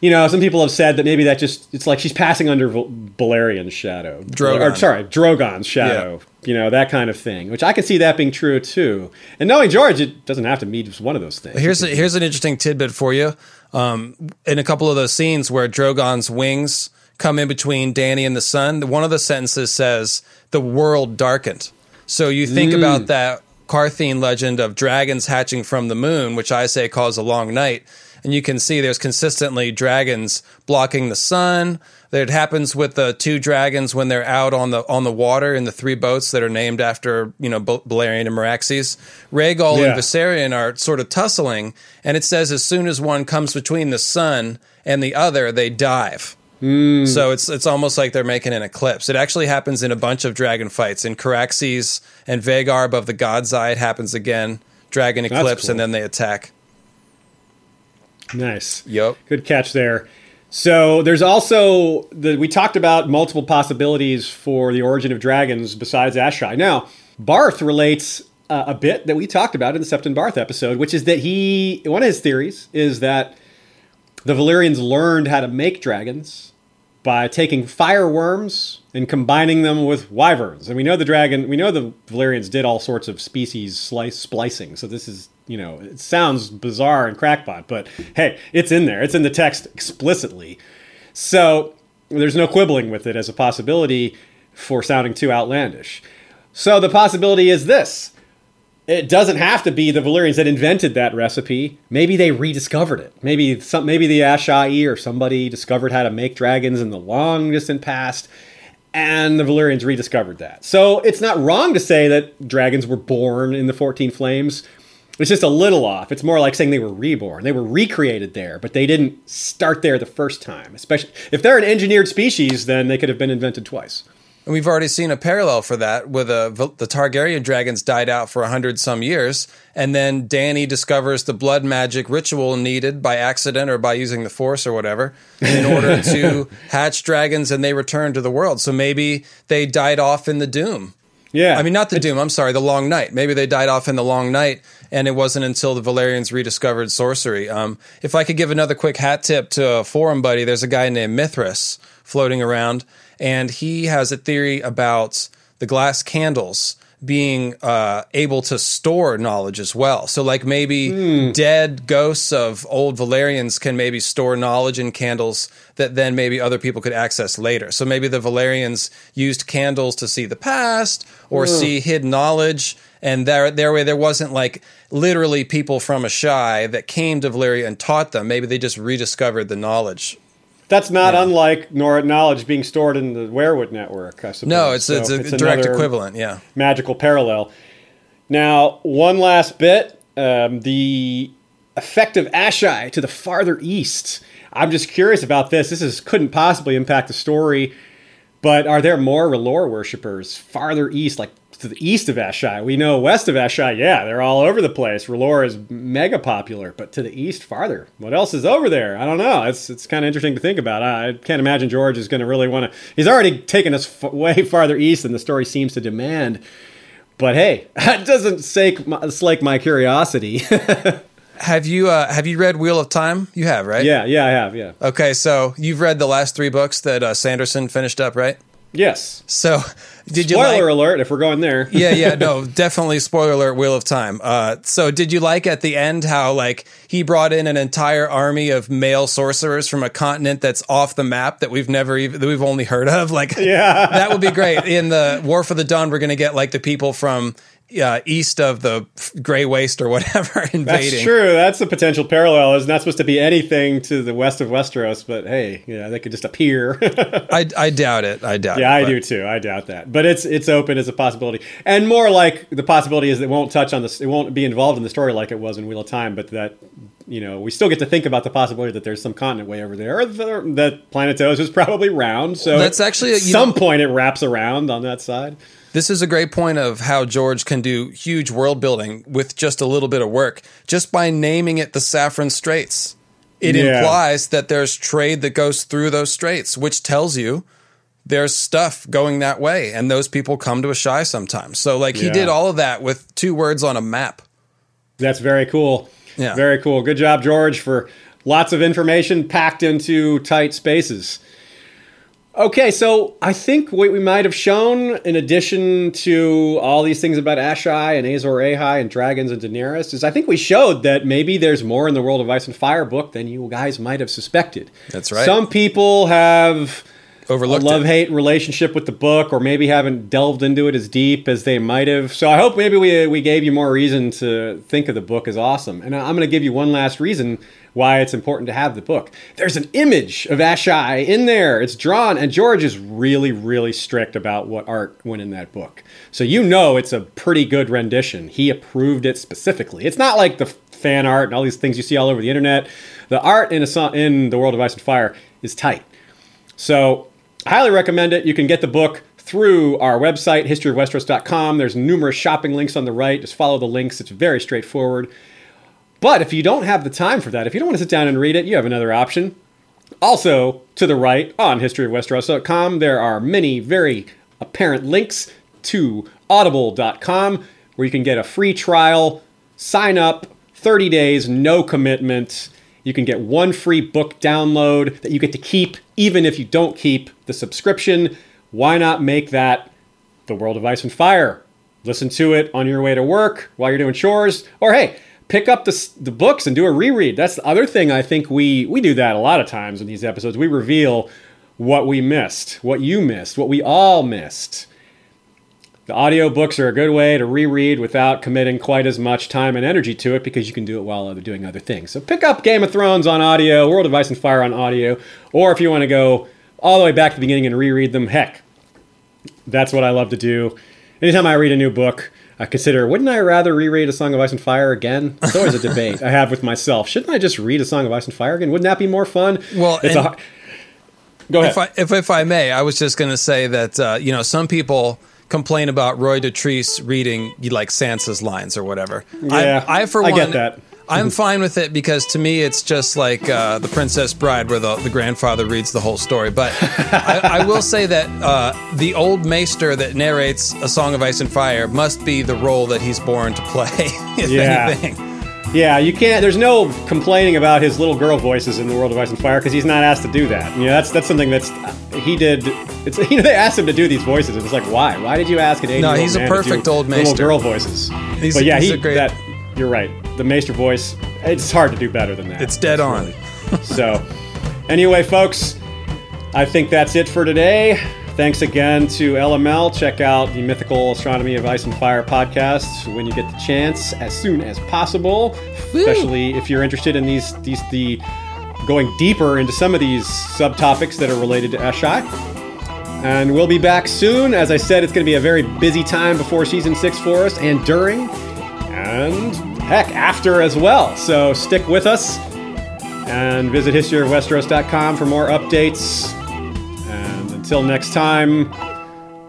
you know, some people have said that maybe that just it's like she's passing under Val- Valerian's shadow, Drogon. or sorry, Drogon's shadow. You know that kind of thing, which I can see that being true too. And knowing George, it doesn't have to meet just one of those things. Here's a, here's an interesting tidbit for you. Um, in a couple of those scenes where Drogon's wings come in between Dany and the sun, one of the sentences says, "The world darkened." So you think about that Qartheen legend of dragons hatching from the moon, which I say cause a long night, and you can see there's consistently dragons blocking the sun. That happens with the two dragons when they're out on the on the water in the three boats that are named after you know Balerion and Meraxes. Rhaegal Yeah. and Viserion are sort of tussling, and it says as soon as one comes between the sun and the other, they dive. Hmm. So it's it's almost like they're making an eclipse. It actually happens in a bunch of dragon fights. In Caraxes and Vhagar above the God's Eye, it happens again. Dragon eclipse, cool. and then they attack. Nice. Yep. Good catch there. So there's also the we talked about multiple possibilities for the origin of dragons besides Asshai. Now, Barth relates uh, a bit that we talked about in the Septon Barth episode, which is that he one of his theories is that the Valyrians learned how to make dragons by taking fireworms and combining them with wyverns. And we know the dragon, we know the Valyrians did all sorts of species slice splicing. So this is, you know, it sounds bizarre and crackpot, but hey, it's in there. It's in the text explicitly. So there's no quibbling with it as a possibility for sounding too outlandish. So the possibility is this. It doesn't have to be the Valyrians that invented that recipe. Maybe they rediscovered it. Maybe some, maybe the Asshai or somebody discovered how to make dragons in the long distant past, and the Valyrians rediscovered that. So it's not wrong to say that dragons were born in the 14 Flames. It's just a little off. It's more like saying they were reborn. They were recreated there, but they didn't start there the first time. Especially if they're an engineered species, then they could have been invented twice. And we've already seen a parallel for that with uh, v- the Targaryen dragons died out for a hundred some years, and then Dany discovers the blood magic ritual needed by accident or by using the Force or whatever in order to hatch dragons, and they return to the world. So maybe they died off in the Doom. Yeah. I mean, not the Doom. I'm sorry, the Long Night. Maybe they died off in the Long Night, and it wasn't until the Valyrians rediscovered sorcery. Um, if I could give another quick hat tip to a forum buddy, there's a guy named Mithras floating around, and he has a theory about the glass candles being uh, able to store knowledge as well. So, like maybe dead ghosts of old Valyrians can maybe store knowledge in candles that then maybe other people could access later. So maybe the Valyrians used candles to see the past or see hidden knowledge. And there, their way, there wasn't like literally people from Asshai that came to Valyria and taught them. Maybe they just rediscovered the knowledge. That's not unlike nor knowledge being stored in the Weirwood network, I suppose. No, it's, it's So a direct equivalent. Yeah. Magical parallel. Now, one last bit um, the effect of Asshai to the farther east. I'm just curious about this. This is, couldn't possibly impact the story, but are there more R'hllor worshippers farther east, like to the east of Asshai? We know west of Asshai, yeah, they're all over the place. R'hllor is mega popular, but to the east, farther, what else is over there? I don't know. It's it's kind of interesting to think about. I, I can't imagine George is going to really want to. He's already taken us f- way farther east than the story seems to demand. But hey, that doesn't sake my, slake my curiosity. Have you uh, have you read Wheel of Time? You have, right? yeah, yeah, I have. Yeah. Okay, so you've read the last three books that uh, Sanderson finished up, right? Yes. So did you Spoiler like? alert! If we're going there. yeah, yeah, no, definitely spoiler alert. Wheel of Time. Uh, so did you like at the end how like he brought in an entire army of male sorcerers from a continent that's off the map that we've never even that we've only heard of? Like, Yeah. that would be great. In the War for the Dawn, we're gonna get like the people from uh, east of the Gray Waste or whatever invading. That's true. That's a potential parallel. It's not supposed to be anything to the west of Westeros, but hey, yeah, they could just appear. I, I doubt it. I doubt. yeah, it, I but- do too. I doubt that, but it's it's open as a possibility, and more like the possibility is it won't touch on this. It won't be involved in the story like it was in Wheel of Time, but that you know we still get to think about the possibility that there's some continent way over there, or the, that Planetos is probably round. So That's actually at some know- point it wraps around on that side. This is a great point of how George can do huge world building with just a little bit of work, just by naming it the Saffron Straits. It Yeah. implies that there's trade that goes through those straits, which tells you there's stuff going that way, and those people come to Asshai sometimes. So, like, he Yeah. did all of that with two words on a map. That's very cool. Yeah. Very cool. Good job, George, for lots of information packed into tight spaces. Okay, so I think what we might have shown, in addition to all these things about Asshai and Azor Ahai and dragons and Daenerys, is I think we showed that maybe there's more in the World of Ice and Fire book than you guys might have suspected. That's right. Some people have Overlooked a love hate relationship with the book, or maybe haven't delved into it as deep as they might have. So I hope maybe we we gave you more reason to think of the book as awesome. And I'm going to give you one last reason why it's important to have the book. There's an image of Asshai in there. It's drawn, and George is really really strict about what art went in that book. So you know it's a pretty good rendition. He approved it specifically. It's not like the fan art and all these things you see all over the internet. The art in a in the World of Ice and Fire is tight. So I highly recommend it. You can get the book through our website, historyofwesteros.com. There's numerous shopping links on the right. Just follow the links. It's very straightforward. But if you don't have the time for that, if you don't want to sit down and read it, you have another option. Also, to the right on historyofwesteros.com, there are many very apparent links to audible.com where you can get a free trial, sign up, 30 days, no commitment. You can get one free book download that you get to keep even if you don't keep the subscription. Why not make that the World of Ice and Fire? Listen to it on your way to work while you're doing chores, or hey, pick up the, the books and do a reread. That's the other thing I think we we do that a lot of times in these episodes. We reveal what we missed, what you missed, what we all missed. The audiobooks are a good way to reread without committing quite as much time and energy to it because you can do it while doing other things. So pick up Game of Thrones on audio, World of Ice and Fire on audio, or if you want to go all the way back to the beginning and reread them, heck, that's what I love to do. Anytime I read a new book, I consider, wouldn't I rather reread A Song of Ice and Fire again? It's always a debate I have with myself. Shouldn't I just read A Song of Ice and Fire again? Wouldn't that be more fun? Well, it's a Go ahead. If I, if, if I may, I was just going to say that uh, you know some people complain about Roy Dotrice reading like Sansa's lines or whatever. Yeah, I, I for I one, get that. I'm fine with it because to me it's just like uh, the Princess Bride, where the, the grandfather reads the whole story. But I, I will say that uh, the old maester that narrates A Song of Ice and Fire must be the role that he's born to play. If Yeah. anything. Yeah, you can't. There's no complaining about his little girl voices in the World of Ice and Fire because he's not asked to do that. You know, that's that's something that's he did. It's you know they asked him to do these voices. and It's like why? Why did you ask an 80 No, he's a perfect old little maester. girl voices? He's- but yeah, he's he a great- that. You're right. The maester voice. It's hard to do better than that. It's dead on. so, anyway, folks, I think that's it for today. Thanks again to LML. Check out the Mythical Astronomy of Ice and Fire podcast when you get the chance, as soon as possible. Especially if you're interested in these these the going deeper into some of these subtopics that are related to Asshai. And we'll be back soon. As I said, it's going to be a very busy time before season six for us, and during, and heck, after as well. So stick with us and visit historyofwesteros.com for more updates. And until next time,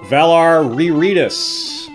Valar reread us.